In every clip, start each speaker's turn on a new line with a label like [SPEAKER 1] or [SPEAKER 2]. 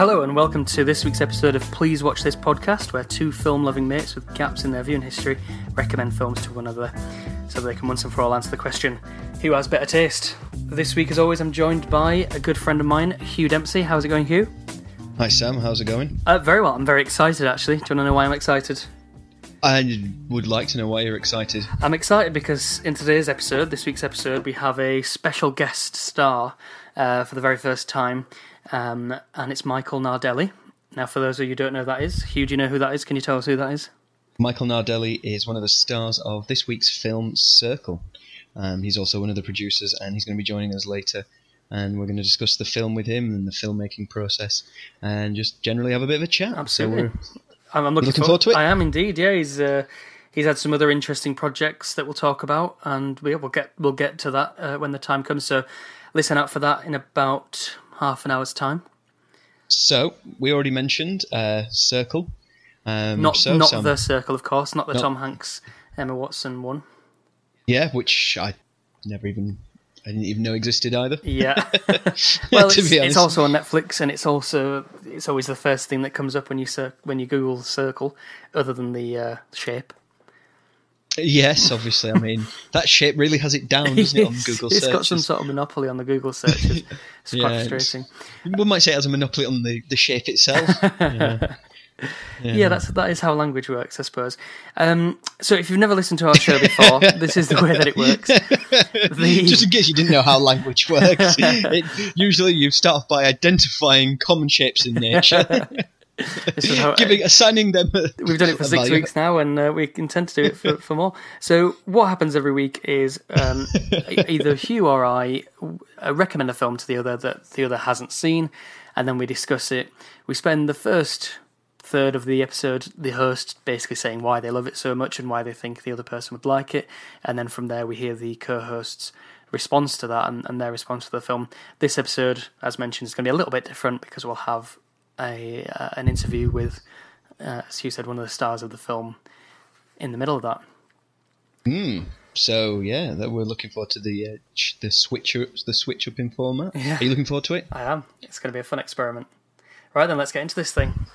[SPEAKER 1] Hello, and welcome to this week's episode of Please Watch This podcast, where two film loving mates with gaps in their viewing history recommend films to one another so they can once and for all answer the question who has better taste? This week, as always, I'm joined by a good friend of mine, Hugh Dempsey. How's it going, Hugh?
[SPEAKER 2] Hi Sam, how's it going?
[SPEAKER 1] Uh, very well. I'm very excited, actually. Do you want to know why I'm excited?
[SPEAKER 2] I would like to know why you're excited.
[SPEAKER 1] I'm excited because in today's episode, this week's episode, we have a special guest star uh, for the very first time, um, and it's Michael Nardelli. Now, for those of you who don't know who that is, Hugh, do you know who that is? Can you tell us who that is?
[SPEAKER 2] Michael Nardelli is one of the stars of this week's film Circle. Um, he's also one of the producers, and he's going to be joining us later. And we're going to discuss the film with him and the filmmaking process, and just generally have a bit of a chat.
[SPEAKER 1] Absolutely.
[SPEAKER 2] So we're
[SPEAKER 1] I'm, I'm looking,
[SPEAKER 2] looking forward to it?
[SPEAKER 1] I am indeed. Yeah, he's uh, he's had some other interesting projects that we'll talk about, and we, we'll get we'll get to that uh, when the time comes. So listen out for that in about half an hour's time.
[SPEAKER 2] So we already mentioned uh, Circle. Um,
[SPEAKER 1] Not
[SPEAKER 2] so,
[SPEAKER 1] not
[SPEAKER 2] Sam-
[SPEAKER 1] the Circle, of course, not the
[SPEAKER 2] No.
[SPEAKER 1] Tom Hanks Emma Watson one.
[SPEAKER 2] yeah, which I never even I didn't even know existed either.
[SPEAKER 1] Yeah. well,
[SPEAKER 2] To
[SPEAKER 1] it's, it's also on Netflix, and it's also it's always the first thing that comes up when you cir- when you Google Circle, other than the uh, shape.
[SPEAKER 2] Yes, obviously. I mean, that shape really has it down, doesn't it, on Google
[SPEAKER 1] it's
[SPEAKER 2] searches?
[SPEAKER 1] got some sort of monopoly on the Google searches. It's
[SPEAKER 2] Yeah,
[SPEAKER 1] quite
[SPEAKER 2] it's-
[SPEAKER 1] frustrating.
[SPEAKER 2] One might say it has a monopoly on the, the shape itself. yeah.
[SPEAKER 1] Yeah, that's that is how language works, I suppose. Um, so if you've never listened to our show before, this is the way that it works. The-
[SPEAKER 2] Just in case you didn't know how language works, it, usually you start off by identifying common shapes in nature,
[SPEAKER 1] this is how,
[SPEAKER 2] giving assigning them. A,
[SPEAKER 1] We've done it for six
[SPEAKER 2] value.
[SPEAKER 1] weeks now, and uh, we intend to do it for, for more. So, what happens every week is um, either Hugh or I uh, recommend a film to the other that the other hasn't seen, and then we discuss it. We spend the first third of the episode, the host basically saying why they love it so much and why they think the other person would like it, and then from there we hear the co-host's response to that and, and their response to the film. This episode, as mentioned, is going to be a little bit different because we'll have a uh, an interview with uh, as you said, one of the stars of the film in the middle of that. Hmm.
[SPEAKER 2] So yeah, that we're looking forward to the uh, ch- the switch up, the switch up in format.
[SPEAKER 1] Yeah.
[SPEAKER 2] Are you looking forward to it?
[SPEAKER 1] I am. It's going to be a fun experiment. Right then, let's get into this thing.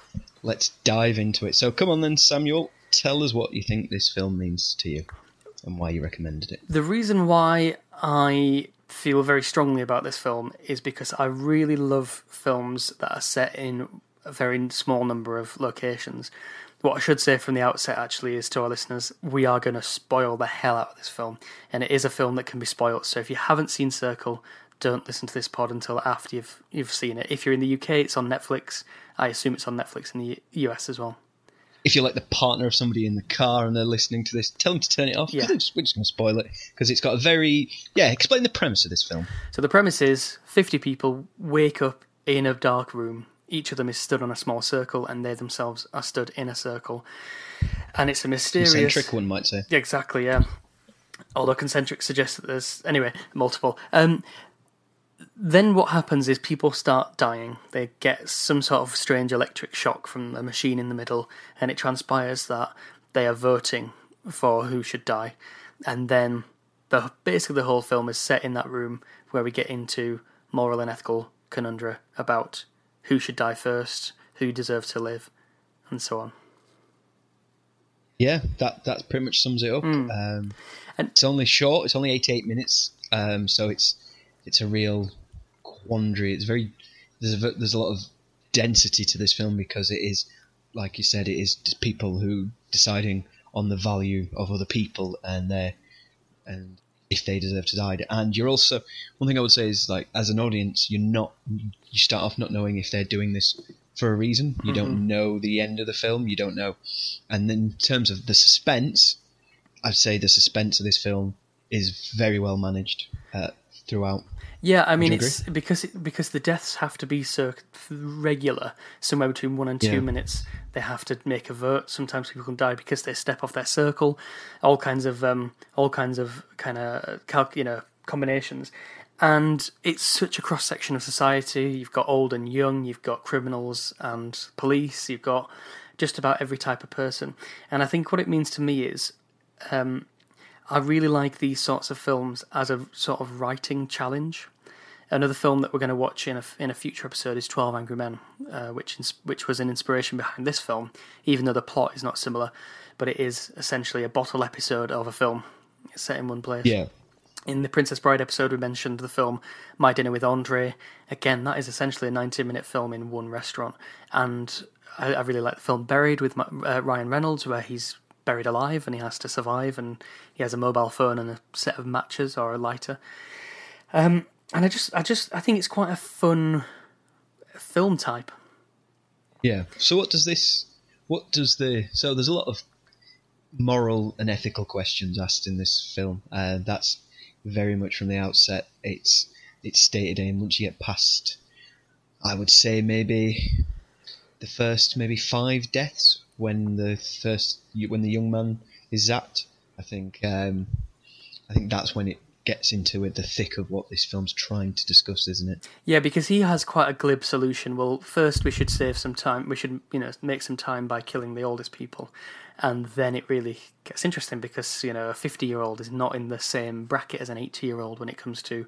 [SPEAKER 2] Let's dive into it. So come on then, Samuel. Tell us what you think this film means to you and why you recommended it.
[SPEAKER 1] The reason why I feel very strongly about this film is because I really love films that are set in a very small number of locations. What I should say from the outset actually is to our listeners, we are going to spoil the hell out of this film. And it is a film that can be spoilt. So if you haven't seen Circle, don't listen to this pod until after you've you've seen it. If you're in the UK, it's on Netflix. I assume it's on Netflix in the US as well.
[SPEAKER 2] If you're like the partner of somebody in the car and they're listening to this, tell them to turn it off.
[SPEAKER 1] Yeah.
[SPEAKER 2] we're just going to spoil it because it's got a very yeah. Explain the premise of this film.
[SPEAKER 1] So the premise is 50 people wake up in a dark room. Each of them is stood on a small circle, and they themselves are stood in a circle. And it's a mysterious.
[SPEAKER 2] Concentric, one might say.
[SPEAKER 1] Yeah, exactly, yeah. Although concentric suggests that there's anyway multiple. Um, then what happens is people start dying. They get some sort of strange electric shock from the machine in the middle, and it transpires that they are voting for who should die. And then the basically the whole film is set in that room where we get into moral and ethical conundrum about who should die first, who deserves to live, and so on.
[SPEAKER 2] Yeah, that that pretty much sums it up. Um,
[SPEAKER 1] Hmm. And-
[SPEAKER 2] it's only short. It's only eighty eight minutes. Um, so it's it's a real quandary. It's very there's a, there's a lot of density to this film because it is like you said, it is just people who deciding on the value of other people and their and if they deserve to die. And you're also one thing I would say is like as an audience, you're not you start off not knowing if they're doing this for a reason. You don't know the end of the film. You don't know. And in terms of the suspense, I'd say the suspense of this film is very well managed uh, throughout.
[SPEAKER 1] Yeah, I mean it's because it, because the deaths have to be so regular, somewhere between one and two
[SPEAKER 2] Yeah.
[SPEAKER 1] minutes. They have to make a vote. Sometimes people can die because they step off their circle. All kinds of um, all kinds of kind of calc, you know combinations, and it's such a cross section of society. You've got old and young. You've got criminals and police. You've got just about every type of person. And I think what it means to me is I really like these sorts of films as a sort of writing challenge. Another film that we're going to watch in a in a future episode is Twelve Angry Men, uh, which ins- which was an inspiration behind this film, even though the plot is not similar, but it is essentially a bottle episode of a film set in one place.
[SPEAKER 2] Yeah.
[SPEAKER 1] In the Princess Bride episode, we mentioned the film My Dinner with Andre. Again, that is essentially a 90 minute film in one restaurant. And I, I really like the film Buried with Ma- uh, Ryan Reynolds, where he's buried alive and he has to survive, and he has a mobile phone and a set of matches or a lighter. Um, and I just, I just, I think it's quite a fun film type.
[SPEAKER 2] Yeah. So what does this? What does the? So there's a lot of moral and ethical questions asked in this film. Uh, that's very much from the outset. It's it's stated in once you get past, I would say maybe the first maybe five deaths when the first when the young man is zapped. I think um, I think that's when it gets into it, the thick of what this film's trying to discuss, isn't it?
[SPEAKER 1] Yeah, because he has quite a glib solution. Well, first we should save some time. We should, you know, make some time by killing the oldest people, and then it really gets interesting because you know a fifty-year-old is not in the same bracket as an eighty-year-old when it comes to,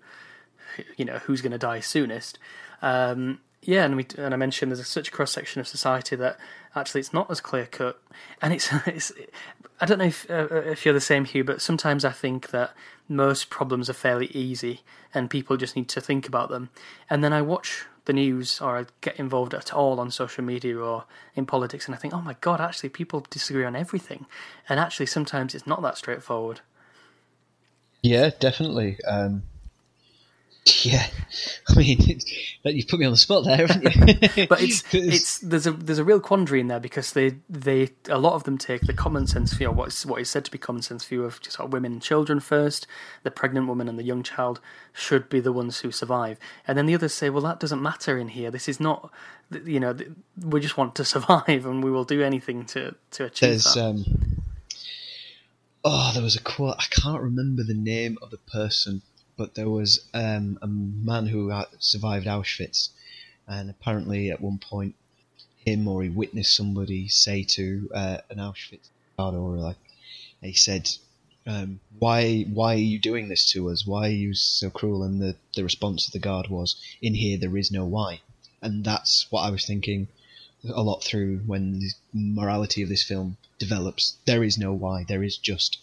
[SPEAKER 1] you know, who's going to die soonest. Um, yeah, and we and I mentioned there's such a cross section of society that actually it's not as clear cut, and it's it's. I don't know if uh, if you're the same, Hugh, but sometimes I think that most problems are fairly easy, and people just need to think about them. And then I watch the news or I get involved at all on social media or in politics, and I think, oh my god, actually people disagree on everything, and actually sometimes it's not that straightforward.
[SPEAKER 2] Yeah, definitely. Um, yeah, I mean, you've put me on the spot there, haven't you?
[SPEAKER 1] but it's it's there's a there's a real quandary in there because they they a lot of them take the common sense view, what is what is said to be common sense view of just sort of women and children first. The pregnant woman and the young child should be the ones who survive, and then the others say, well, that doesn't matter in here. This is not, you know, we just want to survive, and we will do anything to to achieve
[SPEAKER 2] There's,
[SPEAKER 1] that.
[SPEAKER 2] Um, oh, there was a quote. I can't remember the name of the person but there was um, a man who survived Auschwitz, and apparently at one point, him or he witnessed somebody say to uh, an Auschwitz guard, or like, he said, um, "Why, why are you doing this to us? Why are you so cruel?" And the the response of the guard was, "In here, there is no why," and that's what I was thinking a lot through when the morality of this film develops. There is no why. There is just,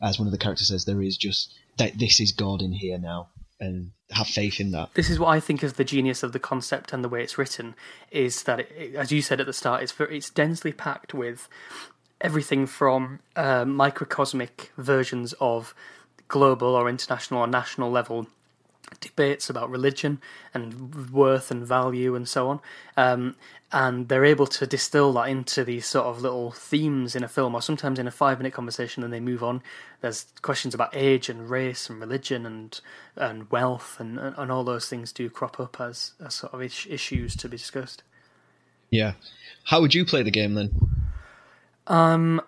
[SPEAKER 2] as one of the characters says, there is just that this is God in here now, and have faith in that.
[SPEAKER 1] This is what I think is the genius of the concept and the way it's written is that, it, as you said at the start, it's very, it's densely packed with everything from uh, microcosmic versions of global or international or national level debates about religion and worth and value and so on. Um, and they're able to distill that into these sort of little themes in a film or sometimes in a five minute conversation and they move on. There's questions about age and race and religion and and wealth and, and all those things do crop up as, as sort of issues to be discussed.
[SPEAKER 2] Yeah. How would you play the game then?
[SPEAKER 1] Um,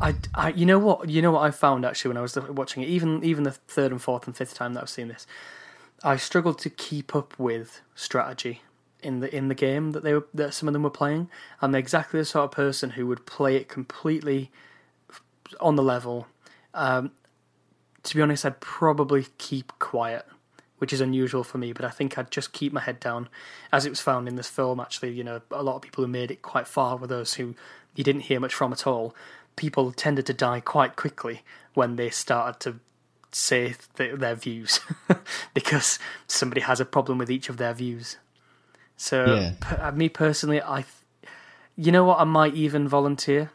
[SPEAKER 1] I, I, you know what, you know what I found actually when I was watching it, even even the third and fourth and fifth time that I've seen this, I struggled to keep up with strategy in the in the game that they were, that some of them were playing. I'm exactly the sort of person who would play it completely on the level. Um, to be honest, I'd probably keep quiet, which is unusual for me. But I think I'd just keep my head down, as it was found in this film. Actually, you know, a lot of people who made it quite far were those who you didn't hear much from at all. People tended to die quite quickly when they started to say th- their views because somebody has a problem with each of their views. So,
[SPEAKER 2] Yeah.
[SPEAKER 1] p- uh, me personally, I, you know what, I might even volunteer.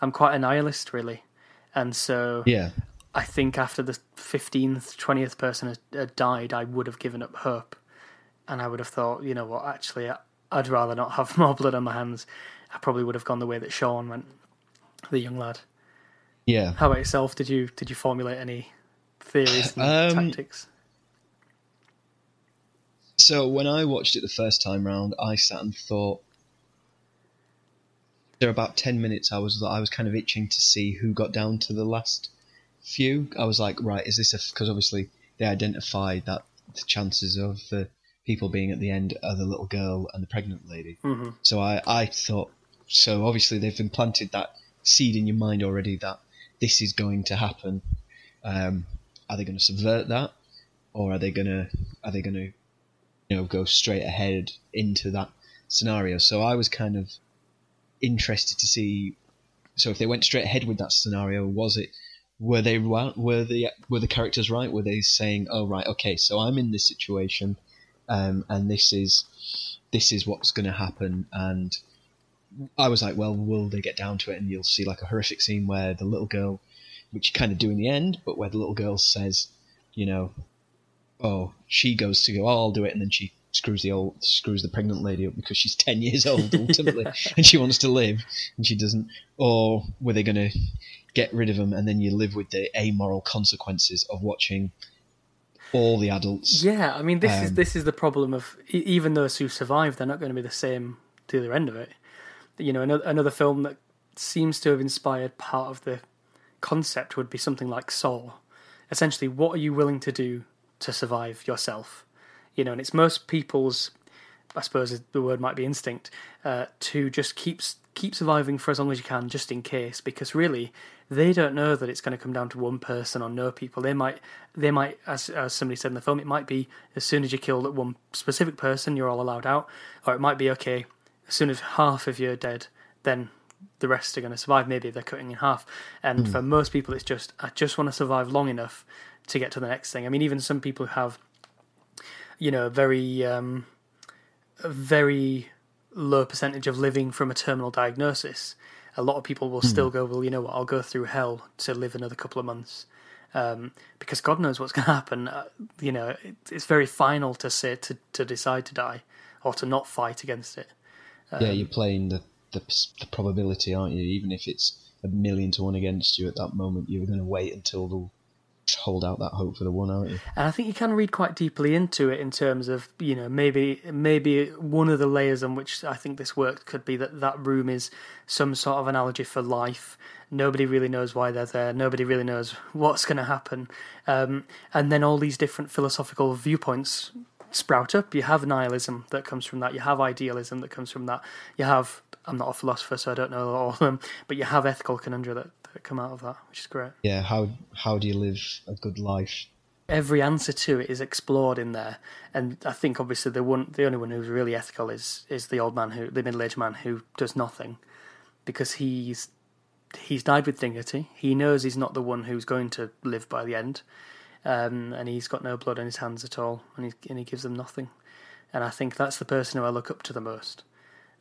[SPEAKER 1] I'm quite a nihilist, really, and so
[SPEAKER 2] Yeah.
[SPEAKER 1] I think after the fifteenth, twentieth person had, had died, I would have given up hope, and I would have thought, you know what, actually, I- I'd rather not have more blood on my hands. I probably would have gone the way that Sean went, the young lad.
[SPEAKER 2] Yeah.
[SPEAKER 1] How about yourself? Did you did you formulate any theories and
[SPEAKER 2] Um,
[SPEAKER 1] tactics?
[SPEAKER 2] So when I watched it the first time round, I sat and thought. There about ten minutes, I was I was kind of itching to see who got down to the last few. I was like, right, is this a because obviously they identified that the chances of the people being at the end are the little girl and the pregnant lady.
[SPEAKER 1] hmm
[SPEAKER 2] So I, I thought, so obviously they've implanted that seed in your mind already that this is going to happen. Um, are they going to subvert that? or are they gonna are they gonna you know go straight ahead into that scenario? So I was kind of interested to see. So if they went straight ahead with that scenario, was it were they? Were the were the characters right? Were they saying, "Oh right, okay, so I'm in this situation, um, and this is this is what's going to happen," and I was like, well, will they get down to it? And you'll see like a horrific scene where the little girl, which you kind of do in the end, but where the little girl says, you know, oh, she goes to go, oh, I'll do it, and then she screws the old screws the pregnant lady up because she's ten years old ultimately, and she wants to live, and she doesn't. Or were they going to get rid of them, and then you live with the amoral consequences of watching all the adults?
[SPEAKER 1] Yeah, I mean, this is
[SPEAKER 2] Um,
[SPEAKER 1] this is the problem of even those who survive, they're not going to be the same to the end of it. You know, another another film that seems to have inspired part of the concept would be something like Saw. Essentially, what are you willing to do to survive yourself? You know, and it's most people's, I suppose the word might be instinct, uh, to just keep keep surviving for as long as you can, just in case, because really they don't know that it's going to come down to one person or no people. They might, they might, as as somebody said in the film, it might be as soon as you kill that one specific person, you're all allowed out, or it might be okay as soon as half of you are dead, then the rest are going to survive. Maybe they're cutting in half. And for most people, it's just I just want to survive long enough to get to the next thing. I mean, even some people who have, you know, a very, um, a very low percentage of living from a terminal diagnosis. A lot of people will still go, well, you know what, I'll go through hell to live another couple of months. Um, because God knows what's going to happen. Uh, you know, it, it's very final to say to, to decide to die or to not fight against it.
[SPEAKER 2] Yeah, you're playing the, the the probability, aren't you? Even if it's a million to one against you at that moment, you're going to wait until they'll hold out that hope for the one, aren't you?
[SPEAKER 1] And I think you can read quite deeply into it in terms of you know maybe maybe one of the layers on which I think this worked could be that that room is some sort of analogy for life. Nobody really knows why they're there. Nobody really knows what's going to happen. Um, and then all these different philosophical viewpoints sprout up. You have nihilism that comes from that. You have idealism that comes from that. You have I'm not a philosopher, so I don't know all of them, but you have ethical conundrum that, that come out of that, which is great.
[SPEAKER 2] Yeah, how how do you live a good life?
[SPEAKER 1] every answer to it is explored in there. And I think obviously the one, the only one who's really ethical is is the old man who, the middle aged man who does nothing, because he's he's died with dignity. He knows he's not the one who's going to live by the end, um, and he's got no blood on his hands at all, and he and he gives them nothing. And I think that's the person who I look up to the most.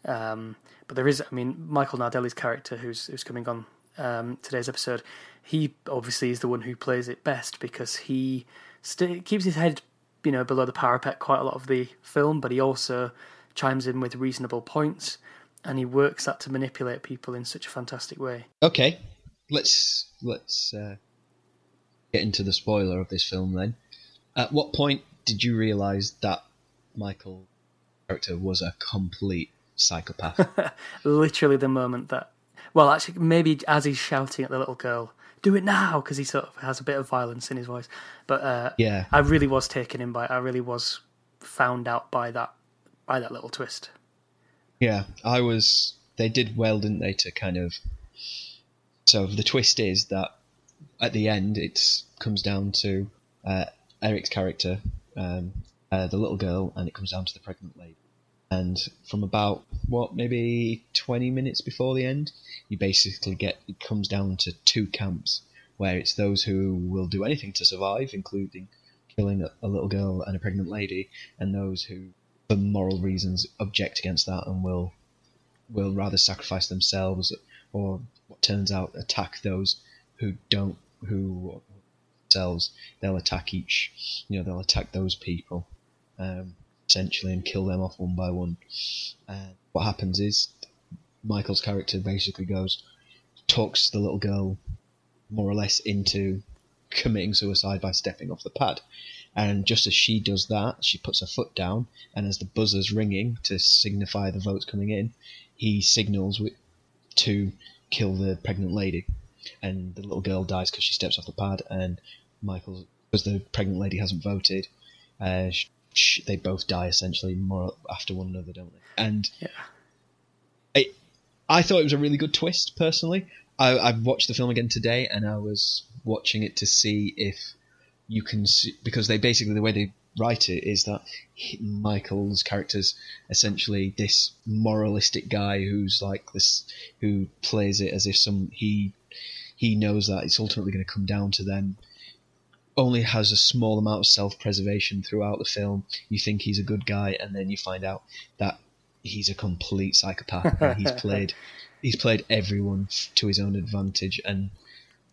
[SPEAKER 1] Um, but there is, I mean, Michael Nardelli's character, who's who's coming on um, today's episode, he obviously is the one who plays it best because he st- keeps his head, you know, below the parapet quite a lot of the film, but he also chimes in with reasonable points, and he works that to manipulate people in such a fantastic way.
[SPEAKER 2] Okay, let's let's uh, get into the spoiler of this film then. At what point did you realise that Michael character was a complete psychopath?
[SPEAKER 1] Literally, the moment that, well, actually, maybe as he's shouting at the little girl, "Do it now!" because he sort of has a bit of violence in his voice. But uh,
[SPEAKER 2] yeah,
[SPEAKER 1] I really was taken in by. I really was found out by that by that little twist.
[SPEAKER 2] yeah. I was. They did well, didn't they, to kind of. So the twist is that at the end it comes down to uh, Eric's character, um, uh, the little girl, and it comes down to the pregnant lady. And from about what maybe twenty minutes before the end, you basically get it comes down to two camps where it's those who will do anything to survive, including killing a, little girl and a pregnant lady, and those who, for moral reasons, object against that and will will rather sacrifice themselves or what turns out attack those who don't who themselves they'll attack each you know they'll attack those people um, essentially and kill them off one by one. And what happens is Michael's character basically goes talks the little girl more or less into committing suicide by stepping off the pad. And just as she does that she puts her foot down and as the buzzer's ringing to signify the votes coming in he signals to kill the pregnant lady, and the little girl dies because she steps off the pad, and Michael, because the pregnant lady hasn't voted, uh, sh- sh- they both die essentially more after one another, don't they? And
[SPEAKER 1] Yeah.
[SPEAKER 2] I, I thought it was a really good twist personally. I, I watched the film again today, and I was watching it to see if you can see because they basically the way they write it is that Michael's character's essentially this moralistic guy who's like this who plays it as if some he he knows that it's ultimately going to come down to them only has a small amount of self-preservation throughout the film. You think he's a good guy and then you find out that he's a complete psychopath and he's played he's played everyone to his own advantage and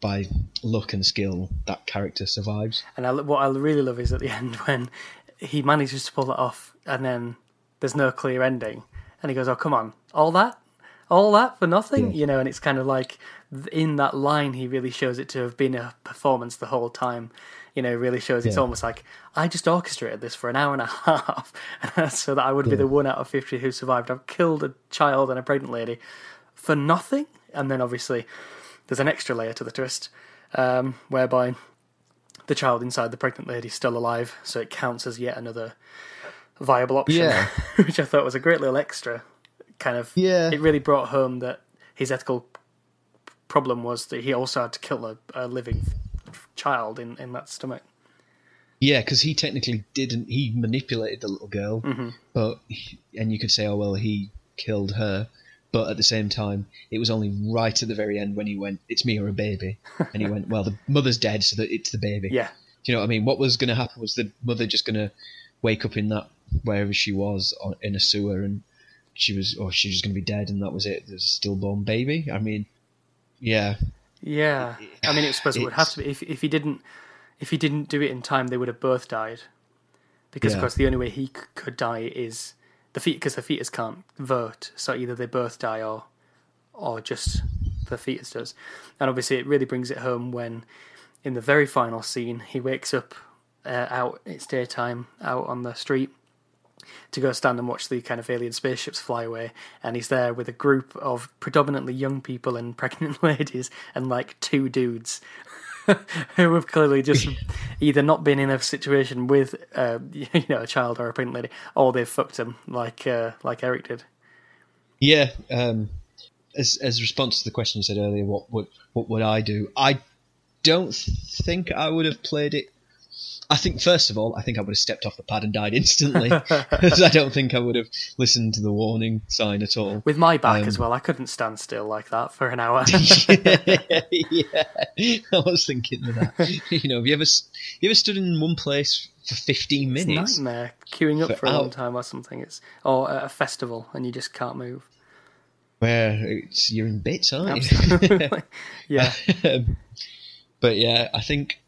[SPEAKER 2] by luck and skill that character survives.
[SPEAKER 1] And I, what I really love is at the end when he manages to pull it off, and then there's no clear ending, and he goes, "Oh, come on, all that, all that for nothing,"
[SPEAKER 2] Yeah.
[SPEAKER 1] you know. And it's kind of like in that line, he really shows it to have been a performance the whole time. You know, really shows it's
[SPEAKER 2] Yeah.
[SPEAKER 1] almost like I just orchestrated this for an hour and a half, so that I would be the one out of fifty who survived. I've killed a child and a pregnant lady for nothing, and then obviously there's an extra layer to the twist, um, whereby the child inside the pregnant lady is still alive, so it counts as yet another viable option.
[SPEAKER 2] Yeah.
[SPEAKER 1] which I thought was a great little extra. Kind of,
[SPEAKER 2] Yeah.
[SPEAKER 1] It really brought home that his ethical problem was that he also had to kill a, a living child in, in that stomach.
[SPEAKER 2] Yeah, because he technically didn't. He manipulated the little girl,
[SPEAKER 1] Mm-hmm.
[SPEAKER 2] but and you could say, oh well, he killed her. But at the same time, it was only right at the very end when he went, "It's me or a baby," and he went, "Well, the mother's dead, so that it's the baby."
[SPEAKER 1] Yeah,
[SPEAKER 2] Do you know what I mean? What was going to happen was the mother just going to wake up in that wherever she was on, in a sewer, and she was, or she was going to be dead, and that was it. There's a stillborn baby. I mean, yeah,
[SPEAKER 1] yeah. I mean, it was supposed it would have to be if if he didn't if he didn't do it in time, they would have both died. Because of course, the only way he c- could die is the feet because the fetus can't vote, so either they both die or or just the fetus does. And obviously, it really brings it home when, in the very final scene, he wakes up uh, out. It's daytime out on the street to go stand and watch the kind of alien spaceships fly away, and he's there with a group of predominantly young people and pregnant ladies and like two dudes. Who have clearly just either not been in a situation with, uh, you know, a child or a pregnant lady, or they've fucked them like uh, like Eric did.
[SPEAKER 2] Yeah, um, as as response to the question you said earlier, what would what would I do? I don't think I would have played it. I think first of all, I think I would have stepped off the pad and died instantly, because I don't think I would have listened to the warning sign at all.
[SPEAKER 1] With my back
[SPEAKER 2] Um,
[SPEAKER 1] as well, I couldn't stand still like that for an hour.
[SPEAKER 2] yeah, I was thinking of that. You know, have you ever you ever stood in one place for fifteen minutes?
[SPEAKER 1] It's nightmare queuing up
[SPEAKER 2] For
[SPEAKER 1] for a long time or something. It's or at a festival and you just can't move.
[SPEAKER 2] Where it's you're in bits, aren't you?
[SPEAKER 1] Yeah.
[SPEAKER 2] Um, but yeah, I think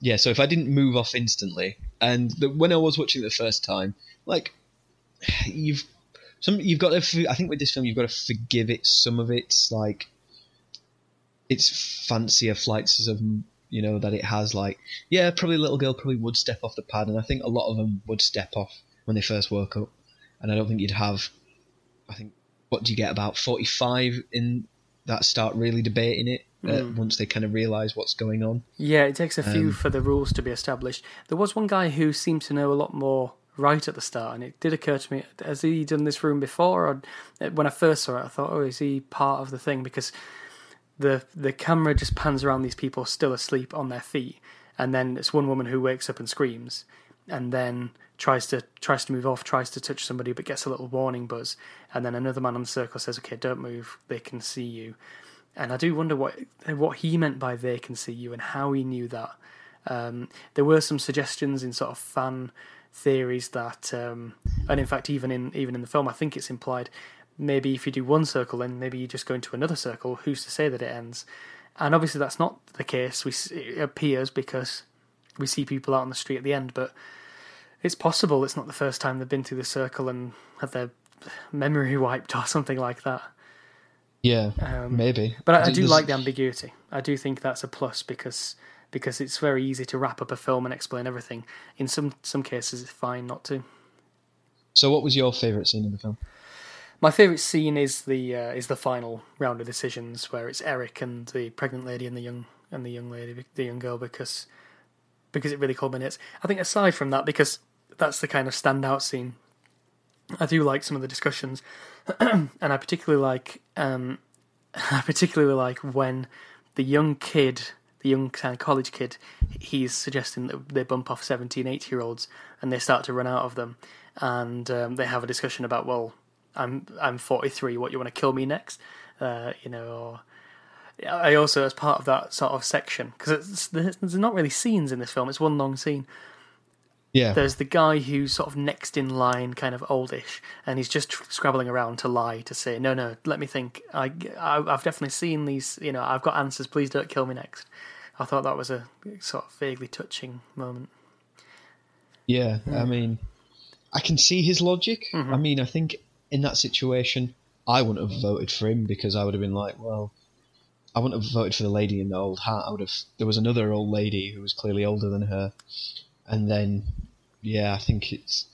[SPEAKER 2] yeah. So if I didn't move off instantly, and the, when I was watching it the first time, like you've some you've got to. I think with this film, you've got to forgive it some of its like its fancier flights of you know that it has. Like yeah, probably little girl probably would step off the pad, and I think a lot of them would step off when they first woke up, and I don't think you'd have. I think what do you get about forty five in that start really debating it uh, once they kind of realise what's going on.
[SPEAKER 1] Yeah, it takes a few
[SPEAKER 2] Um,
[SPEAKER 1] for the rules to be established. There was one guy who seemed to know a lot more right at the start, and it did occur to me: has he done this room before? Or uh, when I first saw it, I thought, "Oh, is he part of the thing?" Because the the camera just pans around these people still asleep on their feet, and then it's one woman who wakes up and screams, and then tries to tries to move off, tries to touch somebody, but gets a little warning buzz, and then another man on the circle says, "Okay, don't move. They can see you." And I do wonder what what he meant by "they can see you" and how he knew that. Um, there were some suggestions in sort of fan theories that, um, and in fact, even in even in the film, I think it's implied. Maybe if you do one circle, then maybe you just go into another circle. Who's to say that it ends? And obviously, that's not the case. We it appears because we see people out on the street at the end, but it's possible it's not the first time they've been through the circle and had their memory wiped or something like that.
[SPEAKER 2] Yeah,
[SPEAKER 1] Um,
[SPEAKER 2] maybe.
[SPEAKER 1] But I, I do like the ambiguity. I do think that's a plus because because it's very easy to wrap up a film and explain everything. In some some cases, it's fine not to.
[SPEAKER 2] So, what was your favourite scene in the film?
[SPEAKER 1] My favourite scene is the uh, is the final round of decisions where it's Eric and the pregnant lady and the young and the young lady, the young girl, because because it really culminates. I think aside from that, because that's the kind of standout scene. I do like some of the discussions, and I particularly like um, I particularly like when the young kid the young college kid, he's suggesting that they bump off 17, 18 year olds and they start to run out of them. And um, they have a discussion about, well, I'm I'm 43. What you want to kill me next? Uh, you know, or I also as part of that sort of section because there's not really scenes in this film. It's one long scene.
[SPEAKER 2] Yeah.
[SPEAKER 1] There's the guy who's sort of next in line, kind of oldish, and he's just scrabbling around to lie to say, "No, no, let me think. I, I I've definitely seen these. You know, I've got answers. Please don't kill me next." I thought that was a sort of vaguely touching moment.
[SPEAKER 2] Yeah, I mm. mean, I can see his logic. I mm-hmm. mean, I think in that situation, I wouldn't have voted for him because I would have been like, well, I wouldn't have voted for the lady in the old hat. I would have. There was another old lady who was clearly older than her, and then, yeah, I think it's.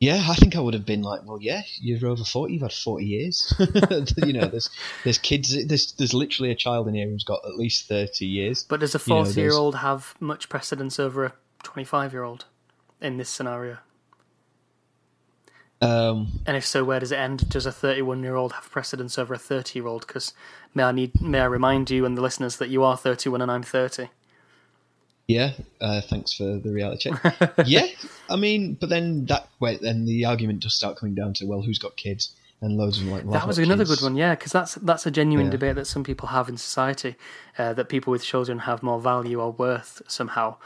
[SPEAKER 2] Yeah, I think I would have been like, well, yeah, you're over forty. You've had forty years. you know, there's there's kids. There's there's literally a child in here who's got at least thirty years.
[SPEAKER 1] But does a
[SPEAKER 2] You know,
[SPEAKER 1] forty year old have much precedence over a twenty five year old in this scenario?
[SPEAKER 2] Um,
[SPEAKER 1] And if so, where does it end? Does a 31 year old have precedence over a 30 year old? Because may I need may I remind you and the listeners that you are 31 and I'm 30.
[SPEAKER 2] Yeah, uh, thanks for the reality check. yeah, I mean, but then that wait, then the argument does start coming down to well, who's got kids, and loads of them like well,
[SPEAKER 1] That was another
[SPEAKER 2] kids.
[SPEAKER 1] good one, yeah, because that's that's a genuine
[SPEAKER 2] Yeah.
[SPEAKER 1] debate that some people have in society, uh, that people with children have more value or worth somehow,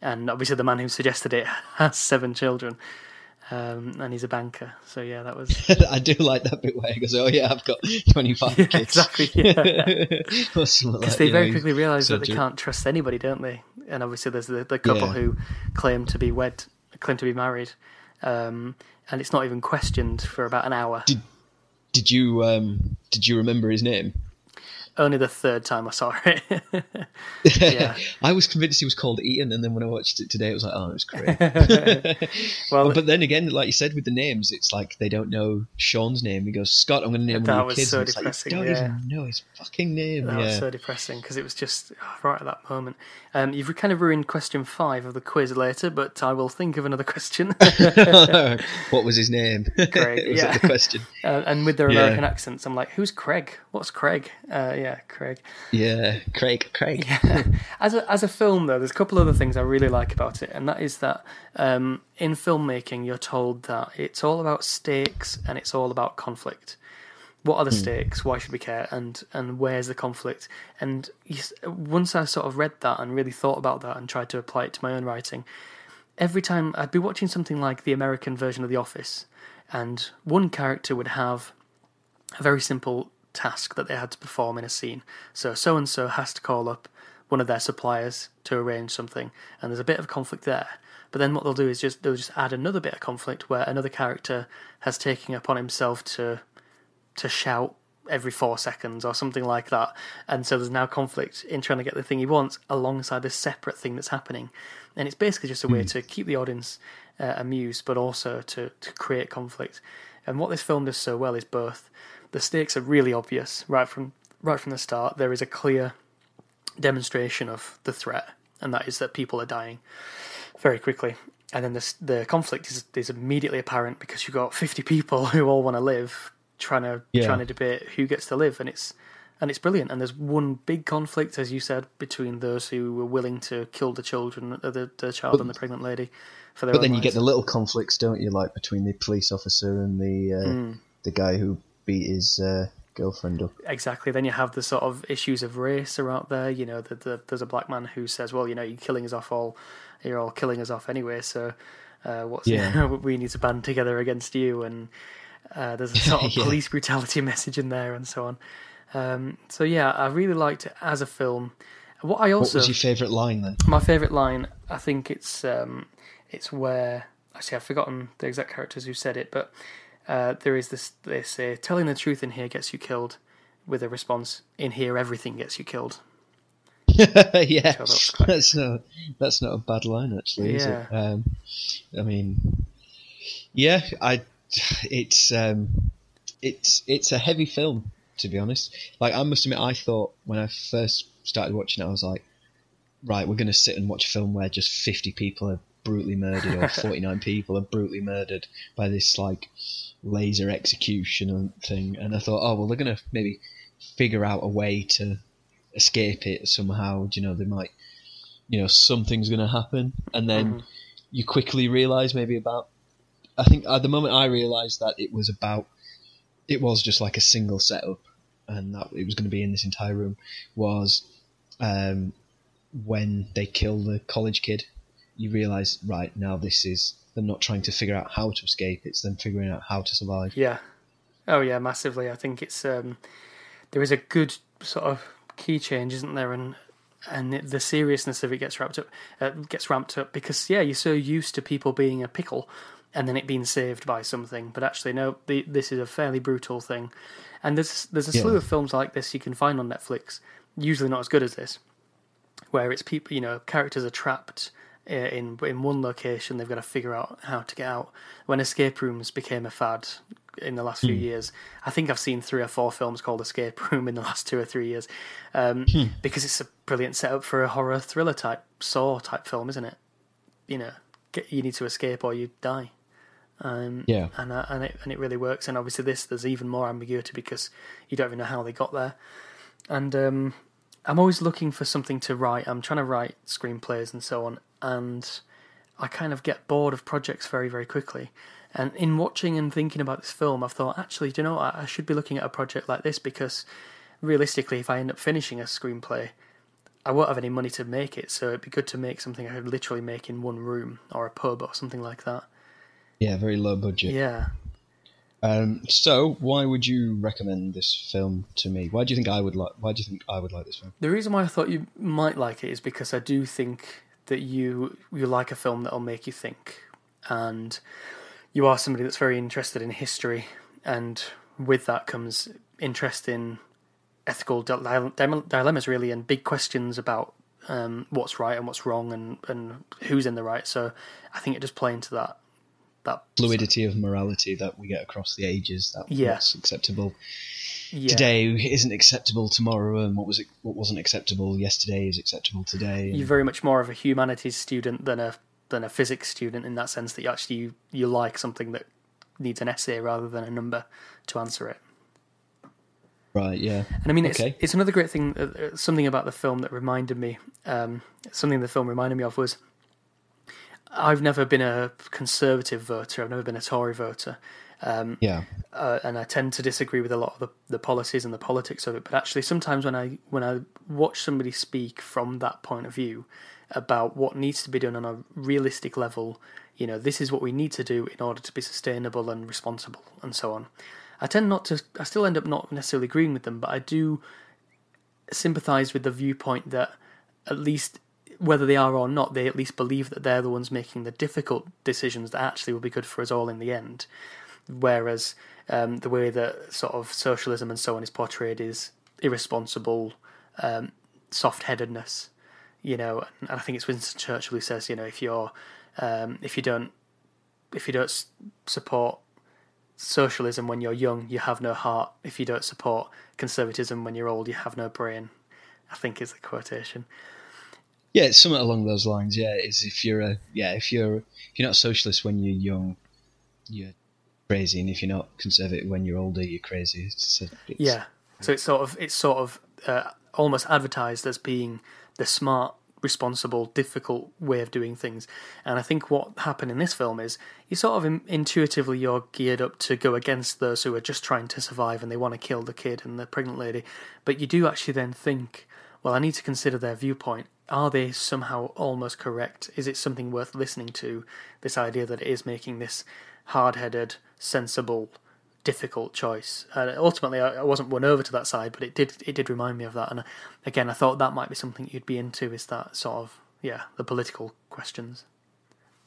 [SPEAKER 1] and obviously the man who suggested it has seven children, um, and he's a banker. So yeah, that was
[SPEAKER 2] I do like that bit where he goes, "Oh yeah, I've got twenty five
[SPEAKER 1] Yeah,
[SPEAKER 2] kids."
[SPEAKER 1] exactly, yeah. Because
[SPEAKER 2] like,
[SPEAKER 1] they very
[SPEAKER 2] know,
[SPEAKER 1] quickly realise that they can't trust anybody, don't they? And obviously there's the, the couple
[SPEAKER 2] Yeah.
[SPEAKER 1] who claim to be wed, claim to be married, um, and it's not even questioned for about an hour.
[SPEAKER 2] Did you um, did you remember his name?
[SPEAKER 1] Only the third time I saw it. Yeah.
[SPEAKER 2] I was convinced he was called Ian, and then when I watched it today, it was like, oh, it was Craig.
[SPEAKER 1] well,
[SPEAKER 2] but then again, like you said with the names, it's like they don't know Sean's name. He goes, Scott, I'm going to name
[SPEAKER 1] That
[SPEAKER 2] one of
[SPEAKER 1] was
[SPEAKER 2] your kids.
[SPEAKER 1] so
[SPEAKER 2] and it's like, you don't
[SPEAKER 1] yeah.
[SPEAKER 2] even know his fucking name.
[SPEAKER 1] That
[SPEAKER 2] yeah.
[SPEAKER 1] was so depressing because it was just oh, right at that moment. Um, you've kind of ruined question five of the quiz later, but I will think of another question.
[SPEAKER 2] what was his name?
[SPEAKER 1] Craig,
[SPEAKER 2] was
[SPEAKER 1] yeah.
[SPEAKER 2] the question?
[SPEAKER 1] uh, and with their. American accents, I'm like, who's Craig? What's Craig? Uh, yeah, Craig.
[SPEAKER 2] Yeah, Craig. Craig.
[SPEAKER 1] As a as a film, though, there's a couple other things I really like about it, and that is that um, in filmmaking, you're told that it's all about stakes and it's all about conflict. What are the stakes? Why should we care? And and where's the conflict? And you, once I sort of read that and really thought about that and tried to apply it to my own writing, every time I'd be watching something like the American version of The Office, and one character would have a very simple task that they had to perform in a scene. So so and so has to call up one of their suppliers to arrange something, and there's a bit of conflict there. But then what they'll do is just they'll just add another bit of conflict where another character has taken upon himself to to shout every four seconds or something like that. And so there's now conflict in trying to get the thing he wants alongside this separate thing that's happening. And it's basically just a way to keep the audience uh, amused, but also to, to create conflict. And what this film does so well is both the stakes are really obvious right from right from the start. There is a clear demonstration of the threat, and that is that people are dying very quickly. And then the the conflict is is immediately apparent because you've got fifty people who all want to live, trying to
[SPEAKER 2] Yeah.
[SPEAKER 1] trying to debate who gets to live, and it's and it's brilliant. And there's one big conflict, as you said, between those who were willing to kill the children, the the child and the pregnant lady, for their.
[SPEAKER 2] But then you get the little conflicts, don't you? Like between the police officer and the uh,
[SPEAKER 1] Hmm.
[SPEAKER 2] the guy who beat his uh, girlfriend up.
[SPEAKER 1] exactly. Then you have the sort of issues of race are out there. You know, the, the, there's a black man who says, "Well, you know, you're killing us off all, you're all killing us off anyway. So, uh, what's
[SPEAKER 2] Yeah.
[SPEAKER 1] we need to band together against you." And uh, there's a sort of
[SPEAKER 2] Yeah.
[SPEAKER 1] police brutality message in there, and so on. Um, so yeah, I really liked it as a film. What I also What
[SPEAKER 2] was your favourite line then?
[SPEAKER 1] my favourite line, I think it's um, it's where actually I've forgotten the exact characters who said it, but uh, there is this they say telling the truth in here gets you killed, with a response in here everything gets you killed.
[SPEAKER 2] yeah,
[SPEAKER 1] quite-
[SPEAKER 2] that's not that's not a bad line actually, is it?
[SPEAKER 1] Yeah.
[SPEAKER 2] Um, I mean, yeah, I it's um, it's it's a heavy film to be honest. Like I must admit, I thought when I first started watching it, I was like, right, we're going to sit and watch a film where just fifty people are brutally murdered or forty nine people are brutally murdered by this like laser execution and thing. And I thought, oh well, they're going to maybe figure out a way to escape it somehow. You know, they might, you know, something's going to happen, and then
[SPEAKER 1] Mhm.
[SPEAKER 2] you quickly realise maybe about. I think at the moment I realised that it was about, it was just like a single setup, and that it was going to be in this entire room was, um, when they kill the college kid, you realise right now this is them not trying to figure out how to escape; it's them figuring out how to survive.
[SPEAKER 1] Yeah. Oh yeah, massively. I think it's um, there is a good sort of key change, isn't there? And and it, the seriousness of it gets wrapped up, uh, gets ramped up because yeah, you're so used to people being a pickle and then it being saved by something, but actually no, the, this is a fairly brutal thing. And there's there's a slew of films like this you can find on Netflix, usually not as good as this, where it's people, you know, characters are trapped in in one location. They've got to figure out how to get out. When escape rooms became a fad in the last few years, I think I've seen three or four films called Escape Room in the last two or three years, um, because it's a brilliant setup for a horror thriller type Saw type film, isn't it? You know, get, you need to escape or you die. Um,
[SPEAKER 2] Yeah.
[SPEAKER 1] and uh, and it and it really works. And obviously, this there's even more ambiguity because you don't even know how they got there. And um, I'm always looking for something to write. I'm trying to write screenplays and so on, and I kind of get bored of projects very very quickly. And in watching and thinking about this film, I've thought, actually, do you know, what? I I should be looking at a project like this because realistically, if I end up finishing a screenplay, I won't have any money to make it. So it'd be good to make something I could literally make in one room or a pub or something like that.
[SPEAKER 2] Yeah, very low budget.
[SPEAKER 1] Yeah.
[SPEAKER 2] Um, so, why would you recommend this film to me? Why do you think I would like? Why do you think I would like this film?
[SPEAKER 1] The reason why I thought you might like it is because I do think that you you like a film that'll make you think, and you are somebody that's very interested in history, and with that comes interest in ethical dile- dile- dilemmas, really, and big questions about um, what's right and what's wrong, and and who's in the right. So I think it does play into that that
[SPEAKER 2] Fluidity of morality that we get across the ages. That
[SPEAKER 1] Yeah.
[SPEAKER 2] what's acceptable
[SPEAKER 1] yeah.
[SPEAKER 2] today isn't acceptable tomorrow, and what was it? What wasn't acceptable yesterday is acceptable today. and-
[SPEAKER 1] You're very much more of a humanities student than a than a physics student in that sense that you actually you, you like something that needs an essay rather than a number to answer it.
[SPEAKER 2] right? Yeah.
[SPEAKER 1] And I mean, it's
[SPEAKER 2] Okay.
[SPEAKER 1] it's another great thing. Uh, uh, something about the film that reminded me. Um, something the film reminded me of was. I've never been a conservative voter. I've never been a Tory voter,
[SPEAKER 2] Yeah.
[SPEAKER 1] uh, and I tend to disagree with a lot of the, the policies and the politics of it. But actually, sometimes when I when I watch somebody speak from that point of view about what needs to be done on a realistic level, you know, this is what we need to do in order to be sustainable and responsible, and so on. I tend not to. I still end up not necessarily agreeing with them, but I do sympathise with the viewpoint that at least whether they are or not, they at least believe that they're the ones making the difficult decisions that actually will be good for us all in the end. Whereas um, the way that sort of socialism and so on is portrayed is irresponsible, um, soft-headedness. You know, and I think it's Winston Churchill who says, you know, if you're um, if you don't if you don't support socialism when you're young, you have no heart. If you don't support conservatism when you're old, you have no brain. I think is the quotation.
[SPEAKER 2] Yeah, it's something along those lines. Yeah, is if you're a yeah if you're if you're not socialist when you're young, you're crazy, and if you're not conservative when you're older, you're crazy. It's, it's,
[SPEAKER 1] Yeah. So it's sort of it's sort of uh, almost advertised as being the smart, responsible, difficult way of doing things. And I think what happened in this film is you sort of in, intuitively you're geared up to go against those who are just trying to survive and they want to kill the kid and the pregnant lady, but you do actually then think, well, I need to consider their viewpoint. Are they somehow almost correct? Is it something worth listening to? This idea that it is making this hard-headed, sensible difficult choice. Ultimately, I, I wasn't won over to that side, but it did it did remind me of that. And uh, again, I thought that might be something you'd be into. Is that sort of yeah the political questions.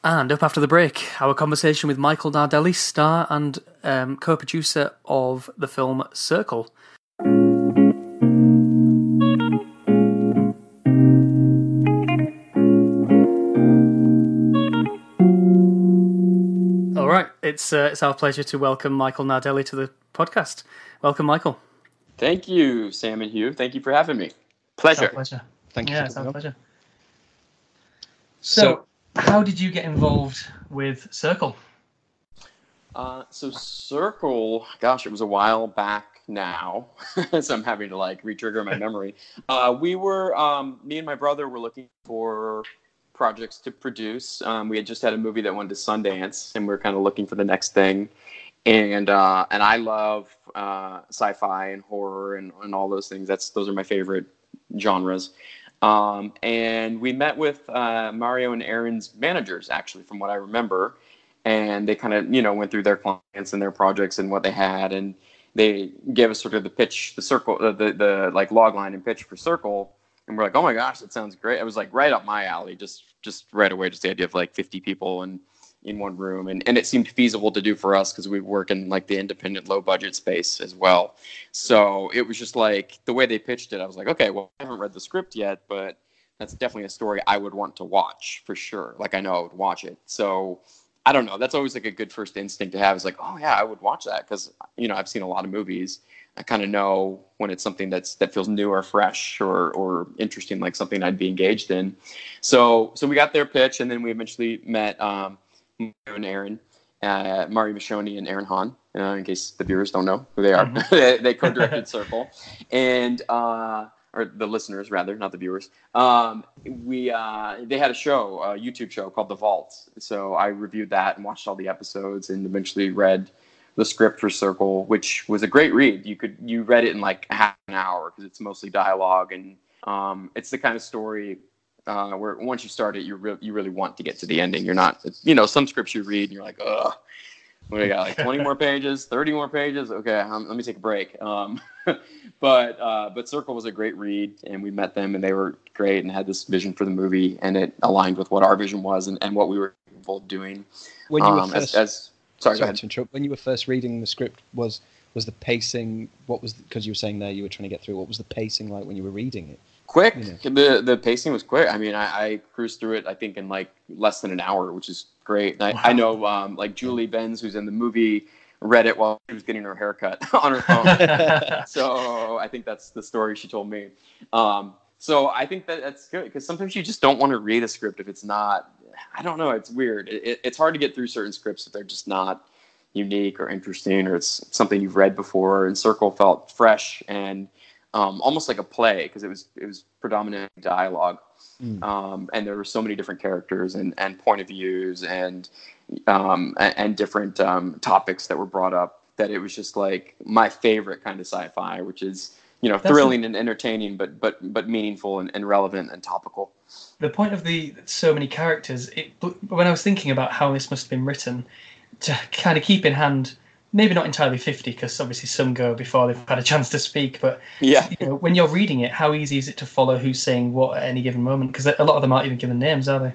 [SPEAKER 1] And up after the break, our conversation with Michael Nardelli, star and um, co-producer of the film Circle. It's uh, it's our pleasure to welcome Michael Nardelli to the podcast. Welcome, Michael.
[SPEAKER 3] Thank you, Sam and Hugh. Thank you for having me.
[SPEAKER 1] It's our
[SPEAKER 3] Pleasure.
[SPEAKER 1] pleasure.
[SPEAKER 2] Thank you.
[SPEAKER 1] Yeah,
[SPEAKER 2] for
[SPEAKER 1] it's our
[SPEAKER 2] coming on.
[SPEAKER 1] pleasure. So, how did you get involved with Circle?
[SPEAKER 3] Uh, so Circle, gosh, it was a while back now, so I'm having to like retrigger my memory. Uh, we were, um, me and my brother were looking for projects to produce. Um, we had just had a movie that went to Sundance, and we are kind of looking for the next thing. And uh, and I love uh, sci-fi and horror and, and all those things. That's those are my favorite genres. Um, and we met with uh, Mario and Aaron's managers, actually, from what I remember. And they kind of, you know, went through their clients and their projects and what they had. And they gave us sort of the pitch, the circle, uh, the, the like log line and pitch for Circle. And we're like, oh my gosh, that sounds great. It was like right up my alley, just just right away, just the idea of like 50 people and in one room. And, and it seemed feasible to do for us because we work in like the independent low budget space as well. So it was just like the way they pitched it, I was like, okay, well, I haven't read the script yet, but that's definitely a story I would want to watch for sure. Like I know I would watch it. So I don't know. That's always like a good first instinct to have is like, oh yeah, I would watch that because you know I've seen a lot of movies. I kind of know when it's something that's that feels new or fresh or or interesting, like something I'd be engaged in. So so we got their pitch, and then we eventually met um, and Aaron, uh, Mario Miscione and Aaron Hann. Uh, in case the viewers don't know who they are, mm-hmm. they, they co-directed Circle, and uh, or the listeners rather, not the viewers. Um, we uh, they had a show, a YouTube show called The Vault. So I reviewed that and watched all the episodes, and eventually read the script for Circle, which was a great read. You could you read it in like half an hour because it's mostly dialogue and um, it's the kind of story uh, where once you start it, you re- you really want to get to the ending. You're not, you know, some scripts you read and you're like, ugh, what do I got? Like 20 more pages, 30 more pages. Okay, um, let me take a break. Um, but uh, but Circle was a great read, and we met them, and they were great, and had this vision for the movie, and it aligned with what our vision was and, and what we were doing.
[SPEAKER 2] When you um, were first, as, as sorry, sorry to interrupt. When you were first reading the script, was was the pacing? What was because you were saying there you were trying to get through? What was the pacing like when you were reading it?
[SPEAKER 3] quick. The the pacing was quick. I mean, I, I, cruised through it. I think in like less than an hour, which is great. I, wow. I, know um, like Julie Benz, who's in the movie, read it while she was getting her haircut on her phone. so I think that's the story she told me. Um, so I think that that's good because sometimes you just don't want to read a script if it's not. I don't know. It's weird. It, it, it's hard to get through certain scripts if they're just not unique or interesting or it's something you've read before. And Circle felt fresh and um, almost like a play because it was it was predominant dialogue, mm. um, and there were so many different characters and, and point of views and um, and, and, different um, topics that were brought up that it was just like my favorite kind of sci-fi, which is you know That's thrilling a, and entertaining, but but but meaningful and, and relevant and topical.
[SPEAKER 1] The point of the so many characters, it, when I was thinking about how this must have been written, to kind of keep in hand maybe not entirely 50 because obviously some go before they've had a chance to speak but
[SPEAKER 3] yeah.
[SPEAKER 1] you know, when you're reading it how easy is it to follow who's saying what at any given moment? Because a lot of them aren't even given names are they?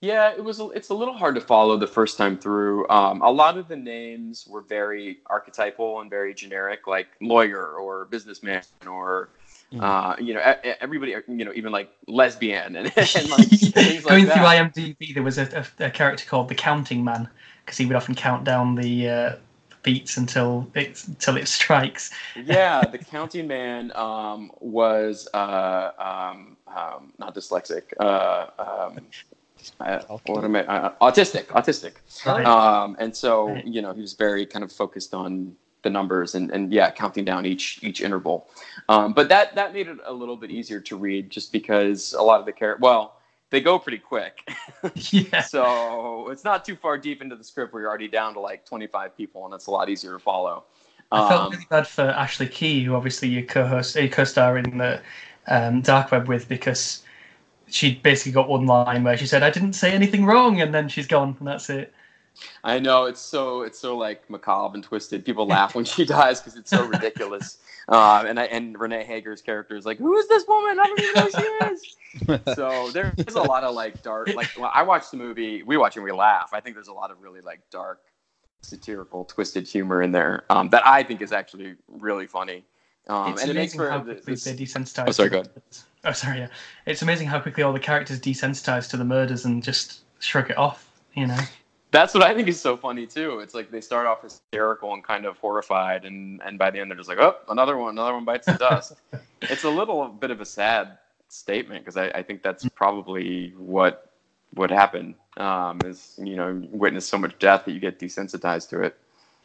[SPEAKER 3] Yeah it was it's a little hard to follow the first time through. Um, a lot of the names were very archetypal and very generic like lawyer or businessman or mm. uh, you know, everybody, you know, even like lesbian and, and like
[SPEAKER 1] going
[SPEAKER 3] like
[SPEAKER 1] through IMDb, there was a, a, a, character called the Counting Man, because he would often count down the uh, beats until it until it strikes.
[SPEAKER 3] yeah, the counting man um, was uh, um, um, not dyslexic. Uh, um, uh, what am I? Uh, autistic, autistic. Right. Um, and so right. you know he was very kind of focused on the numbers and, and yeah, counting down each each interval. Um, but that that made it a little bit easier to read, just because a lot of the character. Well, they go pretty quick. yeah. So it's not too far deep into the script where you're already down to like 25 people, and it's a lot easier to follow.
[SPEAKER 1] I felt um, really bad for Ashley Key, who obviously you co-host, you co-star in the um, Dark Web with, because she basically got one line where she said, "I didn't say anything wrong," and then she's gone, and that's it.
[SPEAKER 3] I know it's so it's so like macabre and twisted. People laugh when she dies because it's so ridiculous. Um, and I, and René Heger's character is like, "Who is this woman? I don't even know who she is." so there's a lot of like dark. Like when I watch the movie, we watch and we laugh. I think there's a lot of really like dark, satirical, twisted humor in there um, that I think is actually really funny.
[SPEAKER 1] Um, it's and amazing it makes for how quickly they desensitize.
[SPEAKER 3] Oh, sorry, go ahead.
[SPEAKER 1] Oh, sorry. Yeah, it's amazing how quickly all the characters desensitize to the murders and just shrug it off. You know
[SPEAKER 3] that's what I think is so funny too. It's like they start off hysterical and kind of horrified, and and by the end they're just like, oh, another one, another one bites the dust. it's a little bit of a sad statement because I, I think that's probably what would happen. Um, is you know witness so much death that you get desensitized to it.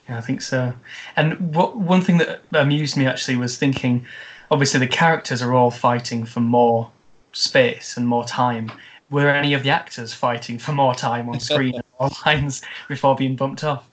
[SPEAKER 1] Yeah, I think so. And what one thing that amused me actually was thinking, obviously the characters are all fighting for more space and more time. Were any of the actors fighting for more time on screen and more lines before being bumped off?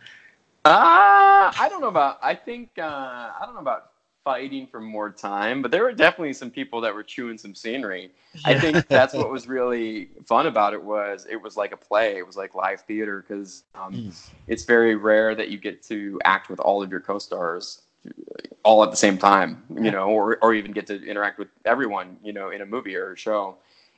[SPEAKER 3] Uh, I don't know about. I think uh, I don't know about fighting for more time, but there were definitely some people that were chewing some scenery. I think that's what was really fun about it was it was like a play. It was like live theater because um, mm. it's very rare that you get to act with all of your co-stars all at the same time, you know, or or even get to interact with everyone, you know, in a movie or a show.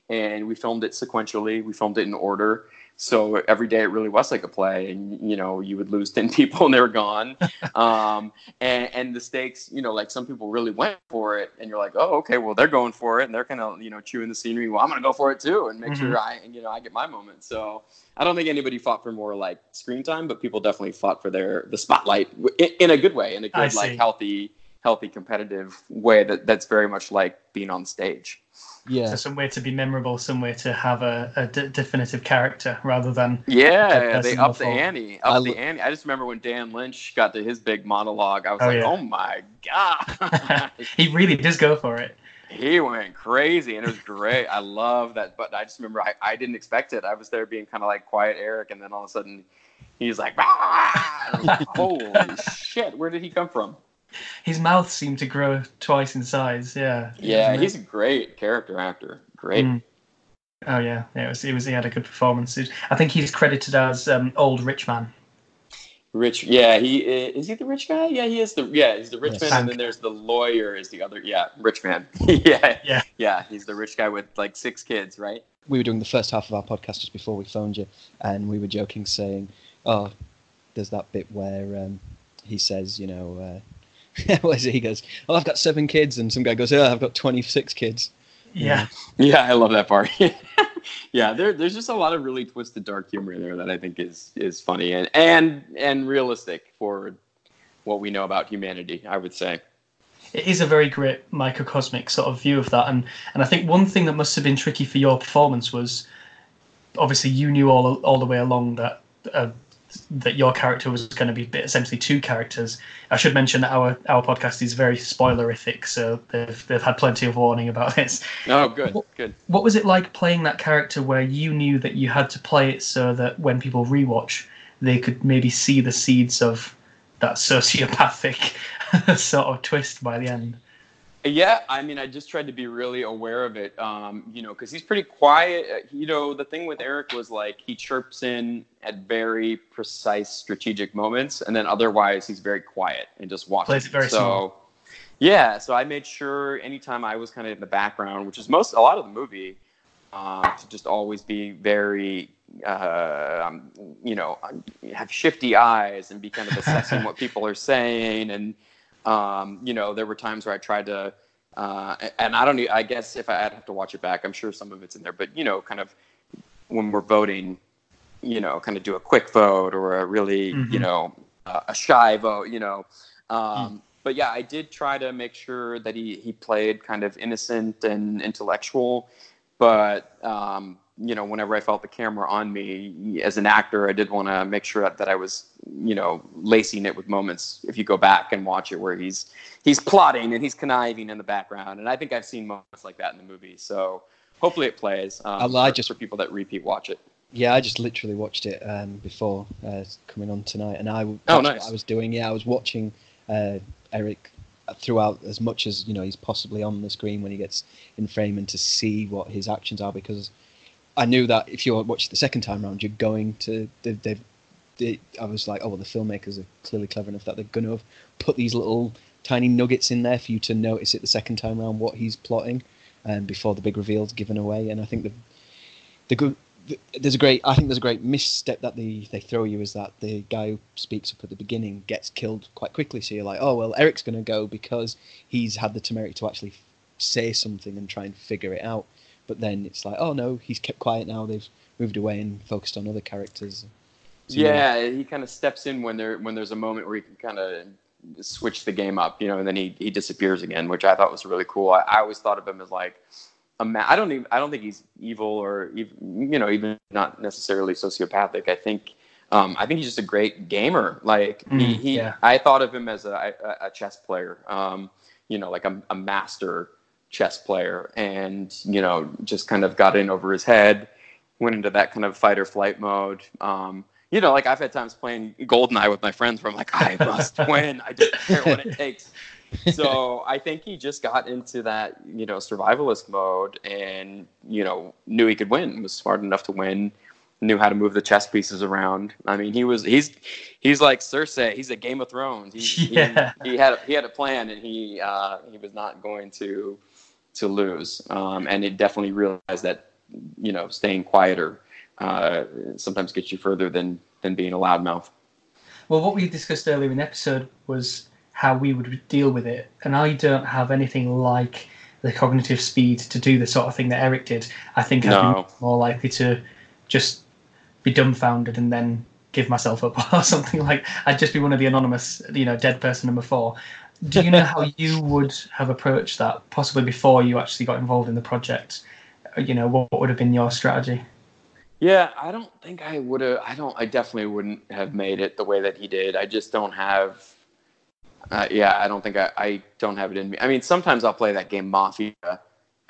[SPEAKER 3] And we filmed it sequentially. We filmed it in order. So every day it really was like a play and you know you would lose 10 people and they were gone. Um, and, and the stakes you know like some people really went for it and you're like oh okay well they're going for it and they're kind of you know chewing the scenery. Well i'm gonna go for it too and make mm-hmm. sure i you know i get my moment. So i don't think anybody fought for more like screen time but people definitely fought for their the spotlight in, in a good way in a good like healthy healthy competitive way that that's very much like being on stage
[SPEAKER 1] yeah. So somewhere to be memorable, somewhere to have a, a d- definitive character rather than
[SPEAKER 3] yeah, they up the ante, up I the ante. I just remember when Dan Lynch got to his big monologue, I was oh, like, yeah. oh my god,
[SPEAKER 1] he really does go for it.
[SPEAKER 3] He went crazy and it was great. I love that, but I just remember I, I didn't expect it. I was there being kind of like quiet Eric, and then all of a sudden he's like, ah! like holy shit, where did he come from?
[SPEAKER 1] His mouth seemed to grow twice in size. Yeah.
[SPEAKER 3] Yeah, he's a great character actor. Great. Mm.
[SPEAKER 1] Oh yeah, yeah. It was. It was. He had a good performance. I think he's credited as um, old rich man.
[SPEAKER 3] Rich, yeah, he is. He the rich guy? Yeah, he is the. Yeah, he's the rich man, and then there's the lawyer. Is the other? Yeah, rich man. yeah, yeah, yeah. He's the rich guy with like six kids, right?
[SPEAKER 2] We were doing the first half of our podcast just before we phoned you, and we were joking, saying, "Oh, there's that bit where um, he says, you know, uh, what is it? He goes, "Oh, I've got seven kids," and some guy goes, "Oh, I've got twenty-six kids."
[SPEAKER 1] Yeah,
[SPEAKER 3] yeah, I love that part. yeah, there, there's just a lot of really twisted, dark humor in there that I think is is funny and and and realistic for what we know about humanity. I would say
[SPEAKER 1] it is a very great microcosmic sort of view of that, and and I think one thing that must have been tricky for your performance was obviously you knew all all the way along that uh, that your character was going to be essentially two characters. I should mention that our our podcast is very spoilerific, so they've they've had plenty of warning about this.
[SPEAKER 3] Oh, good,
[SPEAKER 1] what,
[SPEAKER 3] good.
[SPEAKER 1] What was it like playing that character where you knew that you had to play it so that when people rewatch, they could maybe see the seeds of that sociopathic sort of twist by the end?
[SPEAKER 3] Yeah, I mean, I just tried to be really aware of it, um, you know, because he's pretty quiet. Uh, you know, the thing with Eric was like he chirps in at very precise strategic moments, and then otherwise he's very quiet and just watches.
[SPEAKER 1] Plays very so, small.
[SPEAKER 3] yeah, so I made sure anytime I was kind of in the background, which is most a lot of the movie, uh, to just always be very, uh, um, you know, have shifty eyes and be kind of assessing what people are saying and um, you know, there were times where I tried to, uh, and I don't. I guess if I, would have to watch it back, I'm sure some of it's in there. But you know, kind of when we're voting, you know, kind of do a quick vote or a really, mm-hmm. you know, uh, a shy vote. You know, um, mm. but yeah, I did try to make sure that he he played kind of innocent and intellectual, but um, you know, whenever I felt the camera on me as an actor, I did want to make sure that, that I was, you know, lacing it with moments. If you go back and watch it, where he's he's plotting and he's conniving in the background, and I think I've seen moments like that in the movie. So hopefully it plays. Um, I just for people that repeat watch it.
[SPEAKER 2] Yeah, I just literally watched it um, before uh, coming on tonight, and I
[SPEAKER 3] oh nice.
[SPEAKER 2] I was doing. Yeah, I was watching uh, Eric throughout as much as you know he's possibly on the screen when he gets in frame and to see what his actions are because I knew that if you watch the second time around, you're going to they've, they've they, I was like, oh well, the filmmakers are clearly clever enough that they're going to have put these little tiny nuggets in there for you to notice it the second time around what he's plotting, um, before the big reveal's given away. And I think the the good there's a great I think there's a great misstep that they they throw you is that the guy who speaks up at the beginning gets killed quite quickly. So you're like, oh well, Eric's going to go because he's had the temerity to actually say something and try and figure it out. But then it's like, oh no, he's kept quiet now. They've moved away and focused on other characters.
[SPEAKER 3] So, yeah, yeah, he kind of steps in when there when there's a moment where he can kind of switch the game up, you know, and then he he disappears again, which I thought was really cool. I, I always thought of him as like a man. I don't even I don't think he's evil or even you know even not necessarily sociopathic. I think um, I think he's just a great gamer. Like he,
[SPEAKER 1] Mm,
[SPEAKER 3] he
[SPEAKER 1] yeah.
[SPEAKER 3] I thought of him as a, a, a chess player. Um, you know, like a, a master chess player, and you know, just kind of got in over his head, went into that kind of fight or flight mode. Um, you know, like I've had times playing Goldeneye with my friends where I'm like, I must win. I don't care what it takes. So I think he just got into that, you know, survivalist mode and, you know, knew he could win, was smart enough to win, knew how to move the chess pieces around. I mean, he was he's he's like Cersei, he's a Game of Thrones. He,
[SPEAKER 1] Yeah.
[SPEAKER 3] he, he had a, he had a plan and he uh, he was not going to to lose. Um, and it definitely realized that, you know, staying quieter uh, sometimes gets you further than than being a loudmouth.
[SPEAKER 1] Well, what we discussed earlier in the episode was how we would deal with it, and I don't have anything like the cognitive speed to do the sort of thing that Eric did. I think I'd be more likely to just be dumbfounded and then give myself up or something like. I'd just be one of the anonymous, you know, dead person number four. Do you know how you would have approached that, possibly before you actually got involved in the project? You know, what, what would have been your strategy?
[SPEAKER 3] Yeah, I don't think I would have. I don't. I definitely wouldn't have made it the way that he did. I just don't have. Uh, yeah, I don't think I. I don't have it in me. I mean, sometimes I'll play that game Mafia,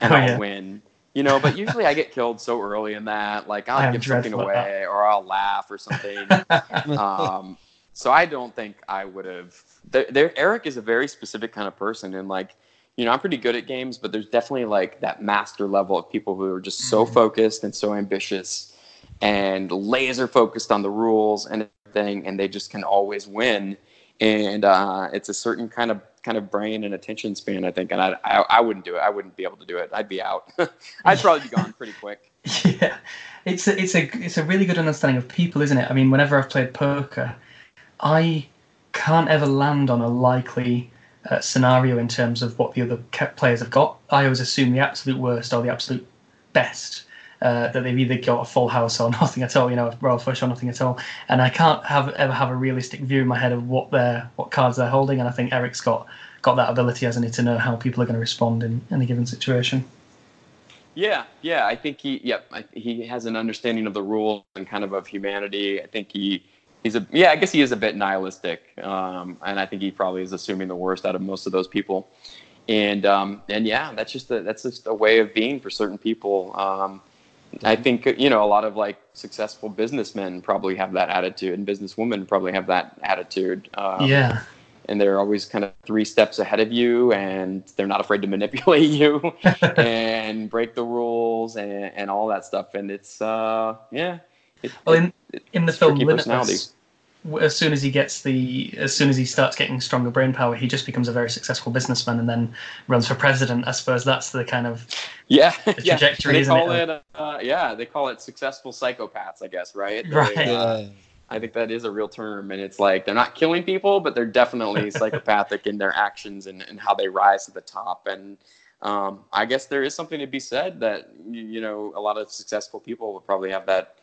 [SPEAKER 3] and
[SPEAKER 1] Oh,
[SPEAKER 3] I'll
[SPEAKER 1] yeah.
[SPEAKER 3] win. You know, but usually I get killed so early in that. Like I'll give something away, or I'll laugh or something. um, so I don't think I would have. Eric is a very specific kind of person, and like, you know, I'm pretty good at games, but there's definitely like that master level of people who are just so
[SPEAKER 1] Mhm.
[SPEAKER 3] focused and so ambitious and laser focused on the rules and everything, and they just can always win. And uh, it's a certain kind of kind of brain and attention span, I think. And I, I, I wouldn't do it. I wouldn't be able to do it. I'd be out. I'd probably be gone pretty quick.
[SPEAKER 1] Yeah, it's a, it's a it's a really good understanding of people, isn't it? I mean, whenever I've played poker, I can't ever land on a likely uh, scenario in terms of what the other players have got. I always assume the absolute worst or the absolute best. Uh, that they've either got a full house or nothing at all, you know, a royal flush or nothing at all, and I can't have ever have a realistic view in my head of what they're what cards they're holding. And I think Eric's got got that ability, hasn't he, to know how people are going to respond in any given situation.
[SPEAKER 3] Yeah, yeah. I think he, yep, he has an understanding of the rules and kind of of humanity. I think he, he's a, yeah, I guess he is a bit nihilistic, um, and I think he probably is assuming the worst out of most of those people. And um, and yeah, that's just a, that's just a way of being for certain people. Um, I think you know a lot of like successful businessmen probably have that attitude, and businesswomen probably have that attitude. Um,
[SPEAKER 1] yeah,
[SPEAKER 3] and they're always kind of three steps ahead of you and they're not afraid to manipulate you and break the rules and, and all that stuff and it's uh yeah it,
[SPEAKER 1] Well, in, in the film. Limitless, as soon as he gets the, as soon as he starts getting stronger brain power, he just becomes a very successful businessman and then runs for president. I suppose that's the kind of
[SPEAKER 3] yeah yeah
[SPEAKER 1] trajectory,
[SPEAKER 3] they
[SPEAKER 1] isn't
[SPEAKER 3] call
[SPEAKER 1] it?
[SPEAKER 3] it, uh, yeah they call it successful psychopaths i guess right They,
[SPEAKER 1] Right.
[SPEAKER 3] uh, I think that is a real term, and it's like they're not killing people, but they're definitely psychopathic in their actions and, and how they rise to the top. And um, I guess there is something to be said that you, you know a lot of successful people will probably have that,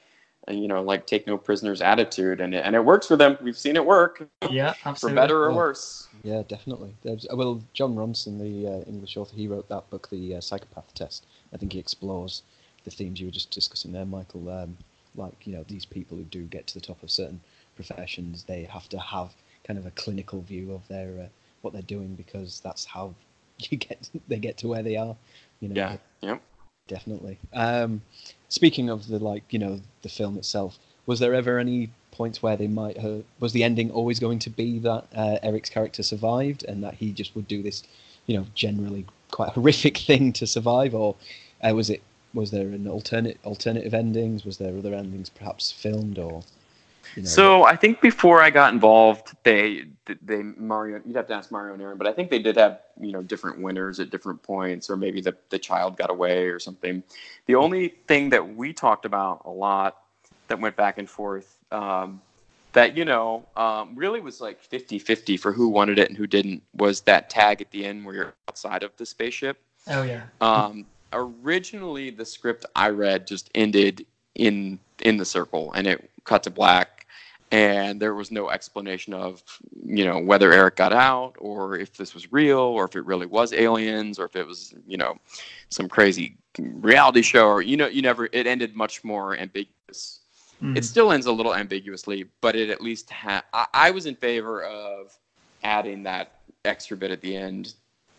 [SPEAKER 3] you know, like take no prisoners attitude, and it, and it works for them. We've seen it work
[SPEAKER 1] yeah,
[SPEAKER 3] for better or
[SPEAKER 2] Yeah.
[SPEAKER 3] worse.
[SPEAKER 2] Yeah, definitely. There's, uh, well, Jon Ronson, the uh, English author, he wrote that book, The uh, Psychopath Test. I think he explores the themes you were just discussing there, Michael. Um, like, you know, these people who do get to the top of certain professions, they have to have kind of a clinical view of their uh, what they're doing because that's how you get they get to where they are. You know,
[SPEAKER 3] Yeah. Yep.
[SPEAKER 2] Definitely. Um, speaking of the like, you know, the film itself, was there ever any points where they might have? Was the ending always going to be that uh, Eric's character survived and that he just would do this, you know, generally quite horrific thing to survive, or uh, was it? Was there an alternate alternative endings? Was there other endings perhaps filmed or? You know,
[SPEAKER 3] So I think before I got involved, they they Mario. You'd have to ask Mario and Aaron, but I think they did have you know different winners at different points, or maybe the the child got away or something. The only thing that we talked about a lot that went back and forth um, that you know um, really was like 50-50 for who wanted it and who didn't was that tag at the end where you're outside of the spaceship.
[SPEAKER 1] Oh yeah,
[SPEAKER 3] Um, originally, the script I read just ended in in the circle, and it cut to black, and there was no explanation of you know whether Eric got out or if this was real or if it really was aliens or if it was you know some crazy reality show or you know you never it ended much more ambiguous
[SPEAKER 1] Mm.
[SPEAKER 3] It still ends a little ambiguously, but it at least ha- I, I was in favor of adding that extra bit at the end,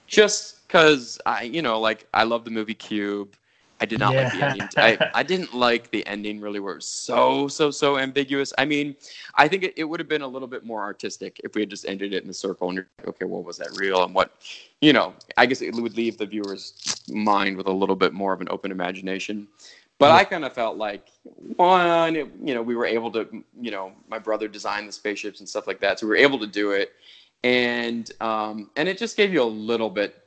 [SPEAKER 3] just because I, you know, like I love the movie Cube. I did not like the ending. I, I didn't like the ending really where it was so, so, so ambiguous. I mean, I think it, it would have been a little bit more artistic if we had just ended it in the circle and you're like, okay, what was that real? And what, you know, I guess it would leave the viewer's mind with a little bit more of an open imagination. But I kind of felt like, one, it, you know, we were able to, you know, my brother designed the spaceships and stuff like that. So we were able to do it. And, um, and it just gave you a little bit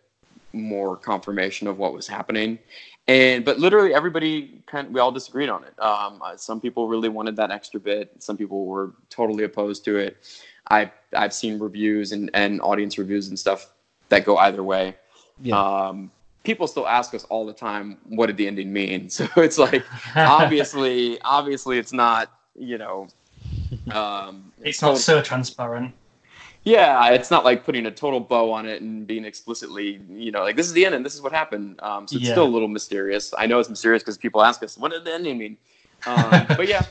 [SPEAKER 3] more confirmation of what was happening and but literally everybody kind of, we all disagreed on it. Um, some people really wanted that extra bit. Some people were totally opposed to it. I i've seen reviews and, and audience reviews and stuff that go either way.
[SPEAKER 2] Yeah.
[SPEAKER 3] um, people still ask us all the time what did the ending mean? So it's like obviously obviously it's not you know um,
[SPEAKER 1] it's not so transparent.
[SPEAKER 3] Yeah, it's not like putting a total bow on it and being explicitly, you know, like this is the end and this is what happened. Um, so it's
[SPEAKER 1] Yeah.
[SPEAKER 3] still a little mysterious. I know it's mysterious because people ask us, what did the ending mean? Um, but yeah,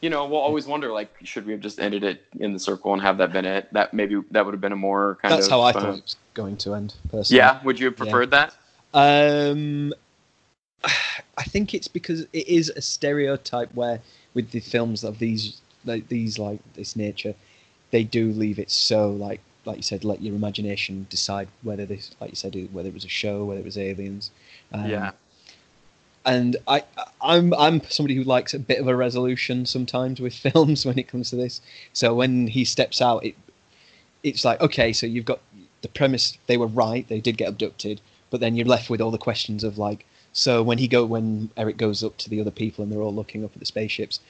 [SPEAKER 3] you know, we'll always wonder, like, should we have just ended it in the circle and have that been it? That maybe that would have been a more kind
[SPEAKER 2] That's
[SPEAKER 3] of.
[SPEAKER 2] That's how I
[SPEAKER 3] uh,
[SPEAKER 2] thought it was going to end. Personally.
[SPEAKER 3] Yeah, would you have preferred that?
[SPEAKER 2] Um, I think it's because it is a stereotype where, with the films of these, like these like this nature, they do leave it so like like you said, let your imagination decide whether this, like you said, whether it was a show, whether it was aliens. Um,
[SPEAKER 3] yeah.
[SPEAKER 2] and I, I'm I'm somebody who likes a bit of a resolution sometimes with films when it comes to this. So when he steps out, it it's like okay, so you've got the premise. They were right; they did get abducted, but then you're left with all the questions of like, so when he go when Eric goes up to the other people and they're all looking up at the spaceships.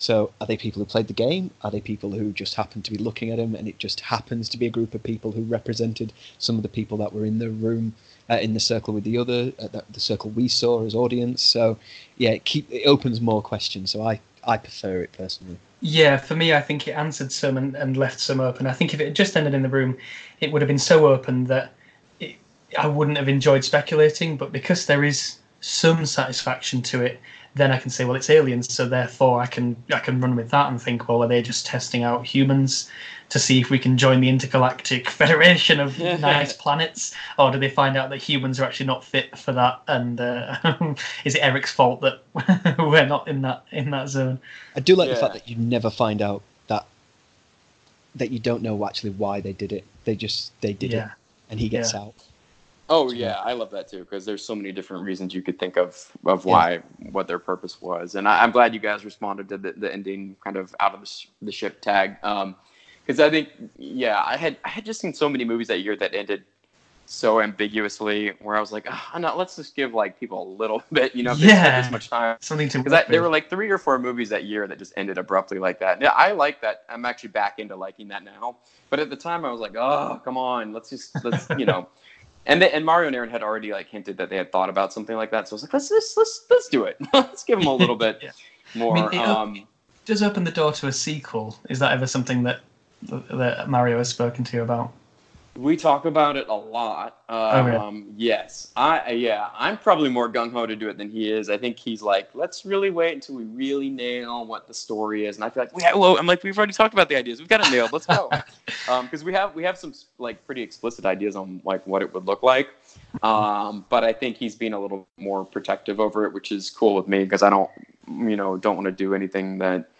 [SPEAKER 2] So are they people who played the game? Are they people who just happen to be looking at him, and it just happens to be a group of people who represented some of the people that were in the room, uh, in the circle with the other, uh, that, the circle we saw as audience? So yeah, it keep it opens more questions. So I I prefer it personally.
[SPEAKER 1] Yeah, for me, I think it answered some and, and left some open. I think if it had just ended in the room, it would have been so open that it, I wouldn't have enjoyed speculating. But because there is some satisfaction to it, then I can say, well, it's aliens, so therefore I can I can run with that and think, well, are they just testing out humans to see if we can join the intergalactic federation of nice planets, or do they find out that humans are actually not fit for that? And uh, is it Eric's fault that we're not in that in that zone?
[SPEAKER 2] I do like the fact that you never find out that that you don't know actually why they did it. They just they did it, and he gets
[SPEAKER 1] Yeah.
[SPEAKER 2] out.
[SPEAKER 3] Oh yeah, I love that too because there's so many different reasons you could think of of why what their purpose was, and I, I'm glad you guys responded to the, the ending kind of out of the, sh- the ship tag um, because I think yeah I had I had just seen so many movies that year that ended so ambiguously where I was like oh, no let's just give like people a little bit you know if
[SPEAKER 1] Yeah.
[SPEAKER 3] this much time
[SPEAKER 1] Something to
[SPEAKER 3] because there were like three or four movies that year that just ended abruptly like that. Yeah, I like that. I'm actually back into liking that now. But at the time, I was like, oh, come on, let's just let's you know. And they, and Mario and Aaron had already like hinted that they had thought about something like that. So I was like, let's let's let's, let's do it. let's give them a little bit
[SPEAKER 1] Yeah.
[SPEAKER 3] more.
[SPEAKER 1] I mean, it-
[SPEAKER 3] um,
[SPEAKER 1] does open the door to a sequel. Is that ever something that that Mario has spoken to you about?
[SPEAKER 3] We talk about it a lot. Um, yes, I yeah, I'm probably more gung ho to do it than he is. I think he's like, let's really wait until we really nail what the story is. And I feel like, yeah, well, I'm like, we've already talked about the ideas. We've got it nailed. Let's go. Because we have we have some like pretty explicit ideas on like what it would look like. Um, but I think he's being a little more protective over it, which is cool with me because I don't, you know, don't want to do anything that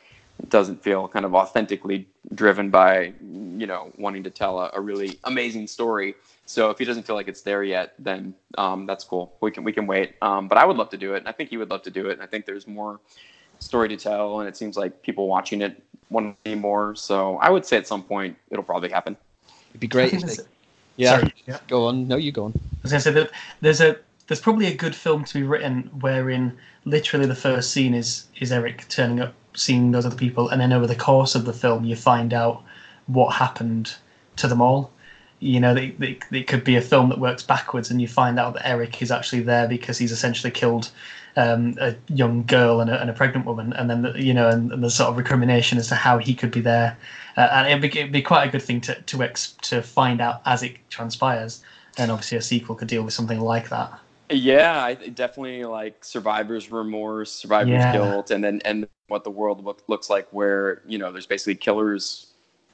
[SPEAKER 3] doesn't feel kind of authentically driven by you know wanting to tell a, a really amazing story. So if he doesn't feel like it's there yet then um, that's cool. We can we can wait. Um, but i would love to do it. And i think he would love to do it. And i think there's more story to tell and it seems like people watching it want to see more. So i would say at some point it'll probably happen.
[SPEAKER 2] It'd be great if they. Yeah,
[SPEAKER 1] Sorry, yeah.
[SPEAKER 2] go on. No, you go on.
[SPEAKER 1] I was going to say that there's a there's probably a good film to be written wherein literally the first scene is is Eric turning up, seeing those other people, and then over the course of the film you find out what happened to them all. You know, it, it, it could be a film that works backwards, and you find out that Eric is actually there because he's essentially killed um, a young girl and a, and a pregnant woman, and then the, you know, and, and the sort of recrimination as to how he could be there, uh, and it'd be, it'd be quite a good thing to to ex- to find out as it transpires. Then obviously a sequel could deal with something like that.
[SPEAKER 3] Yeah, I definitely like survivor's remorse, survivor's
[SPEAKER 1] Yeah.
[SPEAKER 3] guilt, and then and what the world look, looks like, where you know there's basically killers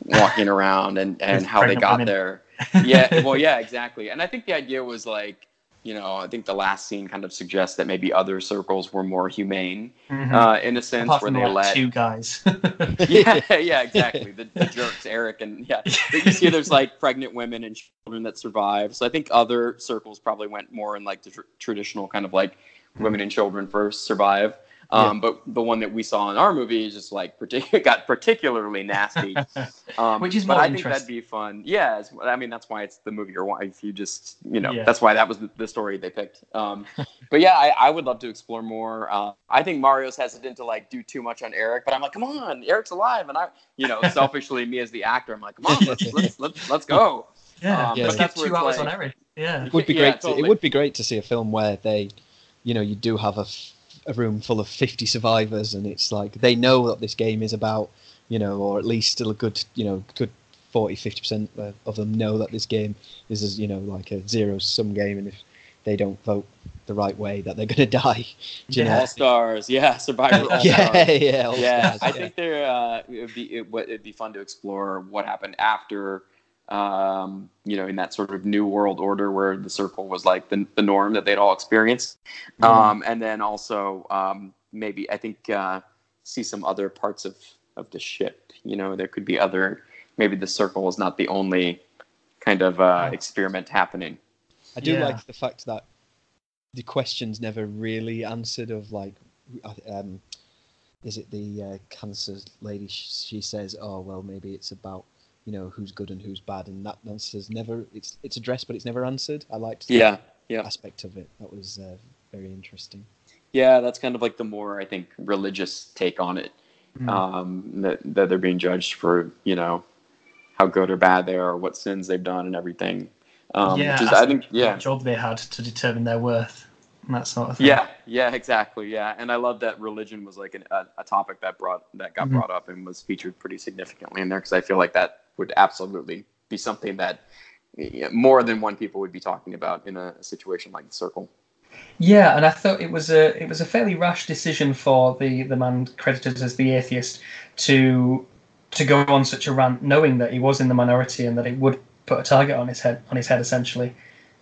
[SPEAKER 3] walking around, and and how they got
[SPEAKER 1] women.
[SPEAKER 3] there. Yeah, well, yeah, exactly. And I think the idea was like, you know, I think the last scene kind of suggests that maybe other circles were more humane,
[SPEAKER 1] Mhm.
[SPEAKER 3] uh, in a sense,
[SPEAKER 1] Apart
[SPEAKER 3] where they let
[SPEAKER 1] two guys.
[SPEAKER 3] yeah, yeah, exactly. The, the jerks, Eric, and yeah. But you see, there's like pregnant women and children that survive. So I think other circles probably went more in like the tr- traditional kind of like women and children first survive. Um, But the one that we saw in our movie is just like partic- got particularly nasty. Um,
[SPEAKER 1] Which is
[SPEAKER 3] but
[SPEAKER 1] more
[SPEAKER 3] I think that'd be fun. Yeah, it's, I mean that's why it's the movie. Or if you just you know
[SPEAKER 1] Yeah.
[SPEAKER 3] that's why that was the, the story they picked. Um, but yeah, I, I would love to explore more. Uh, I think Mario's hesitant to like do too much on Eric, but I'm like, come on, Eric's alive, and I, you know, selfishly me as the actor, I'm like, come on, let's let's let's, let's go.
[SPEAKER 1] yeah,
[SPEAKER 3] Um,
[SPEAKER 2] Yeah.
[SPEAKER 1] let's
[SPEAKER 2] but
[SPEAKER 1] get
[SPEAKER 3] that's
[SPEAKER 1] two hours
[SPEAKER 3] like-
[SPEAKER 1] on Eric. Yeah.
[SPEAKER 2] It would be
[SPEAKER 3] Yeah,
[SPEAKER 2] great. To,
[SPEAKER 3] totally.
[SPEAKER 2] it would be great to see a film where they, you know, you do have a, f- a room full of fifty survivors, and it's like they know what this game is about, you know, or at least still a good, you know, good 40 50 percent of them know that this game is, as you know, like a zero sum game, and if they don't vote the right way, that they're going to die. You
[SPEAKER 1] Yeah.
[SPEAKER 2] know?
[SPEAKER 3] All stars, yeah, Survivor All
[SPEAKER 2] yeah,
[SPEAKER 3] Stars.
[SPEAKER 2] yeah, all
[SPEAKER 3] yeah,
[SPEAKER 2] stars,
[SPEAKER 3] I think there uh, it would be it, it'd be fun to explore what happened after, um, you know, in that sort of new world order where the circle was like the, the norm that they'd all experienced, um, and then also um, maybe I think uh, see some other parts of of the ship. You know, there could be other. Maybe the circle is not the only kind of uh, experiment happening.
[SPEAKER 2] I do
[SPEAKER 1] Yeah.
[SPEAKER 2] like the fact that the questions never really answered of like, um, is it the uh, cancer lady? She says, "Oh well, maybe it's about you know who's good and who's bad," and that answer's never. It's it's addressed, but it's never answered. I liked that
[SPEAKER 3] Yeah, yeah.
[SPEAKER 2] aspect of it. That was uh, very interesting.
[SPEAKER 3] Yeah, that's kind of like the more I think religious take on it.
[SPEAKER 1] Mm.
[SPEAKER 3] Um, that that they're being judged for you know how good or bad they are, what sins they've done, and everything. Um,
[SPEAKER 1] yeah,
[SPEAKER 3] which is, I think yeah,
[SPEAKER 1] what job they had to determine their worth and that sort of thing.
[SPEAKER 3] yeah, yeah, exactly, yeah. And I love that religion was like an, a, a topic that brought that got
[SPEAKER 1] Mhm.
[SPEAKER 3] brought up and was featured pretty significantly in there because I feel like that would absolutely be something that more than one people would be talking about in a, situation like the circle.
[SPEAKER 1] Yeah, and I thought it was a it was a fairly rash decision for the the man credited as the atheist to to go on such a rant, knowing that he was in the minority and that it would put a target on his head on his head essentially.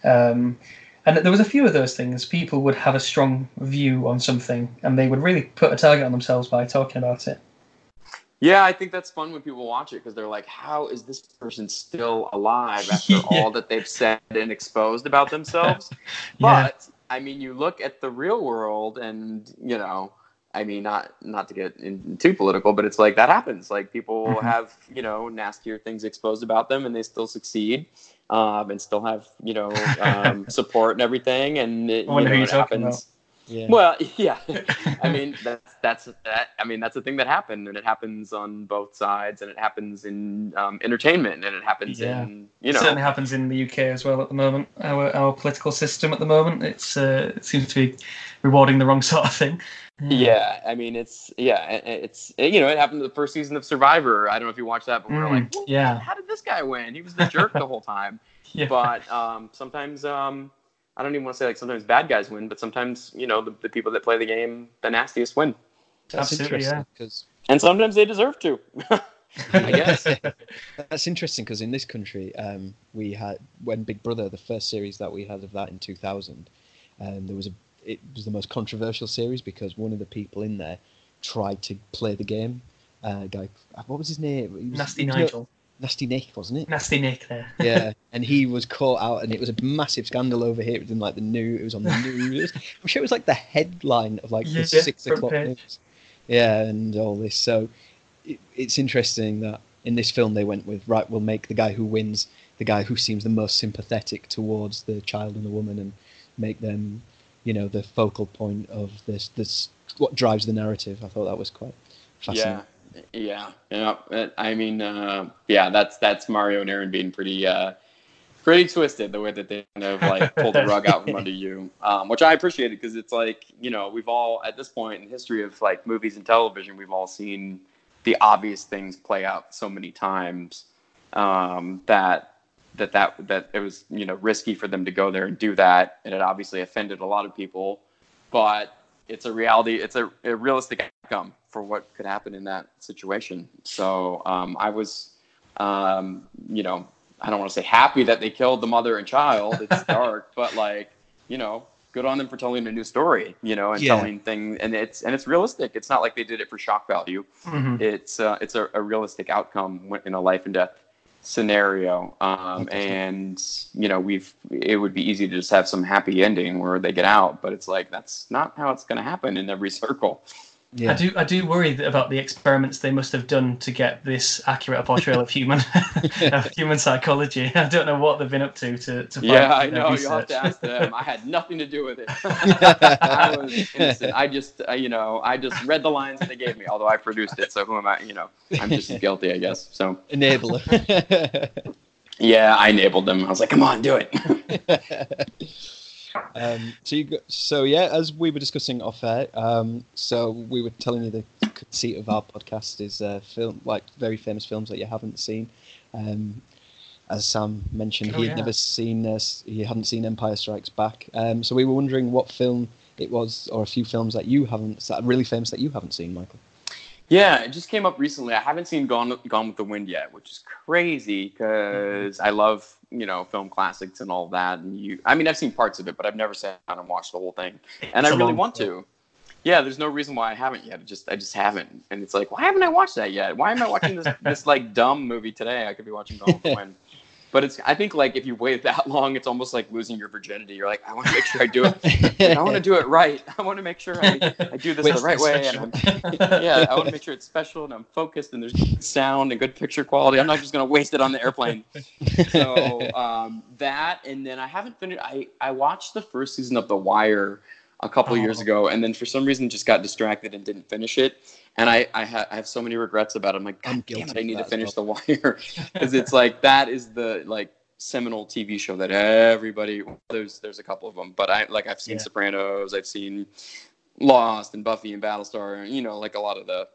[SPEAKER 1] Um, and there was a few of those things. People would have a strong view on something, and they would really put a target on themselves by talking about it.
[SPEAKER 3] Yeah, I think that's fun when people watch it because they're like, "How is this person still alive after
[SPEAKER 1] Yeah.
[SPEAKER 3] all that they've said and exposed about themselves?"
[SPEAKER 1] Yeah.
[SPEAKER 3] But I mean, you look at the real world, and you know, I mean, not not to get in, too political, but it's like that happens. Like people
[SPEAKER 1] Mhm.
[SPEAKER 3] have you know nastier things exposed about them, and they still succeed, um, and still have you know um, support and everything. And it, you know,
[SPEAKER 1] you're
[SPEAKER 3] it
[SPEAKER 1] talking
[SPEAKER 3] happens.
[SPEAKER 2] Yeah.
[SPEAKER 3] Well, yeah. I mean, that's that's that. I mean, that's a thing that happened, and it happens on both sides, and it happens in um, entertainment, and it happens
[SPEAKER 1] Yeah.
[SPEAKER 3] in you
[SPEAKER 1] It
[SPEAKER 3] know.
[SPEAKER 1] certainly happens in the UK as well at the moment. Our our political system at the moment, it's uh, it seems to be rewarding the wrong sort of thing.
[SPEAKER 3] Yeah, I mean, it's yeah, it- it's you know, it happened to the first season of Survivor. I don't know if you watched that, but we were
[SPEAKER 1] Mm,
[SPEAKER 3] like, "Well,
[SPEAKER 1] yeah.
[SPEAKER 3] how did this guy win? He was the jerk the whole time.
[SPEAKER 1] yeah.
[SPEAKER 3] But um, sometimes, um, I don't even want to say like sometimes bad guys win, but sometimes you know the, the people that play the game the nastiest win,
[SPEAKER 2] That's
[SPEAKER 1] Absolutely,
[SPEAKER 2] interesting because
[SPEAKER 3] and sometimes they deserve to. I guess.
[SPEAKER 2] That's interesting because in this country, um, we had when Big Brother, the first series that we had of that in 2000, um, there was a it was the most controversial series because one of the people in there tried to play the game. Uh, guy, what was his name? Was-
[SPEAKER 1] Nasty
[SPEAKER 2] he was
[SPEAKER 1] Nigel,
[SPEAKER 2] Nasty Nick, wasn't it?
[SPEAKER 1] nasty Nick there.
[SPEAKER 2] yeah, and he was caught out, and it was a massive scandal over here. It was in like the news. It was on the news. I'm sure it was like the headline of like
[SPEAKER 1] Yeah,
[SPEAKER 2] the six o'clock
[SPEAKER 1] page.
[SPEAKER 2] news. Yeah, and all this. So it, it's interesting that in this film they went with right. We'll make the guy who wins the guy who seems the most sympathetic towards the child and the woman, and make them, you know, the focal point of this. This what drives the narrative. I thought that was quite fascinating.
[SPEAKER 3] Yeah, yeah, yeah. I mean, uh, yeah, that's that's Mario and Aaron being pretty, uh, pretty twisted the way that they kind of like pulled the rug out from under you, um, which I appreciated because it's like you know we've all at this point in history of like movies and television we've all seen the obvious things play out so many times um, that that that that it was you know risky for them to go there and do that, and it obviously offended a lot of people. But it's a reality. It's a, a realistic outcome for what could happen in that situation. So um, I was, um, you know, I don't want to say happy that they killed the mother and child. It's dark, but like, you know, good on them for telling a new story, you know, and
[SPEAKER 2] Yeah.
[SPEAKER 3] telling things, and it's and it's realistic. It's not like they did it for shock value.
[SPEAKER 1] Mhm.
[SPEAKER 3] It's uh, it's a, a realistic outcome in a life and death scenario. Um, and you know, we've it would be easy to just have some happy ending where they get out, but it's like that's not how it's going to happen in every circle.
[SPEAKER 2] Yeah.
[SPEAKER 1] I do I do worry about the experiments they must have done to get this accurate a portrayal of human of human psychology. I don't know what they've been up to to, to find
[SPEAKER 3] Yeah, I
[SPEAKER 1] their
[SPEAKER 3] know. You'll have to ask them. I had nothing to do with it. I was innocent. I just, uh, you know, I just read the lines that they gave me. Although I produced it, so who am I? You know, I'm just as guilty, I guess. So
[SPEAKER 2] Enabler.
[SPEAKER 3] yeah, I enabled them. I was like, come on, do it.
[SPEAKER 2] Um, so you go, so yeah, as we were discussing off air, um, so we were telling you the conceit of our podcast is uh, film like very famous films that you haven't seen. Um, as Sam mentioned,
[SPEAKER 1] Oh,
[SPEAKER 2] he had
[SPEAKER 1] yeah.
[SPEAKER 2] never seen this. He hadn't seen Empire Strikes Back. Um, so we were wondering what film it was, or a few films that you haven't, that really famous that you haven't seen, Michael.
[SPEAKER 3] Yeah, it just came up recently. I haven't seen Gone Gone with the Wind yet, which is crazy because I love you know film classics and all that. And you, I mean, I've seen parts of it, but I've never sat down and watched the whole thing. And
[SPEAKER 1] It's
[SPEAKER 3] I really want to. Yeah, there's no reason why I haven't yet. It just I just haven't, and it's like, why haven't I watched that yet? Why am I watching this this like dumb movie today? I could be watching Gone with the Wind. But it's I think like if you wait that long, it's almost like losing your virginity. You're like, I want to make sure I do it. I want to do it right. I want to make sure I, I do this
[SPEAKER 2] Wait,
[SPEAKER 3] the right way. And I'm, yeah, I want to make sure it's special and I'm focused and there's good sound and good picture quality. I'm not just gonna waste it on the airplane. So um, that, and then I haven't finished. I I watched the first season of The Wire a couple years
[SPEAKER 1] Oh.
[SPEAKER 3] ago, and then for some reason just got distracted and didn't finish it. And I I, ha- I have so many regrets about it. I'm like,
[SPEAKER 2] I'm guilty
[SPEAKER 3] it, I need to finish The Wire because it's like that is the like seminal TV show that everybody there's there's a couple of them, but I like I've seen
[SPEAKER 1] Yeah.
[SPEAKER 3] Sopranos, I've seen Lost and Buffy and Battlestar, you know, like a lot of the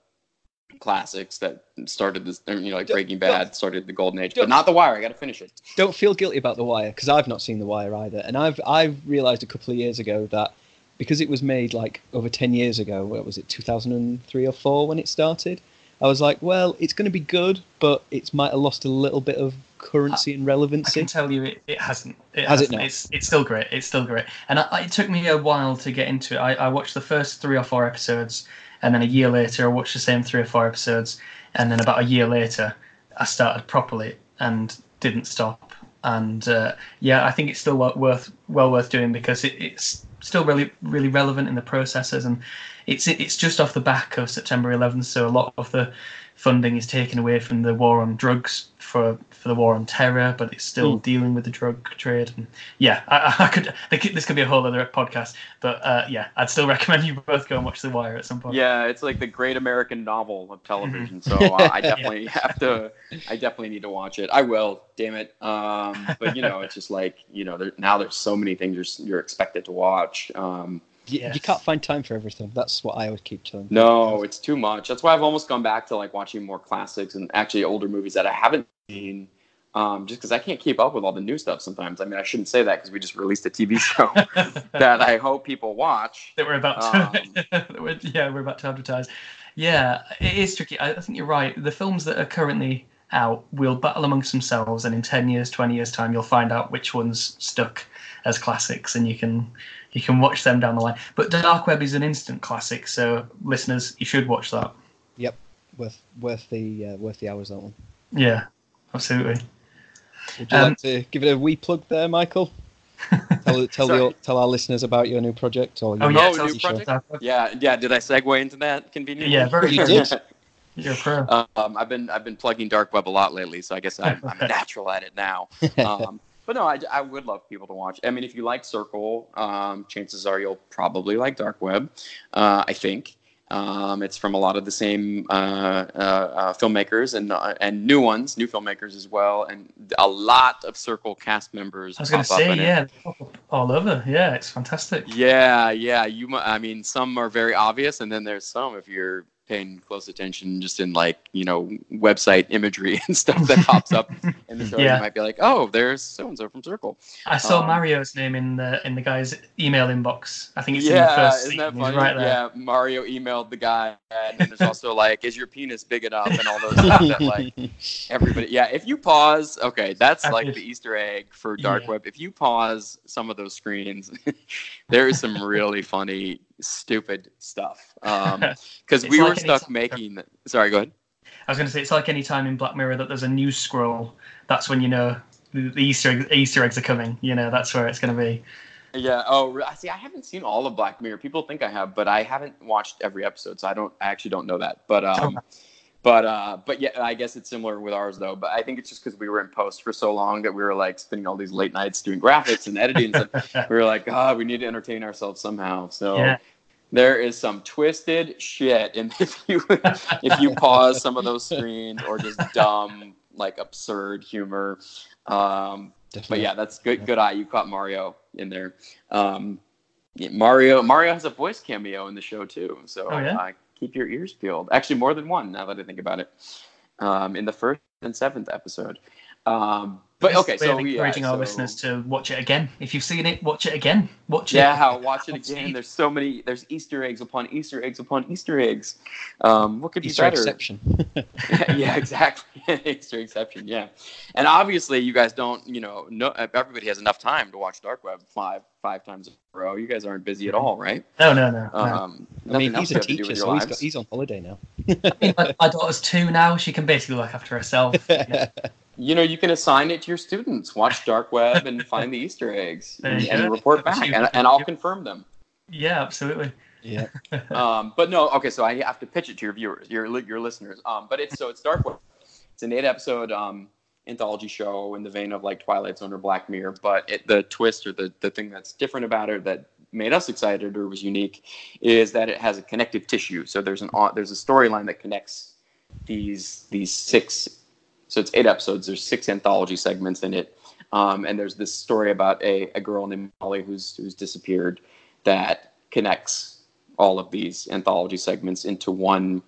[SPEAKER 3] classics that started this, you know, like Breaking Bad started the golden age, but not The Wire. I got to finish it.
[SPEAKER 2] don't feel guilty about The Wire because I've not seen The Wire either, and I've I've realised a couple of years ago that because it was made like over ten years ago, what was it, two thousand and three or four when it started? I was like, well, it's going to be good, but it might have lost a little bit of currency and
[SPEAKER 1] relevance.
[SPEAKER 2] I
[SPEAKER 1] can tell you it, it hasn't. It
[SPEAKER 2] Has it
[SPEAKER 1] hasn't.
[SPEAKER 2] not?
[SPEAKER 1] It's it's still great. It's still great. And I, it took me a while to get into it. I, I watched the first three or four episodes, and then a year later, I watched the same three or four episodes, and then about a year later, I started properly and didn't stop. And uh, yeah, I think it's still worth well worth doing because it, it's still really really relevant in the processes, and it's it's just off the back of September 11th, so a lot of the funding is taken away from the war on drugs for for the war on terror, but it's still
[SPEAKER 2] Mm.
[SPEAKER 1] dealing with the drug trade. And yeah, I, I could this could be a whole other podcast, but uh, yeah, I'd still recommend you both go and watch The Wire at some point.
[SPEAKER 3] Yeah, it's like the great American novel of television.
[SPEAKER 2] Mm-hmm.
[SPEAKER 3] So uh, I definitely have to. I definitely need to watch it. I will. Damn it. Um, but you know, it's just like you know, there, now there's so many things you're you're expected to watch. Um,
[SPEAKER 2] You,
[SPEAKER 1] Yes.
[SPEAKER 2] you can't find time for everything. That's what I always keep telling. people.
[SPEAKER 3] no, it's too much. That's why I've almost gone back to like watching more classics and actually older movies that I haven't seen. Um, just because I can't keep up with all the new stuff sometimes. I mean, I shouldn't say that because we just released a TV show that I hope people watch.
[SPEAKER 1] that we're about to that we're- yeah we're about to advertise yeah it is tricky I, I think you're right the films that are currently out will battle amongst themselves and in 10 years 20 years time you'll find out which ones stuck as classics and you can you can watch them down the line but dark web is an instant classic so listeners you should watch that Yep,
[SPEAKER 2] Worth worth the uh, worth the hours that one.
[SPEAKER 1] yeah absolutely
[SPEAKER 2] Would you
[SPEAKER 1] Um,
[SPEAKER 2] like to give it a wee plug there, Michael? tell tell
[SPEAKER 3] Sorry.
[SPEAKER 2] the, tell our listeners about your new project or your
[SPEAKER 1] oh yeah
[SPEAKER 3] new project?
[SPEAKER 1] about
[SPEAKER 3] Yeah, yeah. Did I segue into that conveniently?
[SPEAKER 1] Yeah, very
[SPEAKER 2] You did.
[SPEAKER 1] you're a pro
[SPEAKER 3] Um, I've been I've been plugging dark web a lot lately, so I guess I'm, I'm a natural at it now. Um, but no, I, I would love people to watch. I mean, if you like Circle, um, chances are you'll probably like dark web. Uh, I think um, it's from a lot of the same uh, uh, uh, filmmakers and uh, and new ones, new filmmakers as well, and a lot of Circle cast members.
[SPEAKER 1] I was going to say
[SPEAKER 3] it.
[SPEAKER 1] yeah they pop up all over yeah it's fantastic
[SPEAKER 3] Yeah, yeah. You, I mean, some are very obvious, and then there's some if you're paying close attention just in like you know website imagery and stuff that pops up in the show,
[SPEAKER 1] Yeah.
[SPEAKER 3] you might be like, oh, there's so and so from Circle.
[SPEAKER 1] I saw
[SPEAKER 3] Um,
[SPEAKER 1] Mario's name in the in the guy's email inbox. I think it's in the first
[SPEAKER 3] isn't that funny?
[SPEAKER 1] right there.
[SPEAKER 3] Yeah, Mario emailed the guy, and then there's also like, is your penis big enough, and all those stuff that like everybody. Yeah, if you pause, okay, that's
[SPEAKER 1] I
[SPEAKER 3] like
[SPEAKER 1] did-
[SPEAKER 3] the Easter egg for dark
[SPEAKER 1] Yeah.
[SPEAKER 3] web. If you pause some of those screens, there is some really funny, stupid stuff. Um, because
[SPEAKER 1] It's
[SPEAKER 3] we
[SPEAKER 1] like
[SPEAKER 3] were stuck
[SPEAKER 1] time-
[SPEAKER 3] making. Sorry, go ahead.
[SPEAKER 1] I was going to say it's like any time in Black Mirror that there's a news scroll. That's when you know the, the Easter Easter eggs are coming. You know that's where it's going to be.
[SPEAKER 3] Yeah. Oh, see, I haven't seen all of Black Mirror. People think I have, but I haven't watched every episode, so I don't. I actually don't know that. But um, but uh, but yeah, I guess it's similar with ours though. But I think it's just because we were in post for so long that we were like spending all these late nights doing graphics and editing. and. We were like, God, we need to entertain ourselves somehow. So.
[SPEAKER 1] Yeah.
[SPEAKER 3] There is some twisted shit, and if you if you pause some of those screens or just dumb like absurd humor, um, but yeah, that's good. Good eye. You caught Mario in there. Um, yeah, Mario. Mario has a voice cameo in the show too. So
[SPEAKER 1] Oh, yeah?
[SPEAKER 3] uh, keep your ears peeled. Actually, more than one. Now that I think about it, um, in the first and seventh episode. Um, but okay,
[SPEAKER 1] We're
[SPEAKER 3] so we
[SPEAKER 1] encouraging
[SPEAKER 3] yeah,
[SPEAKER 1] our
[SPEAKER 3] so-
[SPEAKER 1] listeners to watch it again. If you've seen it, watch it again. Watch it.
[SPEAKER 3] Yeah, how watch it again.
[SPEAKER 1] it.
[SPEAKER 3] There's so many. There's Easter eggs upon Easter eggs upon Easter eggs. Um, what could be
[SPEAKER 2] Easter
[SPEAKER 3] better?
[SPEAKER 2] exception.
[SPEAKER 3] yeah, exactly. Easter exception. Yeah, and obviously you guys don't. You know, no, everybody has enough time to watch Dark Web five five times in a row. You guys aren't busy at all, right?
[SPEAKER 1] No, no, no. no.
[SPEAKER 3] Um,
[SPEAKER 2] I mean, he's a
[SPEAKER 3] have to do
[SPEAKER 2] teacher, so he's, got, he's on holiday now.
[SPEAKER 1] I mean, my, my daughter's two now. She can basically look after herself.
[SPEAKER 3] You know, you know, you can assign it to your students. Watch Dark Web and find the Easter eggs and, and report back, and, and I'll confirm them.
[SPEAKER 1] yeah, absolutely.
[SPEAKER 2] yeah.
[SPEAKER 3] um, but no, okay, so I have to pitch it to your viewers, your your listeners. Um, but it's so it's Dark Web. It's an eight episode um, anthology show in the vein of like Twilight Zone or Black Mirror. But it, the twist or the the thing that's different about it that made us excited or was unique is that it has a connective tissue. So there's an au- there's a storyline that connects these these six. So it's eight episodes. There's six anthology segments in it. Um, and there's this story about a, a girl named Molly who's who's disappeared that connects all of these anthology segments into one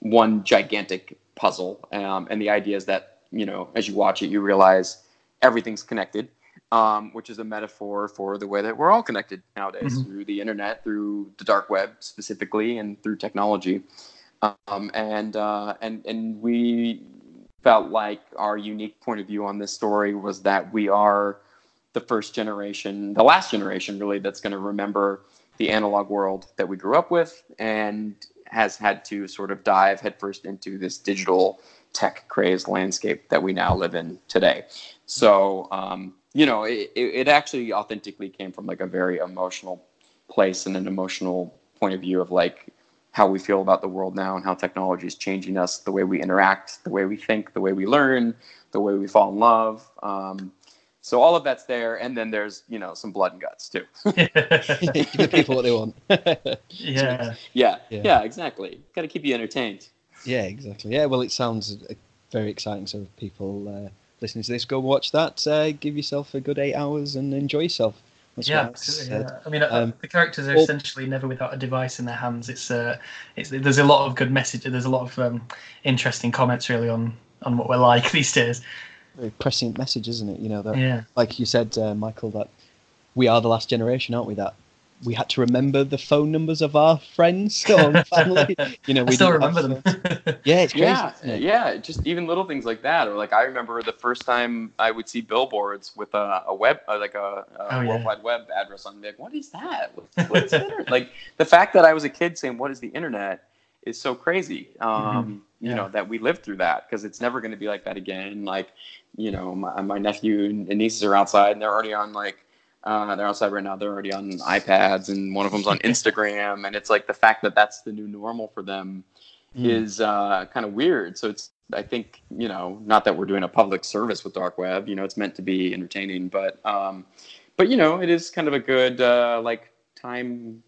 [SPEAKER 3] one gigantic puzzle. Um, and the idea is that you know as you watch it, you realize everything's connected, um, which is a metaphor for the way that we're all connected nowadays
[SPEAKER 1] Mhm.
[SPEAKER 3] through the internet, through the dark web specifically, and through technology. Um, and uh, and and we felt like our unique point of view on this story was that we are the first generation, the last generation really, that's going to remember the analog world that we grew up with and has had to sort of dive headfirst into this digital tech crazed landscape that we now live in today. So, um, you know, it it actually authentically came from like a very emotional place and an emotional point of view of like how we feel about the world now and how technology is changing us, the way we interact, the way we think, the way we learn, the way we fall in love. Um, so all of that's there, and then there's you know some blood and guts too.
[SPEAKER 2] Give the people what they want.
[SPEAKER 1] yeah.
[SPEAKER 3] yeah,
[SPEAKER 2] Yeah.
[SPEAKER 3] yeah, exactly. Got to keep you entertained.
[SPEAKER 2] yeah, exactly. Yeah, well, it sounds very exciting. So, if people uh, listening to this, go watch that. Uh, give yourself a good eight hours and enjoy yourself.
[SPEAKER 1] Yeah,
[SPEAKER 2] I
[SPEAKER 1] absolutely.
[SPEAKER 2] said.
[SPEAKER 1] Yeah. I mean, uh,
[SPEAKER 2] Um,
[SPEAKER 1] the characters are
[SPEAKER 2] well-
[SPEAKER 1] essentially never without a device in their hands. It's uh, it's there's a lot of good message. There's a lot of um, interesting comments really on on what we're like these days.
[SPEAKER 2] Very prescient message, isn't it? You know that,
[SPEAKER 1] Yeah,
[SPEAKER 2] like you said, uh, Michael, that we are the last generation, aren't we? That we had to remember the phone numbers of our friends or family. You know,
[SPEAKER 1] I
[SPEAKER 2] we
[SPEAKER 1] still remember them.
[SPEAKER 2] Yeah, it's crazy.
[SPEAKER 3] Yeah,
[SPEAKER 2] it?
[SPEAKER 3] yeah, just even little things like that, or like I remember the first time I would see billboards with a, a web, uh, like a, a
[SPEAKER 1] Oh, yeah.
[SPEAKER 3] World Wide Web address on. Like, what is that? What's, what's the internet? Like the fact that I was a kid saying, "What is the internet?" is so crazy. Um,
[SPEAKER 1] Mhm.
[SPEAKER 3] You know that we lived through that because it's never going to be like that again. Like, you know, my, my nephew and nieces are outside and they're already on like uh, they're outside right now. They're already on iPads, and one of them's on Instagram. And it's like the fact that that's the new normal for them
[SPEAKER 2] Mm.
[SPEAKER 3] is uh, kind of weird. So it's, I think, you know, not that we're doing a public service with dark web. You know, it's meant to be entertaining, but, um, but you know, it is kind of a good uh, like time.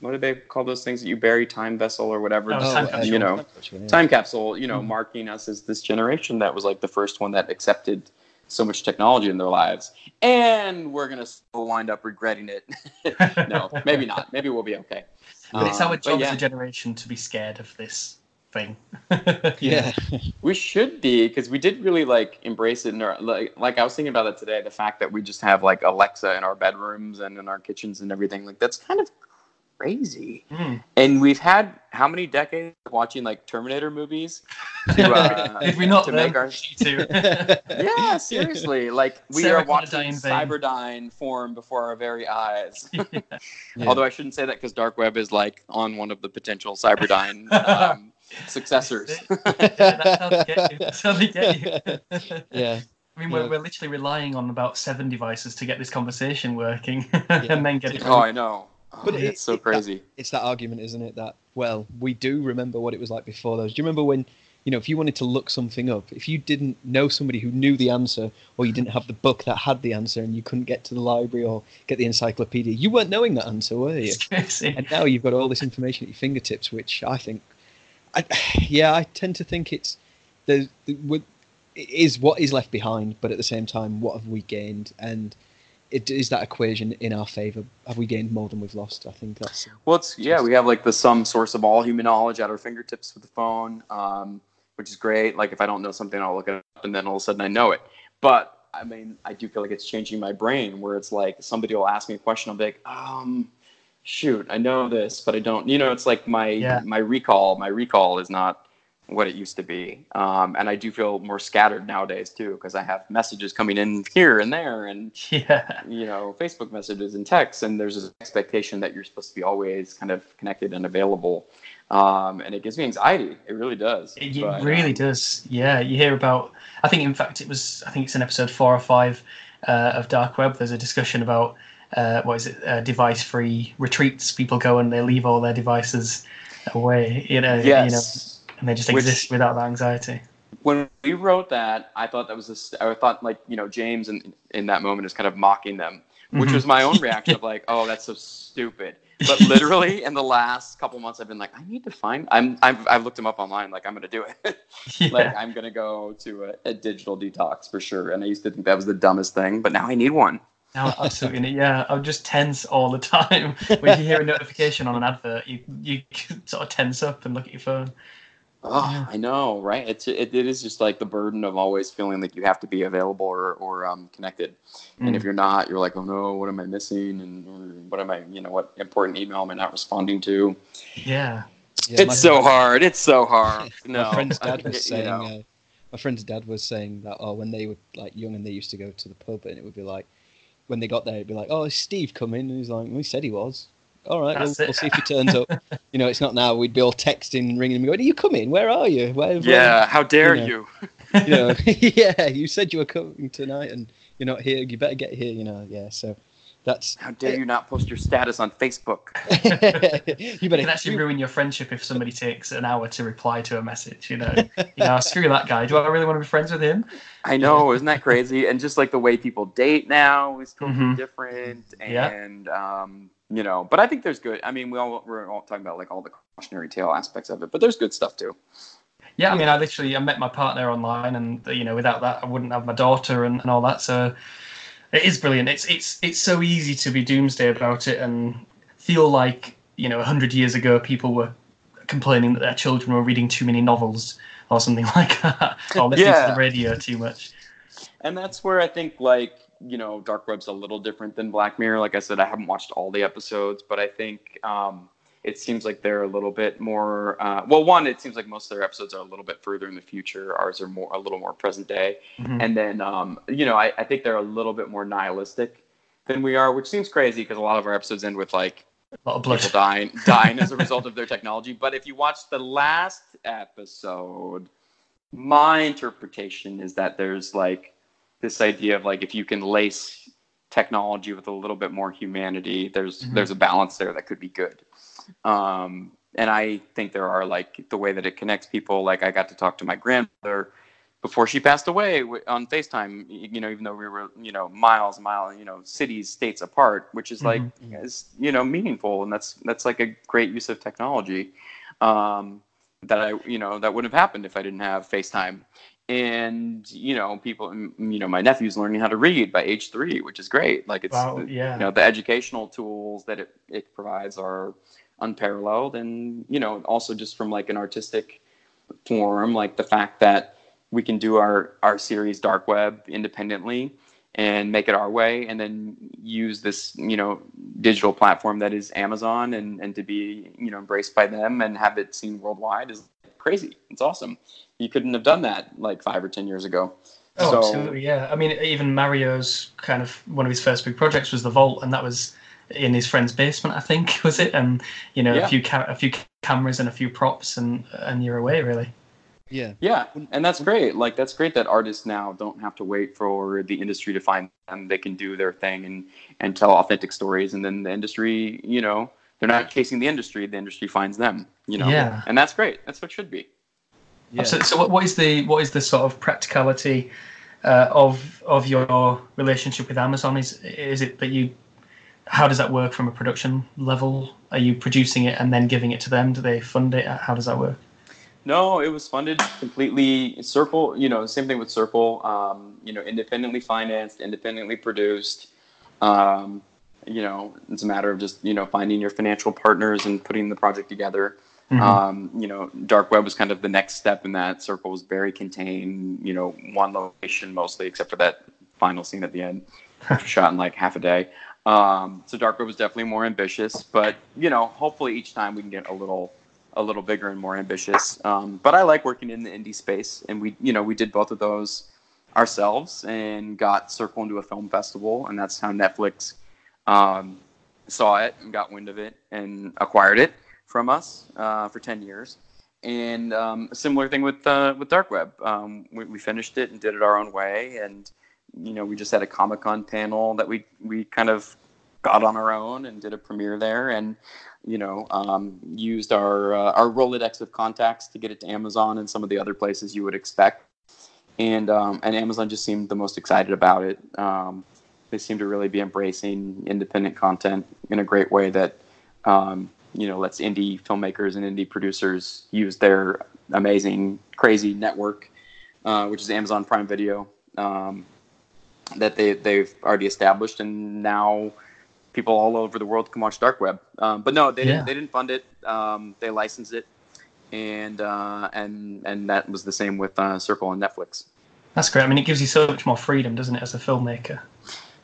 [SPEAKER 3] What do they call those things that you bury? Time vessel or whatever.
[SPEAKER 1] Oh, time capsule.
[SPEAKER 3] you know, time capsule. You know,
[SPEAKER 1] Mhm.
[SPEAKER 3] marking us as this generation that was like the first one that accepted so much technology in their lives, and we're gonna still wind up regretting it. no, maybe not. Maybe we'll be okay.
[SPEAKER 1] But it's
[SPEAKER 3] Um,
[SPEAKER 1] our
[SPEAKER 3] but
[SPEAKER 1] job
[SPEAKER 3] yeah.
[SPEAKER 1] as a generation to be scared of this thing.
[SPEAKER 2] Yeah.
[SPEAKER 3] We should be because we did really like embrace it. In our, like, like I was thinking about it today. The fact that we just have like Alexa in our bedrooms and in our kitchens and everything. Like that's kind of crazy.
[SPEAKER 1] Mm.
[SPEAKER 3] And we've had how many decades watching like Terminator movies? To, uh,
[SPEAKER 1] Did we not
[SPEAKER 3] to
[SPEAKER 1] learn
[SPEAKER 3] make our
[SPEAKER 1] from you two?
[SPEAKER 3] yeah, seriously. Like we
[SPEAKER 1] Sarah
[SPEAKER 3] are watching
[SPEAKER 1] Connor
[SPEAKER 3] Cyberdyne form before our very eyes.
[SPEAKER 2] Yeah.
[SPEAKER 3] Although I shouldn't say that because Dark Web is like on one of the potential Cyberdyne um, successors.
[SPEAKER 1] That's how they get you. That's how they get you.
[SPEAKER 2] yeah.
[SPEAKER 1] I mean, we're,
[SPEAKER 2] Yeah.
[SPEAKER 1] we're literally relying on about seven devices to get this conversation working and then get it.
[SPEAKER 3] oh, I know. Oh,
[SPEAKER 2] But it-
[SPEAKER 3] it's so
[SPEAKER 2] it-
[SPEAKER 3] crazy.
[SPEAKER 2] It's that argument, isn't it? That well, we do remember what it was like before those. Do you remember when, you know, if you wanted to look something up, if you didn't know somebody who knew the answer, or you didn't have the book that had the answer, and you couldn't get to the library or get the encyclopedia, you weren't knowing that answer, were you?
[SPEAKER 1] Crazy.
[SPEAKER 2] and now you've got all this information at your fingertips, which I think, I, yeah, I tend to think it's the, the with- it is what is left behind, but at the same time, what have we gained? And it is that equation in our favor. Have we gained more than we've lost? I think that's
[SPEAKER 3] Well, it's yeah, we have like the sum source of all human knowledge at our fingertips with the phone, um, which is great. Like if I don't know something, I'll look it up, and then all of a sudden I know it. But I mean, I do feel like it's changing my brain, where it's like somebody will ask me a question, I'll be like, um, shoot, I know this, but I don't. You know, it's like my
[SPEAKER 1] Yeah.
[SPEAKER 3] my recall, my recall is not what it used to be, um, and I do feel more scattered nowadays too, because I have messages coming in here and there, and
[SPEAKER 1] Yeah.
[SPEAKER 3] you know facebook messages and texts and there's this expectation that you're supposed to be always kind of connected and available um, and it gives me anxiety it really does
[SPEAKER 1] It,
[SPEAKER 3] But,
[SPEAKER 1] really
[SPEAKER 3] um,
[SPEAKER 1] does. Yeah, you hear about. I think, in fact, it was. I think it's in episode four or five uh, of Dark Web. There's a discussion about uh, what is it? Uh, device-free retreats. People go and they leave all their devices away. You know. You know,
[SPEAKER 3] yes
[SPEAKER 1] and they just
[SPEAKER 3] Which-
[SPEAKER 1] exist without that anxiety.
[SPEAKER 3] when we wrote that i thought that was this i thought like you know james in, in that moment is kind of mocking them which
[SPEAKER 1] Mhm.
[SPEAKER 3] was my own reaction of like oh that's so stupid but literally in the last couple months i've been like i need to find i'm, I'm i've looked them up online like i'm gonna do it
[SPEAKER 1] Yeah.
[SPEAKER 3] like i'm gonna go to a, a digital detox for sure and i used to think that was the dumbest thing but now i need one
[SPEAKER 1] No, absolutely. Yeah, I'm just tense all the time. When you hear a notification on an advert, you you sort of tense up and look at your phone.
[SPEAKER 3] Oh,
[SPEAKER 1] Yeah.
[SPEAKER 3] I know, right? It's it, it is just like the burden of always feeling like you have to be available or or um, connected, and
[SPEAKER 1] Mm.
[SPEAKER 3] if you're not, you're like, oh no, what am I missing? And what am I, you know, what important email am I not responding to?
[SPEAKER 1] Yeah.
[SPEAKER 2] Yeah,
[SPEAKER 3] it's so hard. It's so hard. No,
[SPEAKER 2] my friend's dad was
[SPEAKER 3] you
[SPEAKER 2] saying.
[SPEAKER 3] know.
[SPEAKER 2] Uh, my friend's dad was saying that oh, when they were like young and they used to go to the pub, and it would be like, when they got there, it'd be like, oh, is Steve coming? And he's like, well, he said he was. All right, we'll, we'll see if he turns up. you know, it's not now. We'd be all texting ringing him, going, "Are you coming? Where are you? Where?"
[SPEAKER 3] yeah, how dare
[SPEAKER 2] you know.
[SPEAKER 3] you?
[SPEAKER 2] you know, yeah, you said you were coming tonight, and you're not here. You better get here. You know, yeah. So that's
[SPEAKER 3] How dare you not post your status on Facebook?
[SPEAKER 2] you
[SPEAKER 1] It can actually ruin your friendship if somebody takes an hour to reply to a message. You know, you know, screw that guy. Do I really want to be friends with him?
[SPEAKER 3] I know, isn't that crazy? And just like the way people date now is totally
[SPEAKER 1] Mhm.
[SPEAKER 3] different.
[SPEAKER 1] Yeah.
[SPEAKER 3] And um, you know, but I think there's good. I mean, we all we're all talking about like all the cautionary tale aspects of it, but there's good stuff too.
[SPEAKER 1] Yeah, I mean, I literally I met my partner online, and you know, without that, I wouldn't have my daughter and, and all that. So it is brilliant. It's it's it's so easy to be doomsday about it and feel like you know, hundred years ago, people were complaining that their children were reading too many novels or something like that, or listening
[SPEAKER 3] Yeah.
[SPEAKER 1] to the radio too much.
[SPEAKER 3] And that's where I think like you know, Dark Web's a little different than Black Mirror. Like I said, I haven't watched all the episodes, but I think um, it seems like they're a little bit more. Uh, well, one, it seems like most of their episodes are a little bit further in the future. Ours are more a little more present day.
[SPEAKER 1] Mhm.
[SPEAKER 3] and then um, you know I, I think they're a little bit more nihilistic than we are which seems crazy because a lot of our episodes end with like
[SPEAKER 1] A lot of blood.
[SPEAKER 3] people dying dying as a result of their technology but if you watch the last episode my interpretation is that there's like this idea of like if you can lace technology with a little bit more humanity there's
[SPEAKER 1] Mhm.
[SPEAKER 3] there's a balance there that could be good um, and i think there are like the way that it connects people like i got to talk to my grandmother before she passed away on FaceTime, you know, even though we were, you know, miles, mile, you know, cities, states apart, which is like, is, you know, meaningful. And that's, that's like a great use of technology um, that I, you know, that wouldn't have happened if I didn't have FaceTime. And, you know, people, you know, my nephew's learning how to read by age three, which is great. Like it's,
[SPEAKER 1] Wow, yeah.
[SPEAKER 3] you know, the educational tools that it, it provides are, unparalleled, and you know, also just from like an artistic form, like the fact that we can do our our series Dark Web independently and make it our way and then use this you know digital platform that is amazon and, and to be you know embraced by them and have it seen worldwide is crazy it's awesome you couldn't have done that like five or ten years ago
[SPEAKER 1] oh so, absolutely yeah i mean even mario's kind of one of his first big projects was the vault and that was in his friend's basement i think was it and you know yeah. a few ca- a few cameras and a few props and and you're away really
[SPEAKER 2] yeah.
[SPEAKER 3] Yeah, and that's great. Like that's great that artists now don't have to wait for the industry to find them. They can do their thing and and tell authentic stories, and then the industry, you know, they're not chasing the industry. The industry finds them. You know.
[SPEAKER 1] Yeah.
[SPEAKER 3] And that's great. That's what should be.
[SPEAKER 1] Yeah. So, so what is the what is the sort of practicality uh, of of your relationship with Amazon? Is is it that you how does that work from a production level? Are you producing it and then giving it to them? Do they fund it? How does that work?
[SPEAKER 3] No, it was funded completely. Circle, you know, same thing with Circle. Um, you know, independently financed, independently produced. Um, you know, it's a matter of just you know finding your financial partners and putting the project together. Mm-hmm. Um, you know, Dark Web was kind of the next step in that. Circle was very contained. You know, one location mostly, except for that final scene at the end, shot in like half a day. Um, so Dark Web was definitely more ambitious, but you know, hopefully each time we can get a little a little bigger and more ambitious. Um, but I like working in the indie space, and we, you know, we did both of those ourselves and got Circle into a film festival, and that's how Netflix um, saw it and got wind of it and acquired it from us uh, for ten years. And um, a similar thing with uh, with Dark Web. Um, we, we finished it and did it our own way, and you know, we just had a Comic Con panel that we we kind of got on our own and did a premiere there, and you know, um, used our uh, our Rolodex of contacts to get it to Amazon and some of the other places you would expect. And um, and Amazon just seemed the most excited about it. Um, they seem to really be embracing independent content in a great way that um, you know lets indie filmmakers and indie producers use their amazing, crazy network, uh, which is Amazon Prime Video, um, that they they've already established, and now people all over the world can watch Dark Web. Um, but no, they yeah. didn't. They didn't fund it. Um, they licensed it, and uh, and and that was the same with uh, Circle and Netflix.
[SPEAKER 1] That's great. I mean, it gives you so much more freedom, doesn't it, as a filmmaker?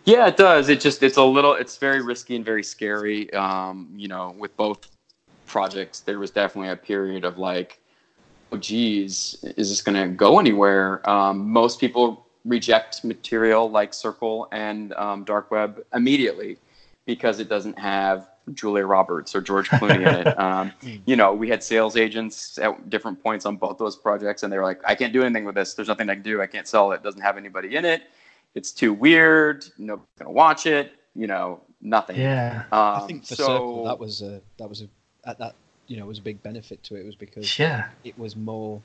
[SPEAKER 3] Yeah, it does. It just it's a little. It's very risky and very scary. Um, you know, with both projects, there was definitely a period of like, oh, geez, is this going to go anywhere? Um, most people reject material like Circle and um, Dark Web immediately because it doesn't have Julia Roberts or George Clooney in it. Um, you know, we had sales agents at different points on both those projects, and they were like, "I can't do anything with this. There's nothing I can do. I can't sell it. it doesn't have anybody in it. It's too weird. Nobody's gonna watch it. You know, nothing."
[SPEAKER 1] Yeah,
[SPEAKER 2] um, I think for so, Circle that was a that was a at that you know was a big benefit to it was because
[SPEAKER 1] yeah
[SPEAKER 2] it was more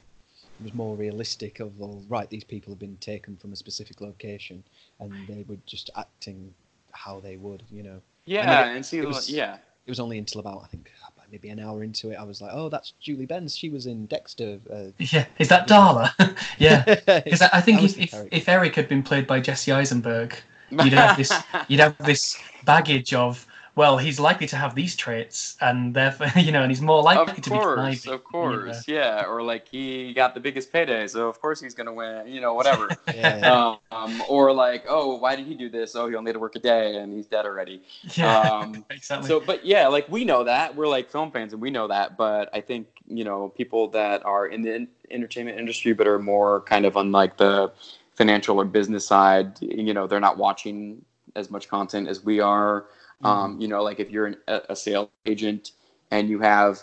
[SPEAKER 2] it was more realistic of well right these people have been taken from a specific location and they were just acting how they would, you know.
[SPEAKER 3] Yeah, and, it, and see, it was, yeah.
[SPEAKER 2] It was only until about I think maybe an hour into it, I was like, "Oh, that's Julie Benz. She was in Dexter." Uh,
[SPEAKER 1] yeah, is that Darla? yeah, because I think if, if, if Eric had been played by Jesse Eisenberg, you'd have this you'd have this baggage of well, he's likely to have these traits, and therefore, you know, and he's more likely
[SPEAKER 3] of
[SPEAKER 1] to
[SPEAKER 3] course,
[SPEAKER 1] be
[SPEAKER 3] conniving. Of course, you know. yeah. Or like he got the biggest payday, so of course he's gonna win. You know, whatever. yeah. um, or like, oh, why did he do this? Oh, he only had to work a day, and he's dead already.
[SPEAKER 1] Yeah, um, exactly.
[SPEAKER 3] So, but yeah, like we know that we're like film fans, and we know that. But I think you know people that are in the entertainment industry, but are more kind of on like the financial or business side. You know, they're not watching as much content as we are um, mm-hmm. you know, like if you're an, a, a sales agent and you have,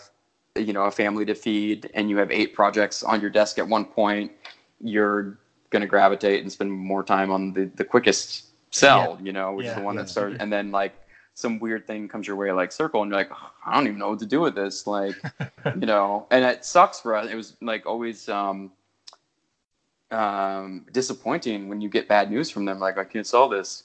[SPEAKER 3] you know, a family to feed and you have eight projects on your desk at one point, you're going to gravitate and spend more time on the, the quickest sell, yeah. you know, which yeah, is the one yeah, that started. And then like some weird thing comes your way, like circle, and you're like, oh, I don't even know what to do with this. Like, you know, and it sucks for us. It was like always, um, um, disappointing when you get bad news from them. Like, I can't sell this,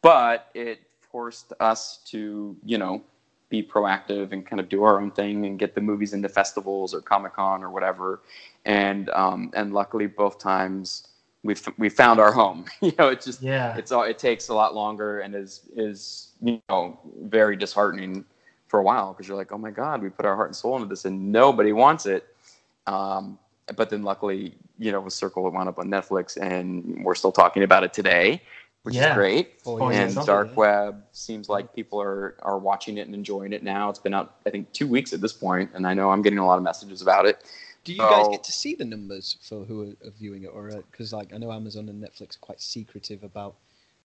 [SPEAKER 3] but it forced us to, you know, be proactive and kind of do our own thing and get the movies into festivals or Comic Con or whatever. And um, and luckily, both times we we found our home. you know, it's just
[SPEAKER 1] yeah,
[SPEAKER 3] it's all it takes a lot longer and is is you know very disheartening for a while because you're like, oh my god, we put our heart and soul into this and nobody wants it. Um, but then luckily, you know, with Circle, it wound up on Netflix, and we're still talking about it today, which
[SPEAKER 1] Yeah.
[SPEAKER 3] is great.
[SPEAKER 2] Four
[SPEAKER 3] and
[SPEAKER 1] years on.
[SPEAKER 3] Dark Web seems like people are are watching it and enjoying it now. It's been out, I think, two weeks at this point, and I know I'm getting a lot of messages about it.
[SPEAKER 2] Do you guys get to see the numbers for who are, are viewing it, or because like I know Amazon and Netflix are quite secretive about,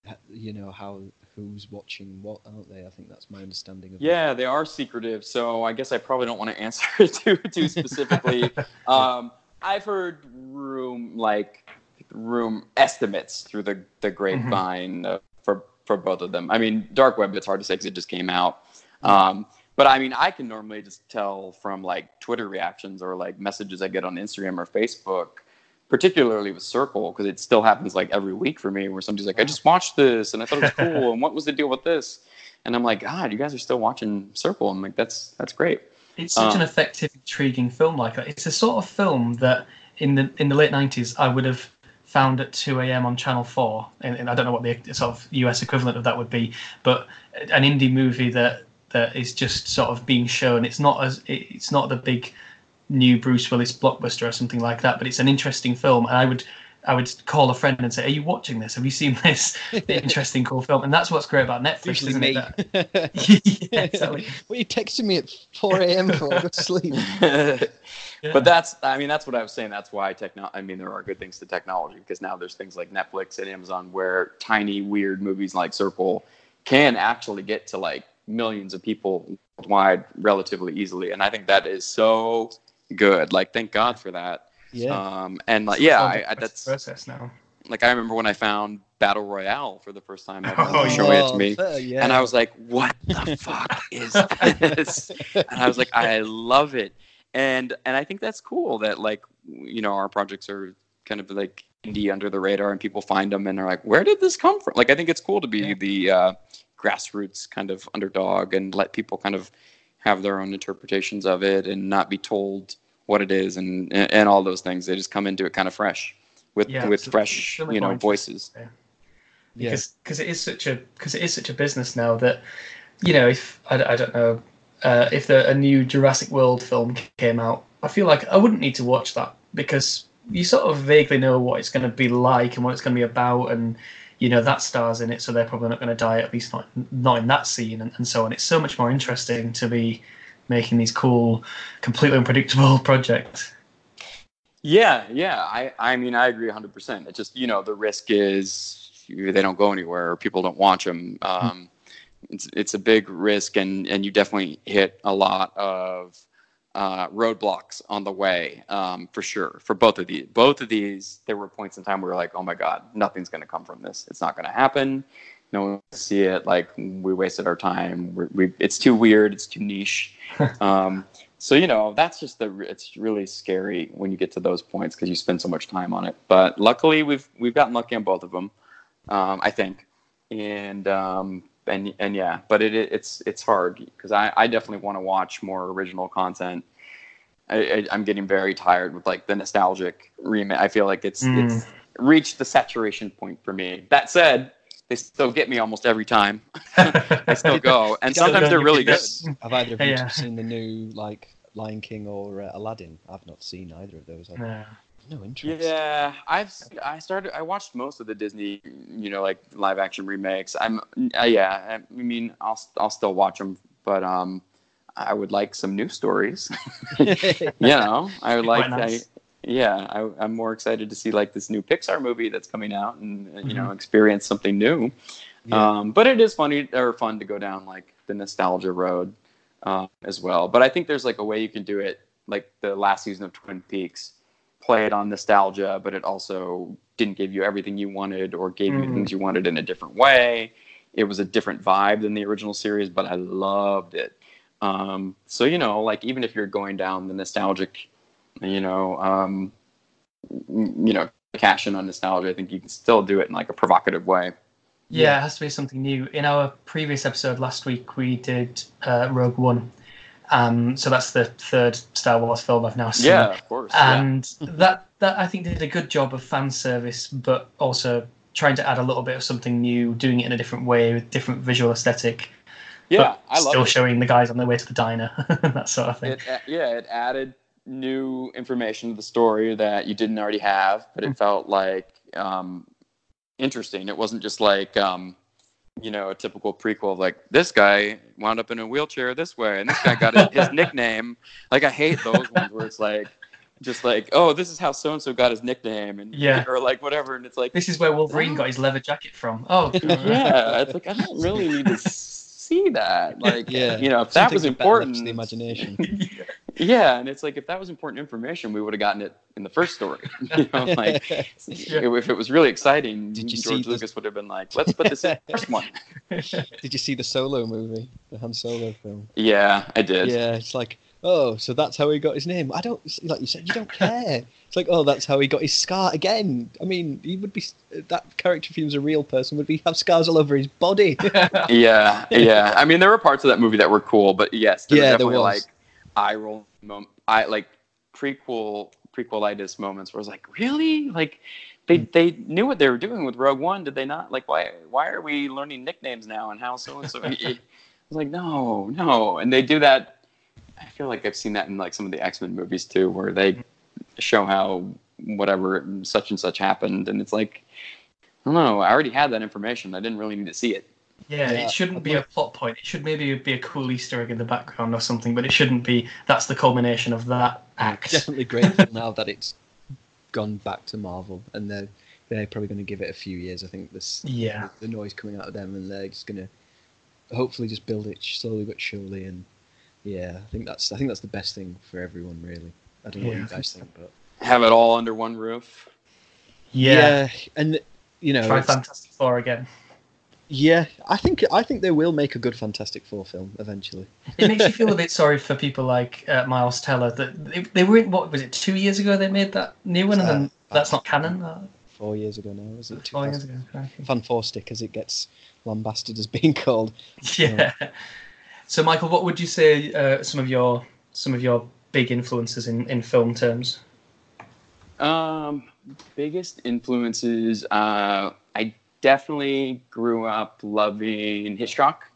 [SPEAKER 2] uh, you know, how who's watching what, aren't they? I think that's my understanding of. it.
[SPEAKER 3] Yeah, they are secretive, so I guess I probably don't want to answer it too too specifically. um, I've heard room like room estimates through the the grapevine uh, for for both of them. I mean, dark web it's hard to say because it just came out. Um, but I mean, I can normally just tell from like Twitter reactions or like messages I get on Instagram or Facebook, particularly with Circle, because it still happens like every week for me, where somebody's like, "I just watched this and I thought it was cool, and what was the deal with this?" And I'm like, God, you guys are still watching Circle. I'm like, that's that's great.
[SPEAKER 1] It's such an
[SPEAKER 3] Um,
[SPEAKER 1] effective, intriguing film like that. It's a sort of film that in the in the late nineties I would have found at two a.m. on Channel Four, and, and I don't know what the sort of US equivalent of that would be, but an indie movie that that is just sort of being shown. It's not as it's not the big new Bruce Willis blockbuster or something like that, but it's an interesting film, and I would. I would call a friend and say, "Are you watching this? Have you seen this interesting, cool film?" And that's what's great about Netflix,
[SPEAKER 2] Usually
[SPEAKER 1] isn't
[SPEAKER 2] me.
[SPEAKER 1] it? Yeah, exactly.
[SPEAKER 2] what are you texting me at 4 a.m. for? Go to sleep.
[SPEAKER 1] Yeah.
[SPEAKER 3] But that's, I mean, that's what I was saying. That's why techno. I mean, there are good things to technology because now there's things like Netflix and Amazon where tiny weird movies like Circle can actually get to like millions of people worldwide relatively easily, and I think that is so good. Like, thank God for that.
[SPEAKER 2] Yeah.
[SPEAKER 3] Um, and like, yeah, I, I, that's
[SPEAKER 1] process now.
[SPEAKER 3] like I remember when I found Battle Royale for the first time. ever.
[SPEAKER 1] Oh,
[SPEAKER 3] showed it to me.
[SPEAKER 2] fair, yeah.
[SPEAKER 3] And I was like, what the fuck is this? And I was like, I love it. And and I think that's cool that like you know our projects are kind of like indie under the radar and people find them and are like, where did this come from? Like I think it's cool to be
[SPEAKER 1] Yeah.
[SPEAKER 3] the uh, grassroots kind of underdog and let people kind of have their own interpretations of it and not be told what it is and and, and all those things. They just come into it kind of fresh with
[SPEAKER 1] Yeah,
[SPEAKER 3] with
[SPEAKER 1] so-
[SPEAKER 3] fresh
[SPEAKER 1] so much
[SPEAKER 3] you know voices.
[SPEAKER 2] yeah.
[SPEAKER 1] because because it is such a because it is such a business now that you know if I, I don't know uh, if the, a new Jurassic World film came out, I feel like I wouldn't need to watch that because you sort of vaguely know what it's going to be like and what it's going to be about, and you know that stars in it, so they're probably not going to die at least not not in that scene and, and so on. It's so much more interesting to be making these cool, completely unpredictable projects.
[SPEAKER 3] Yeah, yeah. I, I mean, I agree 100%. It's just, you know, the risk is they don't go anywhere or people don't watch them. Um, it's, it's a big risk, and, and you definitely hit a lot of uh, roadblocks on the way um, for sure. For both of these, both of these, there were points in time where we were like, oh my God, nothing's going to come from this. It's not going to happen. No one will see it. Like, we wasted our time. We're, we, it's too weird. It's too niche. um, so you know that's just the it's really scary when you get to those points because you spend so much time on it but luckily we've we've gotten lucky on both of them um, i think and um, and and yeah but it, it it's it's hard because I, I definitely want to watch more original content I, I, i'm getting very tired with like the nostalgic remake i feel like it's
[SPEAKER 1] Mm.
[SPEAKER 3] it's reached the saturation point for me that said they still get me almost every time i still go and
[SPEAKER 2] Still
[SPEAKER 3] sometimes they're really good
[SPEAKER 1] that's-
[SPEAKER 2] Have either of you
[SPEAKER 1] Yeah.
[SPEAKER 2] seen the new like Lion King or uh, Aladdin? I've not seen either of those. I've
[SPEAKER 1] No.
[SPEAKER 2] No interest.
[SPEAKER 3] Yeah, I've I started I watched most of the Disney, you know, like live action remakes. I'm uh, yeah, I mean, I'll I'll still watch them, but um I would like some new stories. you know, I would like. I, yeah, I, I'm more excited to see like this new Pixar movie that's coming out and uh, you know experience something new.
[SPEAKER 2] Yeah.
[SPEAKER 3] Um, but it is funny or fun to go down like the nostalgia road um, as well. But I think there's like a way you can do it, like the last season of Twin Peaks, play it on nostalgia, but it also didn't give you everything you wanted or gave you
[SPEAKER 1] Mhm.
[SPEAKER 3] things you wanted in a different way. It was a different vibe than the original series, but I loved it. Um, so you know, like even if you're going down the nostalgic, you know, um, you know, cash in on nostalgia, I think you can still do it in like a provocative way.
[SPEAKER 1] Yeah,
[SPEAKER 2] Yeah.
[SPEAKER 1] it has to be something new. In our previous episode last week, we did uh, Rogue One. Um, so that's the third Star Wars film I've now seen.
[SPEAKER 3] Yeah, of course. yeah.
[SPEAKER 1] And that that I think did a good job of fan service, but also trying to add a little bit of something new, doing it in a different way with different visual aesthetic.
[SPEAKER 3] Yeah, I love
[SPEAKER 1] still
[SPEAKER 3] it.
[SPEAKER 1] showing the guys on their way to the diner, that sort of thing.
[SPEAKER 3] it. Yeah, it added new information to the story that you didn't already have, but it felt like um, interesting. It wasn't just like um, you know a typical prequel of like this guy wound up in a wheelchair this way, and this guy got his, his nickname. Like I hate those ones where it's like just like oh this is how so and so got his nickname and
[SPEAKER 1] Yeah.
[SPEAKER 3] or like whatever, and it's like
[SPEAKER 1] This is where Wolverine oh. got his leather jacket from. Oh,
[SPEAKER 3] yeah, it's like I don't really need to see that. Like,
[SPEAKER 2] Yeah.
[SPEAKER 3] you know, if
[SPEAKER 2] Some
[SPEAKER 3] that was
[SPEAKER 2] are better left
[SPEAKER 3] important,
[SPEAKER 2] to the imagination.
[SPEAKER 3] yeah, and it's like if that was important information, we would have gotten it in the first story. You know, like
[SPEAKER 1] Yeah.
[SPEAKER 3] if it was really exciting,
[SPEAKER 2] Did you see
[SPEAKER 3] George
[SPEAKER 2] the-
[SPEAKER 3] Lucas would have been like, "Let's put this in the first one."
[SPEAKER 2] Did you see the Solo movie, the Han Solo film?
[SPEAKER 3] Yeah, I did.
[SPEAKER 2] Yeah, it's like, oh, so that's how he got his name. I don't like you said. You don't care. It's like, oh, that's how he got his scar again. I mean, he would be that character if he was a real person would be have scars all over his body.
[SPEAKER 3] yeah, yeah. I mean, there were parts of that movie that were cool, but yes, there
[SPEAKER 2] Yeah,
[SPEAKER 3] were
[SPEAKER 2] there
[SPEAKER 3] definitely
[SPEAKER 2] was.
[SPEAKER 3] like eye roll, mom- I like prequel prequelitis moments where I was like, really? Like they hmm. they knew what they were doing with Rogue One, did they not? Like why why are we learning nicknames now and how so and so? I was like, no, no, and they do that. I feel like I've seen that in like some of the X Men movies too, where they hmm. show how whatever such and such happened, and it's like. I don't know. I already had that information. I didn't really need to see it.
[SPEAKER 1] Yeah,
[SPEAKER 2] Yeah,
[SPEAKER 1] it shouldn't be a plot point. It should maybe be a cool Easter egg in the background or something, but it shouldn't be. That's the culmination of that act.
[SPEAKER 2] Definitely grateful now that it's gone back to Marvel, and they're they're probably going to give it a few years. I think this
[SPEAKER 1] Yeah.
[SPEAKER 2] the noise coming out of them, and they're just going to hopefully just build it slowly but surely. And yeah, I think that's I think that's the best thing for everyone, really. I don't know
[SPEAKER 1] Yeah,
[SPEAKER 2] what you guys think, but
[SPEAKER 3] Have it all under one roof.
[SPEAKER 1] Yeah.
[SPEAKER 2] and you know,
[SPEAKER 1] Try Fantastic Four again.
[SPEAKER 2] Yeah, I think I think they will make a good Fantastic Four film eventually.
[SPEAKER 1] It makes you feel a bit sorry for people like uh, Miles Teller that they, they were in, what was it two years ago they made that new one and then
[SPEAKER 2] Uh,
[SPEAKER 1] that's not canon. Uh,
[SPEAKER 2] Four years ago now, is it?
[SPEAKER 1] four years ago. crikey.
[SPEAKER 2] Fan Four stick, as it gets lambasted as being called.
[SPEAKER 1] Yeah. So Michael, what would you say uh, some of your some of your big influences in, in film terms?
[SPEAKER 3] Um, biggest influences. Uh, I definitely grew up loving Hitchcock.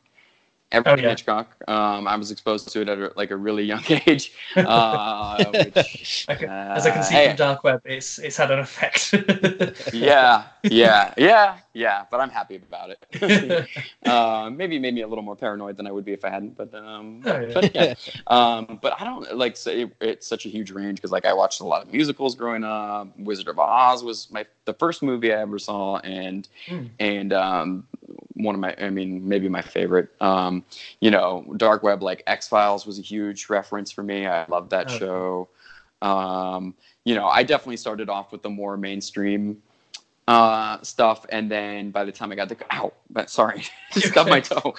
[SPEAKER 3] Everything
[SPEAKER 1] yeah.
[SPEAKER 3] Hitchcock. Um, I was exposed to it at a, like a really young age. Uh, which,
[SPEAKER 1] I can- As I can
[SPEAKER 3] uh,
[SPEAKER 1] see
[SPEAKER 3] hey,
[SPEAKER 1] from Dark Web, it's it's had an effect.
[SPEAKER 3] yeah, yeah, yeah, yeah. But I'm happy about it. uh, maybe made me a little more paranoid than I would be if I hadn't. But um,
[SPEAKER 1] Oh, yeah.
[SPEAKER 3] but yeah. Um, but I don't like say it's such a huge range because like I watched a lot of musicals growing up. Wizard of Oz was my the first movie I ever saw, and
[SPEAKER 1] Hmm.
[SPEAKER 3] and um, one of my I mean maybe my favorite. Um, you know, dark web like X Files was a huge reference for me. I loved that
[SPEAKER 1] Okay.
[SPEAKER 3] show. Um, you know, I definitely started off with the more mainstream uh stuff and then by the time i got to ow but sorry stubbed my toe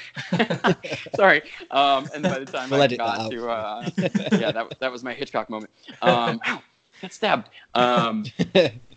[SPEAKER 3] sorry um and by the time
[SPEAKER 2] We'll
[SPEAKER 3] i got to uh yeah that, that was my hitchcock moment um ow, got stabbed um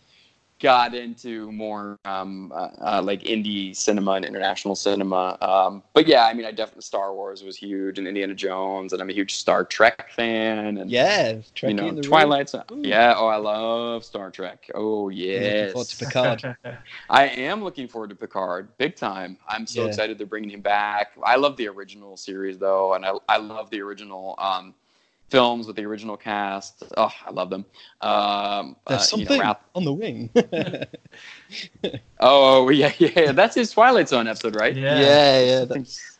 [SPEAKER 3] got into more um, uh, uh, like indie cinema and international cinema. Um, but yeah, I mean, I definitely Star Wars was huge, and Indiana Jones, and I'm a huge Star Trek fan, and
[SPEAKER 2] yeah,
[SPEAKER 3] you
[SPEAKER 2] Trekkie
[SPEAKER 3] know,
[SPEAKER 2] in the
[SPEAKER 3] Twilight.
[SPEAKER 2] Ooh.
[SPEAKER 3] Yeah, oh, I love Star Trek. Oh yes.
[SPEAKER 2] Looking forward to Picard.
[SPEAKER 3] I am looking forward to Picard, big time. I'm so
[SPEAKER 2] Yeah.
[SPEAKER 3] excited they're bringing him back. I love the original series though, and I I love the original um, films with the original cast. Oh, I love them. Um,
[SPEAKER 2] There's
[SPEAKER 3] uh, you know,
[SPEAKER 2] something
[SPEAKER 3] Ralph-
[SPEAKER 2] on the wing.
[SPEAKER 3] Oh yeah, yeah. That's his Twilight Zone episode, right?
[SPEAKER 1] Yeah.
[SPEAKER 2] yeah, yeah. That's,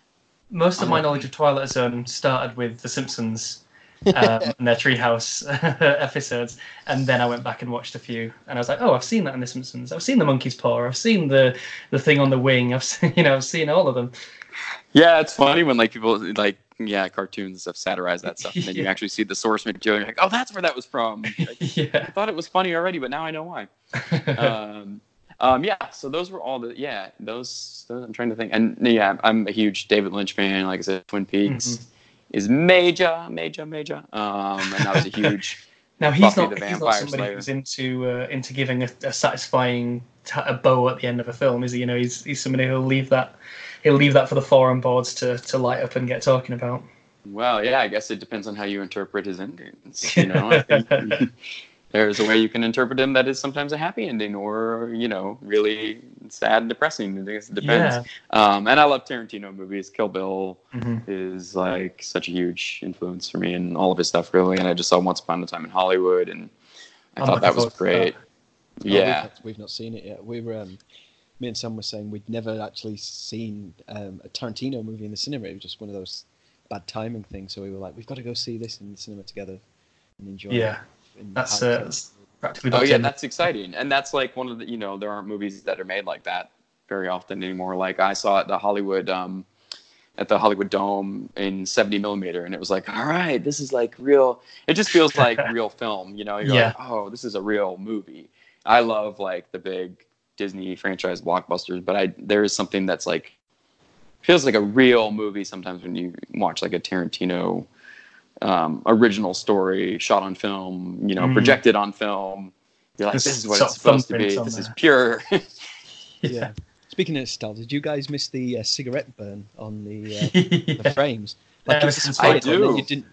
[SPEAKER 1] Most of my knowledge of Twilight Zone started with The Simpsons um, and their Treehouse episodes, and then I went back and watched a few, and I was like, "Oh, I've seen that in The Simpsons. I've seen the Monkey's Paw. I've seen the the thing on the wing. I've seen, you know, I've seen all of them."
[SPEAKER 3] Yeah, it's funny when like people like yeah, cartoons and stuff satirize that stuff, and then you actually see the source material. And you're like, oh, that's where that was from. Like, I thought it was funny already, but now I know why. um, um, yeah, so those were all the yeah those, those. I'm trying to think, and yeah, I'm a huge David Lynch fan. Like I said, Twin Peaks
[SPEAKER 1] Mhm.
[SPEAKER 3] is major, major, major. Um, and that was a huge.
[SPEAKER 1] Now he's
[SPEAKER 3] Buffy
[SPEAKER 1] not he's not somebody
[SPEAKER 3] Slayer.
[SPEAKER 1] who's into uh, into giving a, a satisfying t- a bow at the end of a film, is he? You know, he's he's somebody who'll leave that he'll leave that for the forum boards to, to light up and get talking about.
[SPEAKER 3] Well, yeah, I guess it depends on how you interpret his endings. You know, there's a way you can interpret him that is sometimes a happy ending or you know really sad and depressing. I guess it depends.
[SPEAKER 4] Yeah.
[SPEAKER 3] Um, and I love Tarantino movies. Kill Bill
[SPEAKER 4] Mhm.
[SPEAKER 3] is like such a huge influence for me and all of his stuff really. And I just saw Once Upon a Time in Hollywood and I
[SPEAKER 4] I'm
[SPEAKER 3] thought that was
[SPEAKER 4] forward to
[SPEAKER 3] great.
[SPEAKER 2] Oh, we've
[SPEAKER 3] Yeah.
[SPEAKER 2] not- we've not seen it yet. We were, um, me and Sam were saying we'd never actually seen um, a Tarantino movie in the cinema. It was just one of those bad timing things. So we were like, we've got to go see this in the cinema together and enjoy
[SPEAKER 4] Yeah.
[SPEAKER 2] it. in
[SPEAKER 4] That's
[SPEAKER 2] high
[SPEAKER 4] uh, that's practically.
[SPEAKER 3] Oh yeah, that's exciting, and that's like one of the you know there aren't movies that are made like that very often anymore. Like I saw at the Hollywood um, at the Hollywood Dome in 70 millimeter, and it was like, all right, this is like real. It just feels like real film, you know. You're
[SPEAKER 4] Yeah.
[SPEAKER 3] like, oh, this is a real movie. I love like the big Disney franchise blockbusters, but I there is something that's like feels like a real movie sometimes when you watch like a Tarantino um, original story shot on film, you know,
[SPEAKER 4] Mhm.
[SPEAKER 3] projected on film. You're like,
[SPEAKER 4] There's
[SPEAKER 3] this is what it's supposed to be.
[SPEAKER 4] on
[SPEAKER 3] This is pure.
[SPEAKER 2] yeah. Speaking of style, did you guys miss the uh, cigarette burn on the, uh, the frames?
[SPEAKER 4] Yeah,
[SPEAKER 2] it
[SPEAKER 4] it
[SPEAKER 2] was
[SPEAKER 4] was
[SPEAKER 3] I do.
[SPEAKER 2] You didn't.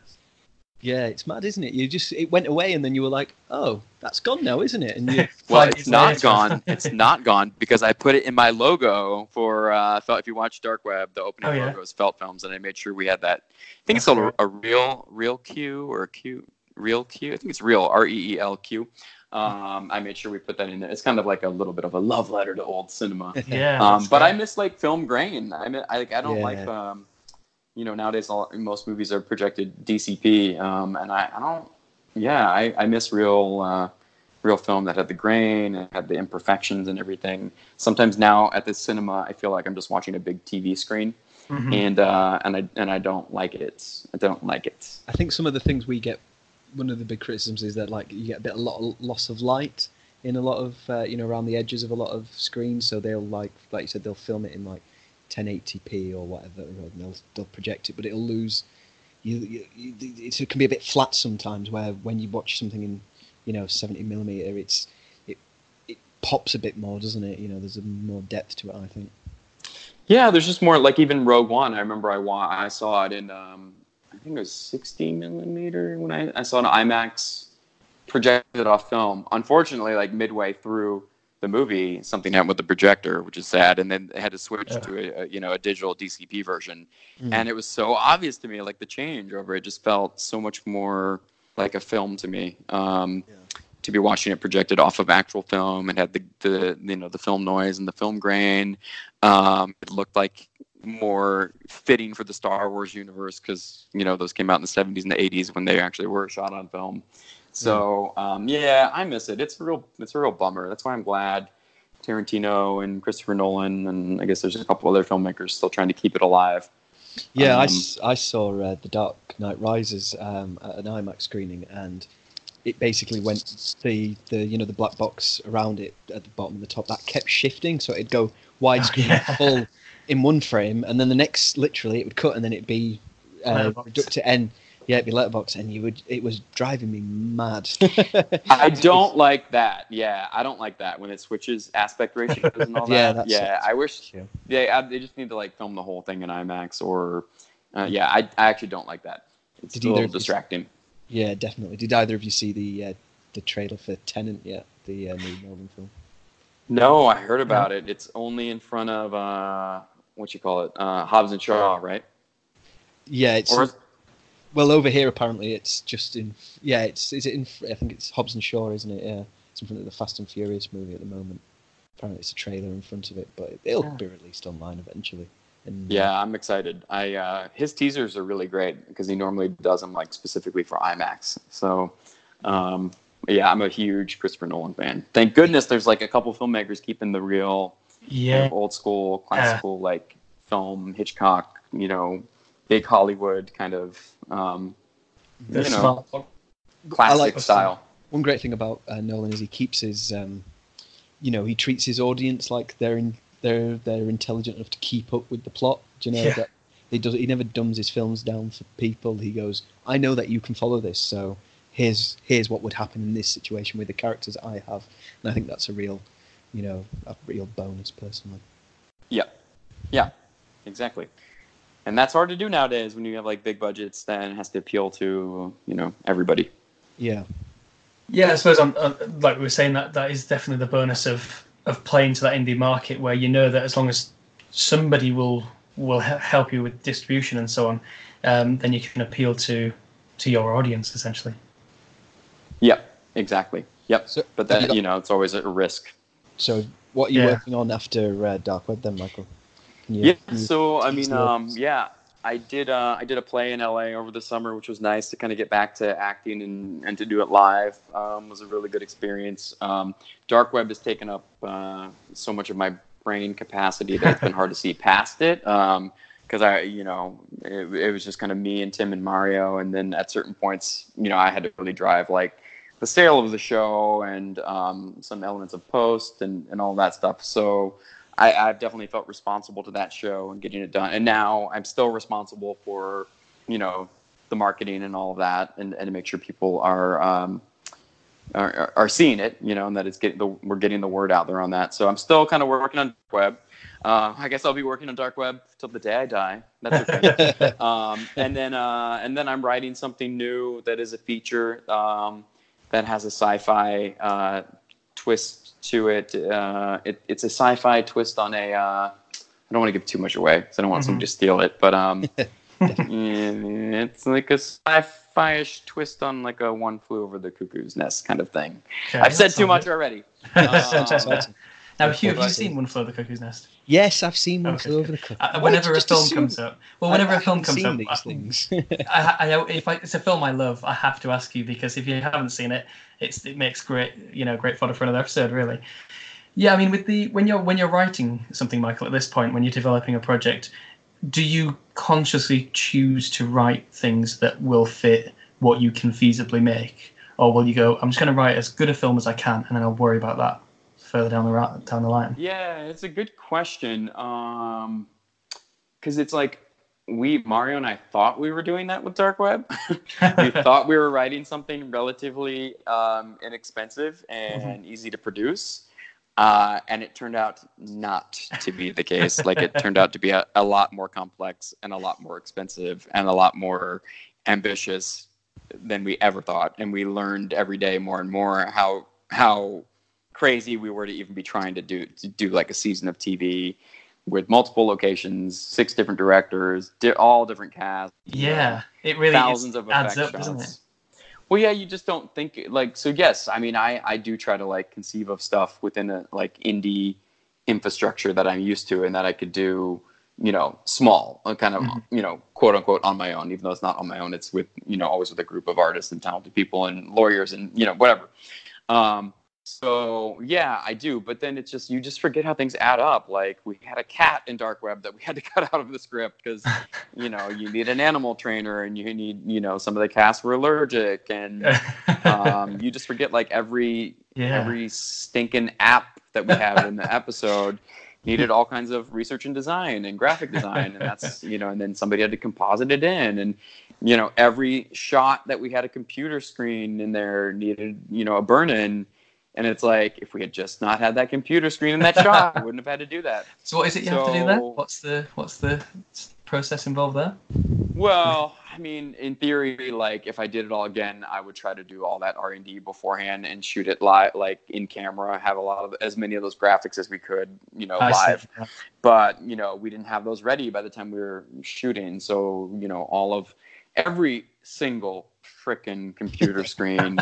[SPEAKER 2] Yeah, it's mad, isn't it? You just it went away, and then you were like, "Oh, that's gone now, isn't it?" And you,
[SPEAKER 3] well, it's not gone. It's not gone because I put it in my logo for. Uh, felt if you watch Dark Web, the opening
[SPEAKER 4] Oh, yeah.
[SPEAKER 3] logo is Felt Films, and I made sure we had that. I think it's called a, a real, real Q or a Q, real Q. I think it's real, R E E L Q. Um, I made sure we put that in there. It's kind of like a little bit of a love letter to old cinema.
[SPEAKER 4] yeah.
[SPEAKER 3] um,
[SPEAKER 4] that's
[SPEAKER 3] but I miss like film grain. I mean, I, like, I don't
[SPEAKER 2] Yeah.
[SPEAKER 3] like, um, you know, nowadays all, most movies are projected DCP, um, and I, I don't. Yeah, I, I miss real, uh, real film that had the grain and had the imperfections and everything. Sometimes now at the cinema, I feel like I'm just watching a big TV screen,
[SPEAKER 4] Mhm.
[SPEAKER 3] and uh, and I and I don't like it. I don't like it.
[SPEAKER 2] I think some of the things we get, one of the big criticisms is that like you get a bit a lot of loss of light in a lot of uh, you know around the edges of a lot of screens. So they'll like like you said they'll film it in like 1080p or whatever, and they'll they'll project it, but it'll lose. You, you, it can be a bit flat sometimes. Where when you watch something in you know 70 millimeter, it's it it pops a bit more, doesn't it? You know, there's a more depth to it. I think.
[SPEAKER 3] Yeah, there's just more like even Rogue One. I remember I wa- I saw it in um, I think it was 60 millimeter when I, I saw an IMAX projected off film. Unfortunately, like midway through the movie, something happened with the projector, which is sad, and then they had to switch
[SPEAKER 4] Yeah.
[SPEAKER 3] to a, a you know a digital DCP version,
[SPEAKER 2] Mm.
[SPEAKER 3] and it was so obvious to me like the change over it just felt so much more like a film to me. Um,
[SPEAKER 2] Yeah.
[SPEAKER 3] To be watching it projected off of actual film and had the, the you know the film noise and the film grain, um, it looked like more fitting for the Star Wars universe because you know those came out in the 70s and the 80s when they actually were shot on film. So um, yeah, I miss it. It's a real it's a real bummer. That's why I'm glad Tarantino and Christopher Nolan and I guess there's a couple other filmmakers still trying to keep it alive.
[SPEAKER 2] Yeah, I
[SPEAKER 3] Um,
[SPEAKER 2] s I I, saw uh, The Dark Knight Rises um, at an IMAX screening, and it basically went the the you know the black box around it at the bottom and the top that kept shifting, so it'd go widescreen
[SPEAKER 4] yeah.
[SPEAKER 2] full in one frame, and then the next literally it would cut, and then it'd be uh, reduced to N. Yeah, it'd be letterbox, and you would it was driving me mad.
[SPEAKER 3] I don't like that. Yeah, I don't like that when it switches aspect ratios and all that.
[SPEAKER 2] Yeah, that's-
[SPEAKER 3] yeah, I wish
[SPEAKER 2] Yeah.
[SPEAKER 3] they I, they just need to like film the whole thing in IMAX or uh, yeah, I, I actually don't like that. It's
[SPEAKER 2] Did
[SPEAKER 3] a little
[SPEAKER 2] of you-
[SPEAKER 3] distracting.
[SPEAKER 2] Yeah, definitely. Did either of you see the uh, the trailer for Tenet yet? The uh, new Melbourne film.
[SPEAKER 3] No, I heard about it. It's only in front of uh, what you call it, uh, Hobbs and Shaw, right?
[SPEAKER 2] Yeah, it's
[SPEAKER 3] Or
[SPEAKER 2] well over here. Apparently, it's just in. Yeah, it's is it in? I think it's Hobbs and Shaw, isn't it? Yeah, it's in front of the Fast and Furious movie at the moment. Apparently, it's a trailer in front of it, but it'll
[SPEAKER 4] Yeah.
[SPEAKER 2] be released online eventually. And, uh,
[SPEAKER 3] yeah, I'm excited. I uh, his teasers are really great because he normally does them like specifically for IMAX. So um, yeah, I'm a huge Christopher Nolan fan. Thank goodness there's like a couple filmmakers keeping the real kind
[SPEAKER 4] Yeah.
[SPEAKER 3] of old school, classical like film Hitchcock, you know, big Hollywood kind of um,
[SPEAKER 4] The
[SPEAKER 3] you know,
[SPEAKER 4] smart-
[SPEAKER 3] classic
[SPEAKER 2] like-
[SPEAKER 3] style.
[SPEAKER 2] One great thing about uh, Nolan is he keeps his, um, you know, he treats his audience like they're in, they're they're intelligent enough to keep up with the plot. Do you know
[SPEAKER 4] Yeah.
[SPEAKER 2] that he does? He never dumbs his films down for people. He goes, I know that you can follow this, so here's here's what would happen in this situation with the characters I have, and I think that's a real, you know, a real bonus personally.
[SPEAKER 3] Yeah, yeah, exactly. And that's hard to do nowadays when you have like big budgets. Then it has to appeal to you know everybody.
[SPEAKER 2] Yeah,
[SPEAKER 1] Yeah, I suppose on, on, like we were saying that that is definitely the bonus of of playing to that indie market where you know that as long as somebody will will help you with distribution and so on, um, then you can appeal to to your audience essentially.
[SPEAKER 3] Yep, exactly. Yep. So, but then you, got... you, know it's always a risk.
[SPEAKER 2] So what are you yeah. working on after uh, Dark Web then, Michael?
[SPEAKER 3] You, yeah. So I mean, um, yeah, I did. Uh, I did a play in LA over the summer, which was nice to kind of get back to acting and, and to do it live. Um, was a really good experience. Um, Dark Web has taken up uh, so much of my brain capacity that it's been hard to see past it. Because um, I, you know, it, it was just kind of me and Tim and Mario, and then at certain points, you know, I had to really drive like the sale of the show and um, some elements of post and, and all that stuff. So I, have definitely felt responsible to that show and getting it done. And now I'm still responsible for, you know, the marketing and all of that, and, and to make sure people are, um, are are seeing it, you know, and that it's getting the we're getting the word out there on that. So I'm still kind of working on dark web. Uh, I guess I'll be working on dark web till the day I die. That's okay. um, and then uh, and then I'm writing something new that is a feature um, that has a sci-fi uh, twist to it. Uh, it it's a sci-fi twist on a. Uh, I don't want to give too much away because I don't want mm-hmm. somebody to steal it, but um, it's like a sci-fi-ish twist on like a One Flew Over the Cuckoo's Nest kind of thing. Okay, I've said too much good. already.
[SPEAKER 1] Um, now, Hugh, have you seen One Flew Over the Cuckoo's Nest?
[SPEAKER 2] Yes, I've seen One okay, Flew Over the Cuckoo's
[SPEAKER 1] Nest. Uh, whenever a film assume... comes up, well, whenever I, a film comes up, these things. I, I, if I, it's a film I love, I have to ask you because if you haven't seen it, it's it makes great you know great fodder for another episode really. Yeah, I mean, with the when you're when you're writing something, Michael, at this point, when you're developing a project, do you consciously choose to write things that will fit what you can feasibly make, or will you go, I'm just going to write as good a film as I can, and then I'll worry about that further down the down the line?
[SPEAKER 3] Yeah, it's a good question. Um, because it's like we Mario and I thought we were doing that with Dark Web. we thought we were writing something relatively um, inexpensive and mm-hmm. easy to produce. Uh, and it turned out not to be the case. like it turned out to be a, a lot more complex and a lot more expensive and a lot more ambitious than we ever thought. And we learned every day more and more how how crazy we were to even be trying to do to do like a season of TV with multiple locations, six different directors, di- all different casts.
[SPEAKER 1] Yeah, know, it really thousands of adds up, shots. doesn't it?
[SPEAKER 3] Well, yeah, you just don't think like so. Yes, I mean, I I do try to like conceive of stuff within a like indie infrastructure that I'm used to and that I could do, you know, small, uh, kind of, mm-hmm. you know, quote unquote on my own. Even though it's not on my own, it's with you know always with a group of artists and talented people and lawyers and you know whatever. Um, so yeah, I do, but then it's just you just forget how things add up. Like we had a cat in dark web that we had to cut out of the script because you know you need an animal trainer and you need you know some of the cast were allergic and um, you just forget like every yeah. every stinking app that we have in the episode needed all kinds of research and design and graphic design and that's you know and then somebody had to composite it in and you know every shot that we had a computer screen in there needed you know a burn in and it's like if we had just not had that computer screen in that shot, we wouldn't have had to do that.
[SPEAKER 1] So what is it you so, have to do there? What's the what's the process involved there?
[SPEAKER 3] Well, I mean, in theory, like if I did it all again, I would try to do all that R and D beforehand and shoot it live, like in camera, have a lot of as many of those graphics as we could, you know, I live. See. But you know, we didn't have those ready by the time we were shooting, so you know, all of every single freaking computer screen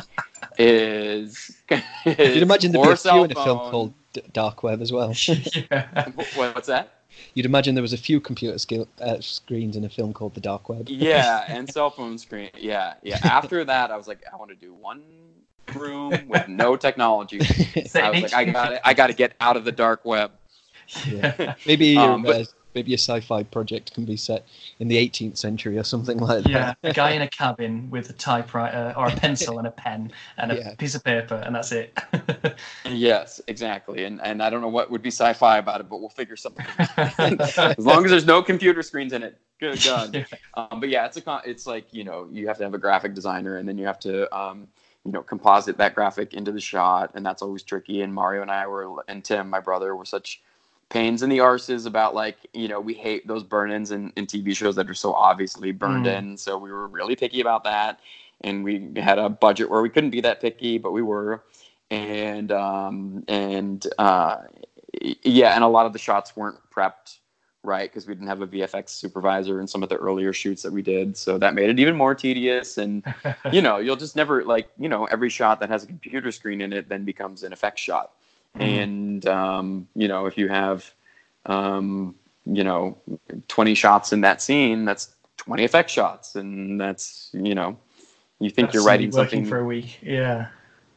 [SPEAKER 3] is,
[SPEAKER 2] is. You'd imagine there'd be a few in a film called D- Dark Web as well.
[SPEAKER 3] yeah. What's that?
[SPEAKER 2] You'd imagine there was a few computer skill, uh, screens in a film called The Dark Web.
[SPEAKER 3] yeah, and cell phone screen. Yeah, yeah. After that, I was like, I want to do one room with no technology. I was like, I got it. I got to get out of the dark web.
[SPEAKER 2] Yeah. Maybe um, but, maybe a sci-fi project can be set in the 18th century or something like that.
[SPEAKER 1] Yeah, a guy in a cabin with a typewriter or a pencil and a pen and a yeah. piece of paper, and that's it.
[SPEAKER 3] yes, exactly. And and I don't know what would be sci-fi about it, but we'll figure something. Out. As long as there's no computer screens in it. Good God. Yeah. Um, but yeah, it's a it's like you know you have to have a graphic designer, and then you have to. Um, you know, composite that graphic into the shot, and that's always tricky. And Mario and I were, and Tim, my brother, were such pains in the arses about like you know we hate those burn-ins in, in tv shows that are so obviously burned mm. in. So we were really picky about that. And we had a budget where we couldn't be that picky, but we were, and um, and uh, yeah, and a lot of the shots weren't prepped right because we didn't have a VFX supervisor in some of the earlier shoots that we did, so that made it even more tedious. And you know, you'll just never like you know every shot that has a computer screen in it then becomes an effects shot, mm-hmm. and um, you know if you have um, you know 20 shots in that scene, that's 20 effect shots, and that's you know you think
[SPEAKER 4] That's
[SPEAKER 3] you're writing something
[SPEAKER 4] for a week. Yeah.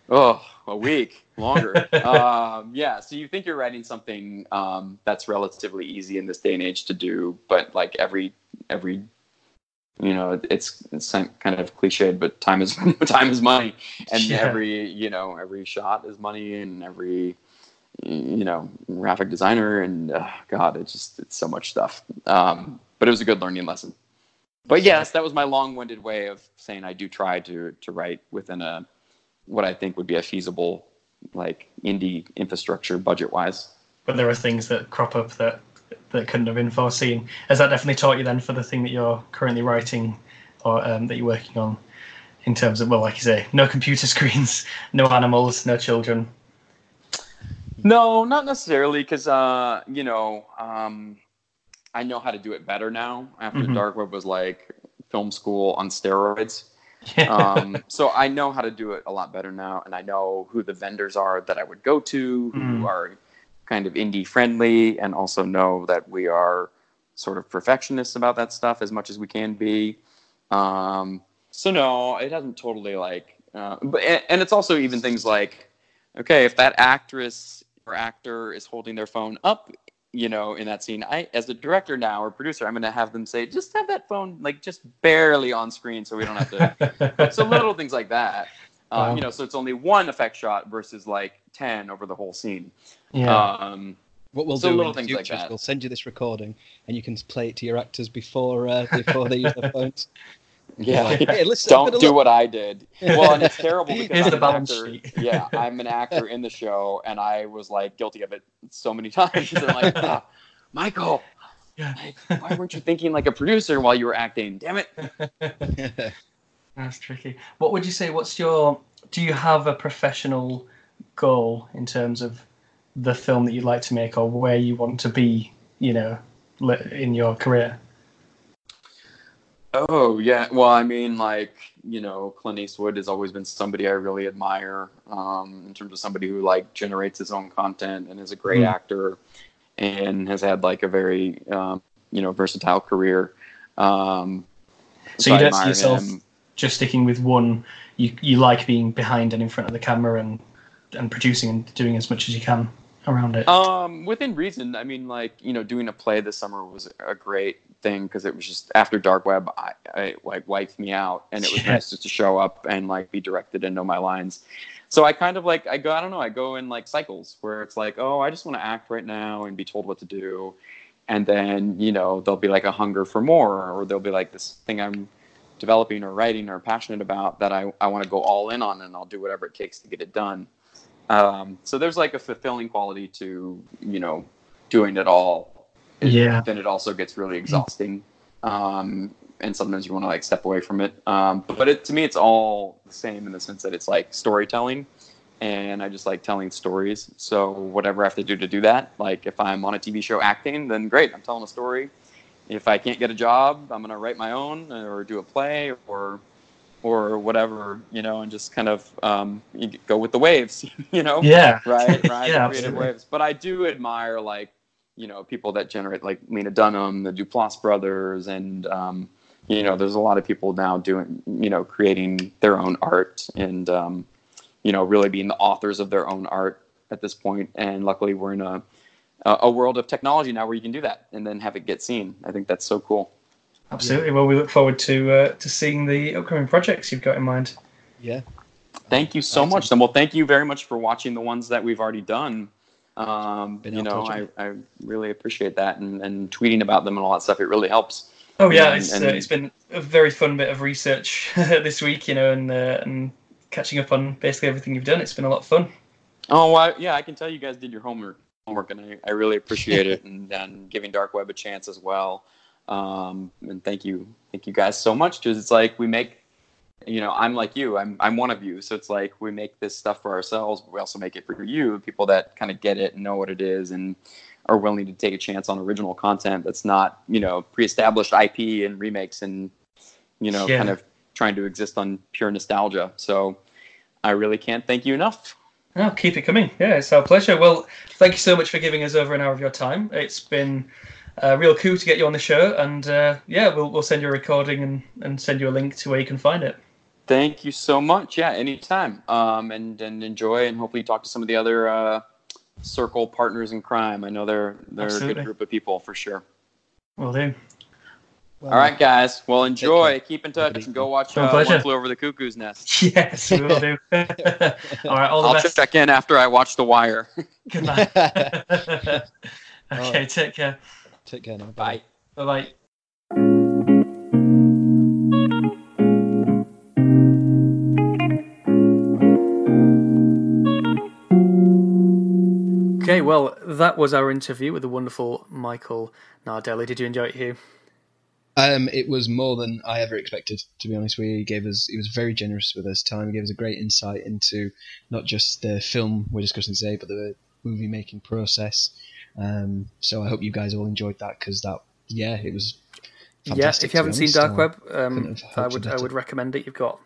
[SPEAKER 3] Oh, a week longer. um, yeah, so you think you're writing something um, that's relatively easy in this day and age to do, but like every every you know it's it's kind of cliched, but time is time is money, and
[SPEAKER 4] Yeah.
[SPEAKER 3] every you know every shot is money, and every you know graphic designer, and uh, God, it's just it's so much stuff. Um, but it was a good learning lesson. But yes, that was my long-winded way of saying I do try to to write within a what I think would be a feasible like indie infrastructure budget wise.
[SPEAKER 4] But there are things that crop up that that couldn't have been foreseen. Has that definitely taught you then for the thing that you're currently writing or um, that you're working on? In terms of well, like you say, no computer screens, no animals, no children.
[SPEAKER 3] No, not necessarily, because uh, you know, um, I know how to do it better now. After
[SPEAKER 4] Mhm.
[SPEAKER 3] Dark Web was like film school on steroids.
[SPEAKER 4] Yeah.
[SPEAKER 3] um, so I know how to do it a lot better now, and I know who the vendors are that I would go to, who
[SPEAKER 4] Mm.
[SPEAKER 3] are kind of indie friendly, and also know that we are sort of perfectionists about that stuff as much as we can be. Um, so no, it hasn't totally like, uh, but and, and it's also even things like, okay, if that actress or actor is holding their phone up you know, in that scene, I, as a director now or producer, I'm going to have them say, just have that phone like just barely on screen, so we don't have to. so little things like that, uh,
[SPEAKER 4] Wow.
[SPEAKER 3] you know. So it's only one effect shot versus like ten over the whole scene.
[SPEAKER 4] yeah.
[SPEAKER 3] Um,
[SPEAKER 2] What we'll
[SPEAKER 3] So
[SPEAKER 2] do
[SPEAKER 3] little
[SPEAKER 2] in
[SPEAKER 3] things
[SPEAKER 2] future
[SPEAKER 3] like
[SPEAKER 2] is
[SPEAKER 3] that.
[SPEAKER 2] we'll send you this recording, and you can play it to your actors before uh, before they use their phones.
[SPEAKER 3] Yeah.
[SPEAKER 2] Like, hey, listen,
[SPEAKER 3] Don't do
[SPEAKER 2] look-
[SPEAKER 3] what I did. Well, and it's terrible because
[SPEAKER 4] Here's
[SPEAKER 3] I'm an actor.
[SPEAKER 4] sheet.
[SPEAKER 3] yeah, I'm an actor in the show, and I was like guilty of it so many times. I'm like, "Ah, Michael,
[SPEAKER 4] Yeah.
[SPEAKER 3] like, why weren't you thinking like a producer while you were acting? Damn it!
[SPEAKER 4] That's tricky. What would you say? What's your? Do you have a professional goal in terms of the film that you'd like to make, or where you want to be? You know, in your career.
[SPEAKER 3] Oh yeah, well, I mean, like you know, Clint Eastwood has always been somebody I really admire um, in terms of somebody who like generates his own content and is a great
[SPEAKER 4] Mm.
[SPEAKER 3] actor and has had like a very um, you know versatile career. Um,
[SPEAKER 4] So you
[SPEAKER 3] I
[SPEAKER 4] don't see yourself
[SPEAKER 3] him.
[SPEAKER 4] just sticking with one. You you like being behind and in front of the camera and and producing and doing as much as you can around it.
[SPEAKER 3] Um, within reason. I mean, like you know, doing a play this summer was a great thing because it was just after Dark Web, I, I like wiped me out, and it was nice just to show up and like be directed and know my lines. So I kind of like I go I don't know I go in like cycles where it's like oh I just want to act right now and be told what to do, and then you know there'll be like a hunger for more or there'll be like this thing I'm developing or writing or passionate about that I, I want to go all in on and I'll do whatever it takes to get it done. Um, so there's like a fulfilling quality to you know doing it all. It-
[SPEAKER 4] Yeah.
[SPEAKER 3] Then it also gets really exhausting, um, and sometimes you want to like step away from it. Um, but it, to me, it's all the same in the sense that it's like storytelling, and I just like telling stories. So whatever I have to do to do that, like if I'm on a TV show acting, then great, I'm telling a story. If I can't get a job, I'm gonna write my own or do a play or or whatever, you know, and just kind of um, go with the waves, you know
[SPEAKER 4] yeah.
[SPEAKER 3] right right
[SPEAKER 4] Yeah,
[SPEAKER 3] creative waves but i do admire like you know people that generate like lena dunham the duplass brothers and um, you know there's a lot of people now doing you know creating their own art and um, you know really being the authors of their own art at this point. point and luckily we're in a a a world of technology now where you can do that and then have it get seen i think that's so cool
[SPEAKER 4] Absolutely. Well, we look forward to uh, to seeing the upcoming projects you've got in mind.
[SPEAKER 2] Yeah.
[SPEAKER 3] Thank you so
[SPEAKER 2] Awesome.
[SPEAKER 3] much. And well, thank you very much for watching the ones that we've already done. Um,
[SPEAKER 2] Been
[SPEAKER 3] you know, I. I really appreciate that and, and tweeting about them and all that stuff. It really helps.
[SPEAKER 4] Oh yeah,
[SPEAKER 3] And-
[SPEAKER 4] it's uh, it's been a very fun bit of research this week, you know, and uh, and catching up on basically everything you've done. It's been a lot of fun.
[SPEAKER 3] Oh, I, yeah, I can tell you guys did your homework, homework, and I, I really appreciate it, and, and giving Dark Web a chance as well. Um, and thank you, thank you guys so much because it's like we make you know, I'm like you. I'm I'm one of you. So it's like we make this stuff for ourselves, but we also make it for you, people that kind of get it and know what it is and are willing to take a chance on original content that's not, you know, pre-established IP and remakes and you know,
[SPEAKER 4] Yeah.
[SPEAKER 3] kind of trying to exist on pure nostalgia. So I really can't thank you enough.
[SPEAKER 4] Oh, keep it coming. Yeah, it's our pleasure. Well, thank you so much for giving us over an hour of your time. It's been a real coup to get you on the show, and uh, yeah, we'll we'll send you a recording and, and send you a link to where you can find it.
[SPEAKER 3] Thank you so much. Yeah, anytime. Um, and and enjoy, and hopefully talk to some of the other uh, circle partners in crime. I know they're they're a good group of people for sure.
[SPEAKER 4] Will do.
[SPEAKER 3] All right, guys. Well, enjoy. Keep in touch and go watch
[SPEAKER 4] My
[SPEAKER 3] uh,
[SPEAKER 4] pleasure.
[SPEAKER 3] One Flew Over the Cuckoo's Nest.
[SPEAKER 4] Yes, we will do. all right, all the
[SPEAKER 3] I'll
[SPEAKER 4] best.
[SPEAKER 3] check in after I watch The Wire.
[SPEAKER 4] Good night. okay,
[SPEAKER 2] right.
[SPEAKER 4] take care.
[SPEAKER 2] Take care now.
[SPEAKER 3] Bye.
[SPEAKER 4] Bye bye.
[SPEAKER 1] Okay, well, that was our interview with the wonderful Michael Nardelli. Did you enjoy it, Hugh?
[SPEAKER 2] Um, it was more than I ever expected, to be honest. He gave us, he was very generous with his time. He gave us a great insight into not just the film we're discussing today, but the movie making process. Um, so I hope you guys all enjoyed that because that, yeah, it was.
[SPEAKER 1] yeah,
[SPEAKER 2] Fantastic,
[SPEAKER 1] if you haven't seen Dark. Web, um, I would I would recommend it. You've got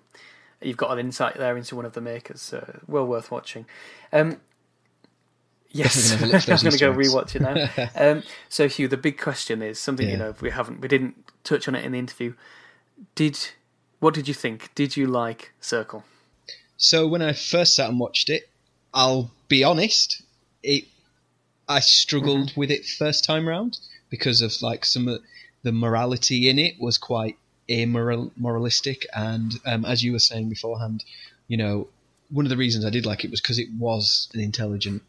[SPEAKER 1] you've got an insight there into one of the makers. Uh, well worth watching. Um, yes, I'm
[SPEAKER 2] gonna have a look for those
[SPEAKER 1] going to go rewatch it now. um, so Hugh, the big question is something you know we haven't we didn't touch on it in the interview. Did what did you think? Did you like Circle?
[SPEAKER 2] So when I first sat and watched it, I'll be honest, it I struggled with it first time round because of like some of the morality in it was quite amoral moralistic and um, as you were saying beforehand, you know, one of the reasons I did like it was because it was an intelligent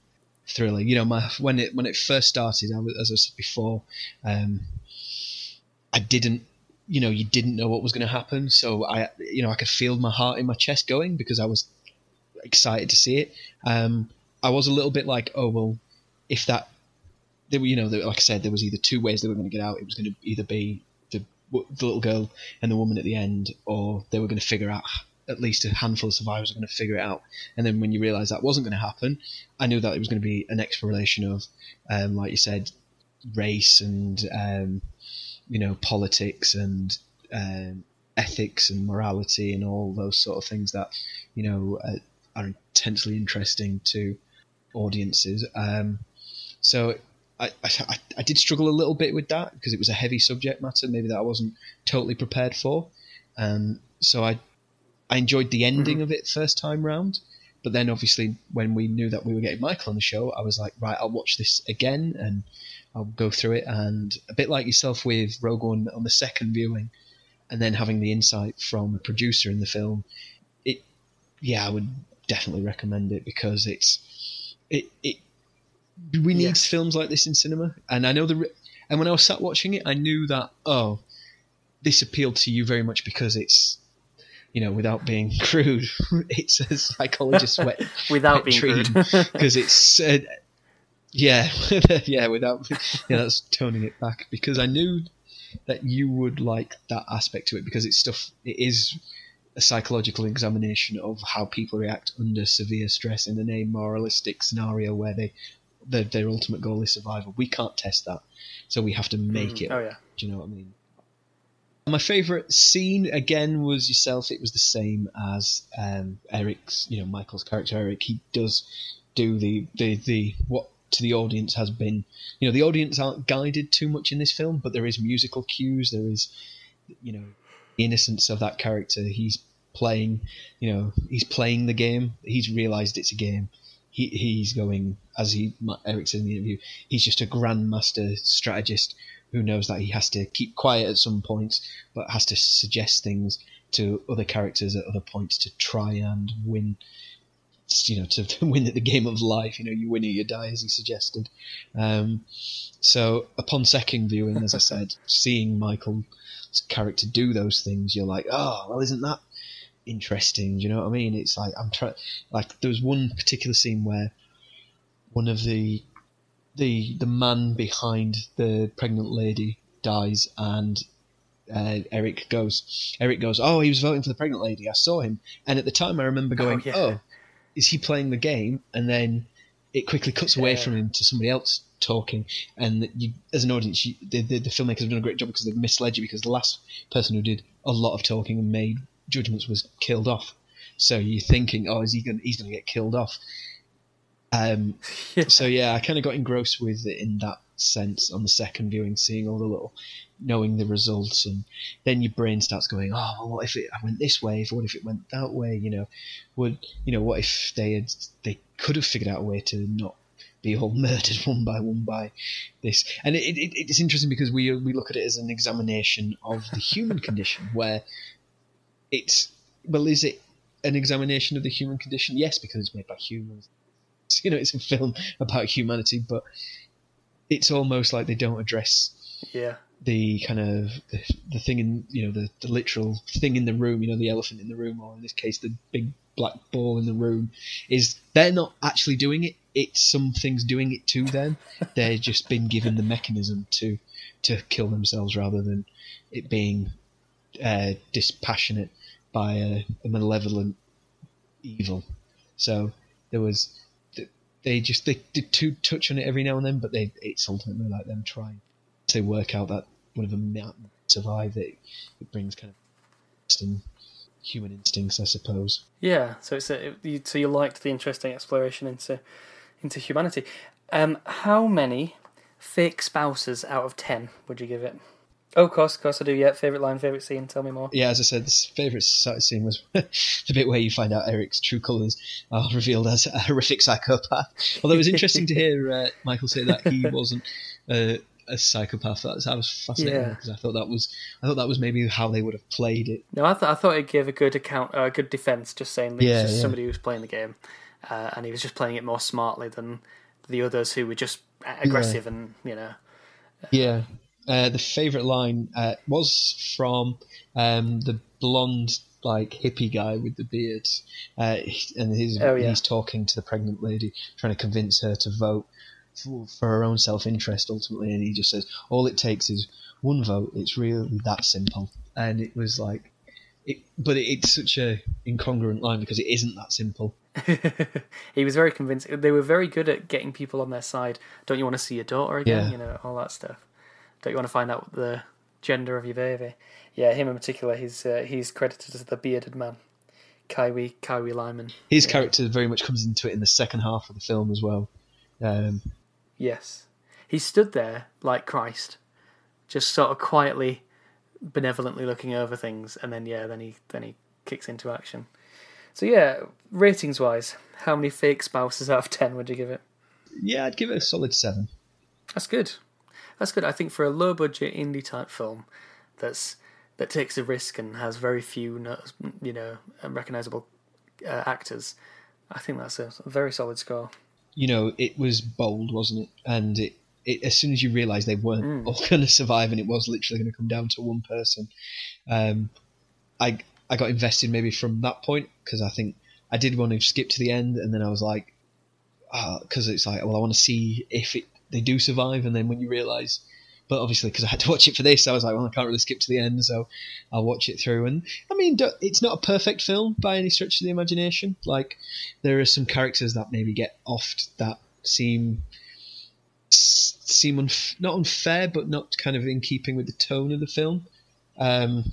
[SPEAKER 2] thriller. You know, my when it when it first started, I was, as I said before, um, I didn't you know, you didn't know what was going to happen. So I, you know, I could feel my heart in my chest going because I was excited to see it. Um, I was a little bit like, oh well, if that, there were, you know, like I said, there was either two ways they were going to get out. It was going to either be the, the little girl and the woman at the end, or they were going to figure out at least a handful of survivors are going to figure it out. And then when you realise that wasn't going to happen, I knew that it was going to be an exploration of, um, like you said, race and um, you know politics and um, ethics and morality and all those sort of things that you know uh, are intensely interesting to audiences. Um, so I, I, I did struggle a little bit with that because it was a heavy subject matter, maybe that I wasn't totally prepared for. Um, so I I enjoyed the ending mm-hmm. of it first time round. But then, obviously, when we knew that we were getting Michael on the show, I was like, right, I'll watch this again and I'll go through it. And a bit like yourself with Rogue One on the second viewing, and then having the insight from a producer in the film, it, yeah, I would definitely recommend it because it's, it, it, we need
[SPEAKER 1] Yes.
[SPEAKER 2] films like this in cinema. And I know the, and when I was sat watching it, I knew that, oh, this appealed to you very much because it's, you know, without being crude, it's a psychologist's wet
[SPEAKER 1] Without being
[SPEAKER 2] dream
[SPEAKER 1] crude.
[SPEAKER 2] because it's uh, yeah yeah without yeah that's toning it back because I knew that you would like that aspect to it because it's stuff it is a psychological examination of how people react under severe stress in an amoralistic scenario where they their, their ultimate goal is survival. We can't test that, so we have to make it.
[SPEAKER 1] oh yeah.
[SPEAKER 2] Do you know what I mean? My favourite scene again was yourself. It was the same as um, Eric's, you know, Michael's character Eric. He does do the, the the what to the audience has been, you know, the audience aren't guided too much in this film, but there is musical cues. There is, you know, innocence of that character. He's playing, you know, he's playing the game. He's realised it's a game. He he's going as he Eric said in the interview. He's just a grandmaster strategist who knows that he has to keep quiet at some points, but has to suggest things to other characters at other points to try and win. You know, to, win at the game of life. You know, you win or you die, as he suggested. Um, so, upon second viewing, as I said, seeing Michael's character do those things, you're like, oh, well, isn't that interesting? Do you know what I mean? It's like I'm trying. Like there was one particular scene where one of the the the man behind the pregnant lady dies, and uh, Eric goes, Eric goes, oh, he was voting for the pregnant lady. I saw him, and at the time I remember going,
[SPEAKER 1] yeah.
[SPEAKER 2] oh, is he playing the game? And then it quickly cuts away
[SPEAKER 1] Yeah.
[SPEAKER 2] from him to somebody else talking, and you, as an audience, you, the, the, the filmmakers have done a great job because they've misled you because the last person who did a lot of talking and made judgments was killed off. So you're thinking, oh, is he going? He's going to get killed off. Um,
[SPEAKER 1] Yeah.
[SPEAKER 2] so yeah, I kind of got engrossed with it in that sense on the second viewing, seeing all the little, knowing the results, and then your brain starts going, oh, well, what if it I went this way? If what if it went that way? You know, would you know what if they had they could have figured out a way to not be all murdered one by one by this? And it, it, it's interesting because we we look at it as an examination of the human condition, where it's well, is it an examination of the human condition? Yes, because it's made by humans. You know, it's a film about humanity, but it's almost like they don't address
[SPEAKER 1] Yeah.
[SPEAKER 2] the kind of the, the thing in you know the, the literal thing in the room you know the elephant in the room or in this case the big black ball in the room is they're not actually doing it. It's something's doing it to them. They're just been given the mechanism to to kill themselves rather than it being uh, dispassionate by a, a malevolent evil. So there was they just they did to touch on it every now and then but they it's ultimately like them trying to work out that one of them might survive, it, it brings kind of human instincts, I suppose.
[SPEAKER 1] Yeah, so it's a, so you liked the interesting exploration into into humanity. Um, how many fake spouses out of ten would you give it? Oh, of course, of course I do. Yeah, favorite line, favorite scene. Tell me more.
[SPEAKER 2] Yeah, as I said, this favourite sight scene was the bit where you find out Eric's true colours are revealed as a horrific psychopath. Although it was interesting to hear uh, Michael say that he wasn't uh, a psychopath. That was, that was fascinating
[SPEAKER 1] Yeah.
[SPEAKER 2] because I thought that was I thought that was maybe how they would have played it.
[SPEAKER 1] No, I thought I thought it gave a good account, uh, a good defense, just saying that
[SPEAKER 2] Yeah,
[SPEAKER 1] just
[SPEAKER 2] yeah.
[SPEAKER 1] somebody who was playing the game, uh, and he was just playing it more smartly than the others who were just aggressive and you know.
[SPEAKER 2] Yeah. Uh, the favourite line uh, was from um, the blonde, like hippie guy with the beard, uh, and his,
[SPEAKER 1] Oh, yeah.
[SPEAKER 2] he's talking to the pregnant lady, trying to convince her to vote for, for her own self-interest ultimately, and he just says, "All it takes is one vote. It's really that simple." And it was like, it, but it, it's such a incongruent line because it isn't that simple.
[SPEAKER 1] he was very convincing. They were very good at getting people on their side. Don't you want to see your daughter again?
[SPEAKER 2] Yeah.
[SPEAKER 1] You know all that stuff. Don't you want to find out the gender of your baby? Yeah, him in particular. He's uh, he's credited as the bearded man, Kaiwi Kaiwi Lyman.
[SPEAKER 2] His character very much comes into it in the second half of the film as well. Um,
[SPEAKER 1] Yes, he stood there like Christ, just sort of quietly, benevolently looking over things, and then yeah, then he then he kicks into action. So yeah, ratings wise, how many fake spouses out of ten would you give it?
[SPEAKER 2] yeah, I'd give it a solid seven.
[SPEAKER 1] That's good. That's good. I think for a low budget indie type film, that's that takes a risk and has very few, you know, recognizable uh, actors. I think that's a very solid score.
[SPEAKER 2] you know, it was bold, wasn't it? And it, it as soon as you realised they weren't all going to survive, and it was literally going to come down to one person, um, I I got invested maybe from that point because I think I did want to skip to the end, and then I was like, because it's like, well, I want to see if it they do survive, and then when you realise. But obviously, because I had to watch it for this, I was like, well, I can't really skip to the end, so I'll watch it through. And I mean, it's not a perfect film by any stretch of the imagination. Like, there are some characters that maybe get offed that seem seem unf- not unfair, but not kind of in keeping with the tone of the film. Um,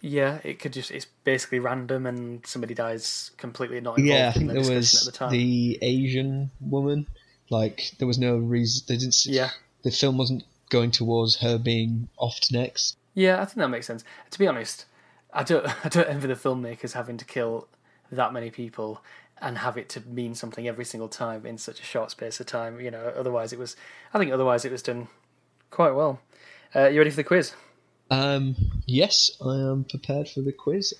[SPEAKER 1] Yeah, it could just, it's basically random and somebody dies completely not involved
[SPEAKER 2] yeah, I
[SPEAKER 1] in
[SPEAKER 2] think
[SPEAKER 1] the
[SPEAKER 2] there
[SPEAKER 1] discussion
[SPEAKER 2] was
[SPEAKER 1] at the time.
[SPEAKER 2] the Asian woman. Like, there was no reason. They didn't. s-
[SPEAKER 1] Yeah.
[SPEAKER 2] The film wasn't going towards her being offed next.
[SPEAKER 1] Yeah, I think that makes sense. To be honest, I don't I don't envy the filmmakers having to kill that many people and have it to mean something every single time in such a short space of time. You know, otherwise it was I think otherwise it was done quite well. Uh, you ready for the quiz?
[SPEAKER 2] Um, yes, I am prepared for the quiz.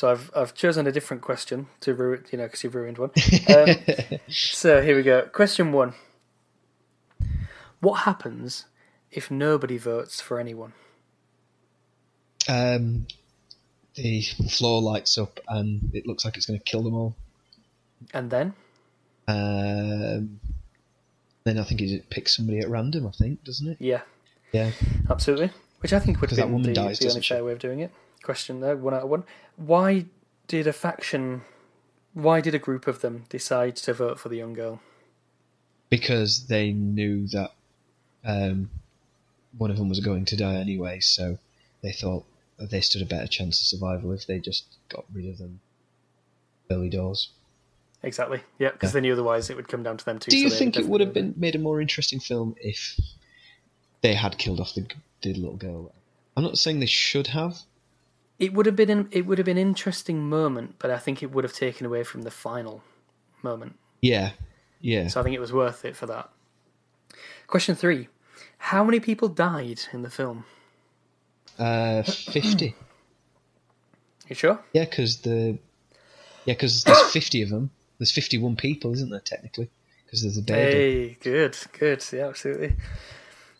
[SPEAKER 1] So I've I've chosen a different question to ruin, you know, because you've ruined one. Um, so here we go. Question one: What happens if nobody votes for anyone?
[SPEAKER 2] Um, the floor lights up and it looks like it's going to kill them all.
[SPEAKER 1] And then
[SPEAKER 2] Um, then I think it picks somebody at random. I think doesn't it?
[SPEAKER 1] yeah,
[SPEAKER 2] Yeah.
[SPEAKER 1] absolutely. Which I think would be the, the only fair way of doing it. Question there, one out of one. Why did a faction? Why did a group of them decide to vote for the young girl?
[SPEAKER 2] because they knew that um, one of them was going to die anyway, so they thought they stood a better chance of survival if they just got rid of them early doors.
[SPEAKER 1] Exactly. Yeah, because
[SPEAKER 2] Yeah.
[SPEAKER 1] they knew otherwise it would come down to them too.
[SPEAKER 2] Do you
[SPEAKER 1] they
[SPEAKER 2] think it would have been made a more interesting film if they had killed off the, the little girl? I'm not saying they should have.
[SPEAKER 1] It would have been. An, it would have been an interesting moment, but I think it would have taken away from the final moment.
[SPEAKER 2] Yeah, yeah.
[SPEAKER 1] So I think it was worth it for that. Question three: How many people died in the film?
[SPEAKER 2] Uh, Fifty.
[SPEAKER 1] You sure?
[SPEAKER 2] Yeah, because the yeah, because there's fifty of them. There's fifty-one people, isn't there? Technically, because there's a baby.
[SPEAKER 1] Hey, good, good. Yeah, absolutely.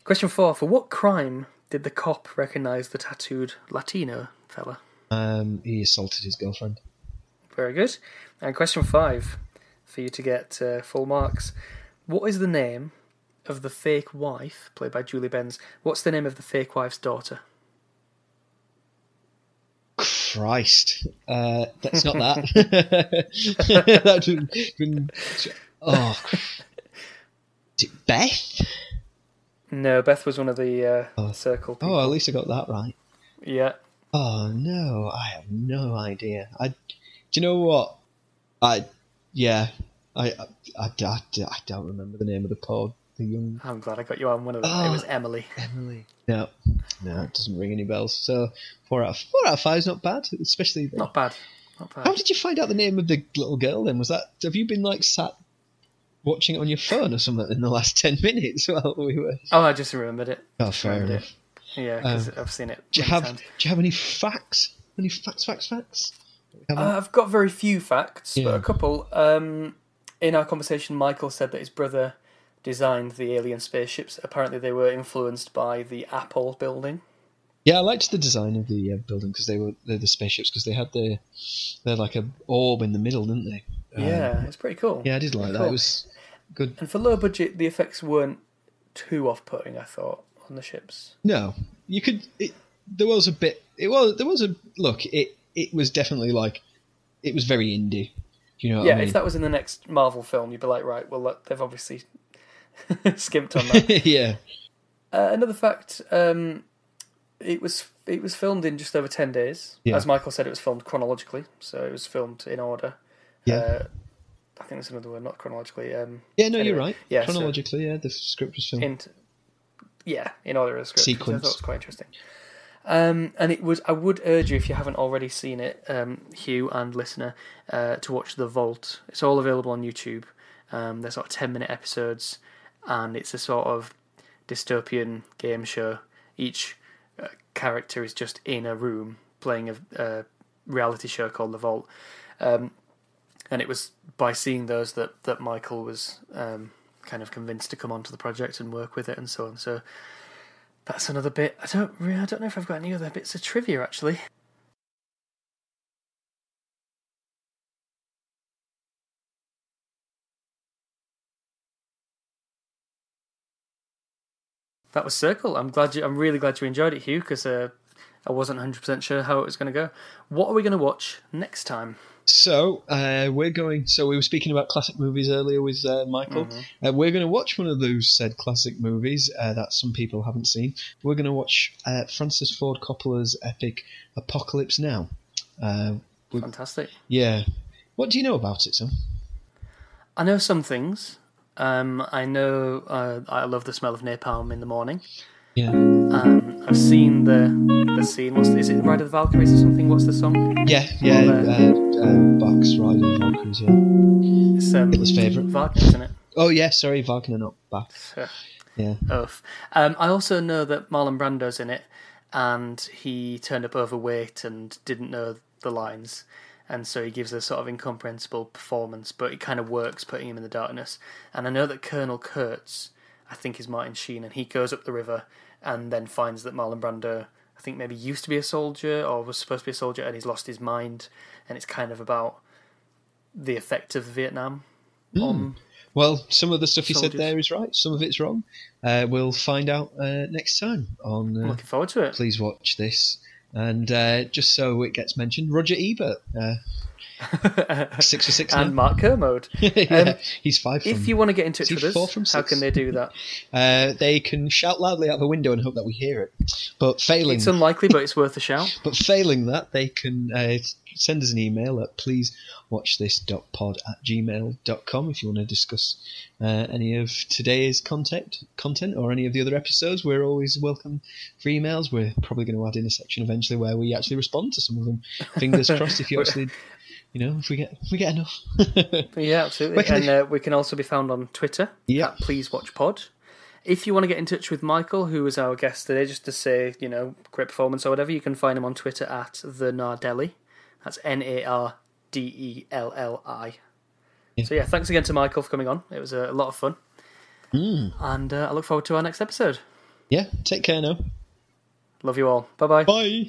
[SPEAKER 1] Question four: For what crime did the cop recognize the tattooed Latino fella?
[SPEAKER 2] Um, he assaulted his girlfriend.
[SPEAKER 1] Very good. And question five, for you to get uh, full marks. What is the name of the fake wife, played by Julie Benz? What's the name of the fake wife's daughter?
[SPEAKER 2] Christ, uh, that's not that. that didn't, didn't- oh, is it Beth?
[SPEAKER 1] No, Beth was one of the uh,
[SPEAKER 2] Oh.
[SPEAKER 1] circle people.
[SPEAKER 2] Oh, at least I got that right.
[SPEAKER 1] Yeah.
[SPEAKER 2] Oh no, I have no idea. I, do you know what? I, yeah, I, I, I, I, I don't remember the name of the pod. The young
[SPEAKER 1] I'm glad I got you on one of them. it
[SPEAKER 2] Oh.
[SPEAKER 1] was ah, Emily.
[SPEAKER 2] Emily. No, no, it doesn't ring any bells. So four out of four out of five is not bad, especially. The,
[SPEAKER 1] Not bad. Not bad.
[SPEAKER 2] How did you find out the name of the little girl? Then was that? Have you been like sat watching it on your phone or something in the last ten minutes while we were?
[SPEAKER 1] Oh, I just remembered it.
[SPEAKER 2] Oh, fair
[SPEAKER 1] remembered
[SPEAKER 2] enough.
[SPEAKER 1] Yeah, because
[SPEAKER 2] Um,
[SPEAKER 1] I've seen it.
[SPEAKER 2] Do you have
[SPEAKER 1] times.
[SPEAKER 2] Do you have any facts? Any facts? Facts? Facts? Have
[SPEAKER 1] Uh, I've got very few facts,
[SPEAKER 2] Yeah.
[SPEAKER 1] but a couple. Um, in our conversation, Michael said that his brother designed the alien spaceships. Apparently, they were influenced by the Apple building.
[SPEAKER 2] Yeah, I liked the design of the uh, building because they were they're the spaceships because they had the they're like a orb in the middle, didn't they? Um,
[SPEAKER 1] yeah, it's pretty cool.
[SPEAKER 2] yeah, I did like that.
[SPEAKER 1] Cool.
[SPEAKER 2] It was good.
[SPEAKER 1] And for low budget, the effects weren't too off-putting. I thought on the ships.
[SPEAKER 2] No, you could. It, there was a bit. It was there was a look. It it was definitely like it was very indie. You know what
[SPEAKER 1] yeah,
[SPEAKER 2] I mean?
[SPEAKER 1] if that was in the next Marvel film, you'd be like, right, well, look, they've obviously skimped on that.
[SPEAKER 2] yeah.
[SPEAKER 1] Uh, another fact: um, it was it was filmed in just over ten days.
[SPEAKER 2] Yeah.
[SPEAKER 1] As Michael said, it was filmed chronologically, so it was filmed in order.
[SPEAKER 2] Yeah.
[SPEAKER 1] Uh, I think there's another word, not chronologically. Um,
[SPEAKER 2] Yeah, no,
[SPEAKER 1] Anyway,
[SPEAKER 2] you're right.
[SPEAKER 1] yeah, so-
[SPEAKER 2] Chronologically, yeah, the script was filmed.
[SPEAKER 1] in, yeah, in order of script. which I
[SPEAKER 2] Sequence.
[SPEAKER 1] thought was quite interesting. Um, and it would I would urge you if you haven't already seen it, um, Hugh and listener, uh, to watch The Vault. It's all available on YouTube. Um, they're sort of ten minute episodes, and it's a sort of dystopian game show. Each uh, character is just in a room playing a, a reality show called The Vault. Um, and it was by seeing those that that Michael was um, kind of convinced to come onto the project and work with it and so on. So that's another bit. I don't really, I don't know if I've got any other bits of trivia actually. That was Circle. I'm glad you. I'm really glad you enjoyed it, Hugh, because uh, I wasn't 100 percent sure how it was going to go. What are we going to watch next time?
[SPEAKER 2] So uh, we're going. So we were speaking about classic movies earlier with uh, Michael.
[SPEAKER 1] Mm-hmm.
[SPEAKER 2] Uh, we're going to watch one of those said classic movies uh, that some people haven't seen. We're going to watch uh, Francis Ford Coppola's epic Apocalypse Now. Uh,
[SPEAKER 1] Fantastic.
[SPEAKER 2] yeah. What do you know about it, Sam?
[SPEAKER 1] I know some things. Um, I know uh, I love the smell of napalm in the morning.
[SPEAKER 2] Yeah.
[SPEAKER 1] Um, I've seen the the scene. What's is it Ride of the Valkyries or something? What's the song?
[SPEAKER 2] Yeah, yeah. Uh, uh, Bach's Ride of the Valkyries. Yeah.
[SPEAKER 1] It's um,
[SPEAKER 2] Hitler's favourite.
[SPEAKER 1] Wagner, isn't it?
[SPEAKER 2] Oh yeah, sorry, Wagner, not Bach. Yeah.
[SPEAKER 1] Oath. Um, I also know that Marlon Brando's in it, and he turned up overweight and didn't know the lines, and so he gives a sort of incomprehensible performance, but it kind of works, putting him in the darkness. And I know that Colonel Kurtz, I think, is Martin Sheen, and he goes up the river and then finds that Marlon Brando, I think maybe used to be a soldier or was supposed to be a soldier and he's lost his mind, and it's kind of about the effect of Vietnam on
[SPEAKER 2] Well, some of the stuff you said there is right. Some of it's wrong. Uh, we'll find out uh, next time on.
[SPEAKER 1] I'm
[SPEAKER 2] Uh,
[SPEAKER 1] looking forward to it.
[SPEAKER 2] please watch this. And uh, just so it gets mentioned, Roger Ebert, uh, six for six
[SPEAKER 1] and
[SPEAKER 2] now.
[SPEAKER 1] Mark Kermode.
[SPEAKER 2] yeah, he's five. From,
[SPEAKER 1] If you want to get in touch with us, how can they do that?
[SPEAKER 2] uh, they can shout loudly out the window and hope that we hear it. But failing,
[SPEAKER 1] It's unlikely, but it's worth a shout.
[SPEAKER 2] but failing that, they can uh, send us an email at pleasewatchthis.pod at gmail.com if you want to discuss uh, any of today's content, content or any of the other episodes. We're always welcome for emails. We're probably going to add in a section eventually where we actually respond to some of them. Fingers crossed if you actually, you know, if we get if we get enough.
[SPEAKER 1] Yeah, absolutely. And
[SPEAKER 2] they-
[SPEAKER 1] uh, we can also be found on Twitter.
[SPEAKER 2] Yeah.
[SPEAKER 1] At Please Watch Pod. If you want to get in touch with Michael, who was our guest today, just to say, you know, great performance or whatever, you can find him on Twitter at the Nardelli. That's N A R D E L L I. So yeah, thanks again to Michael for coming on. It was a lot of fun, and uh, I look forward to our next episode.
[SPEAKER 2] yeah, take care now.
[SPEAKER 1] Love you all. Bye bye.
[SPEAKER 2] Bye.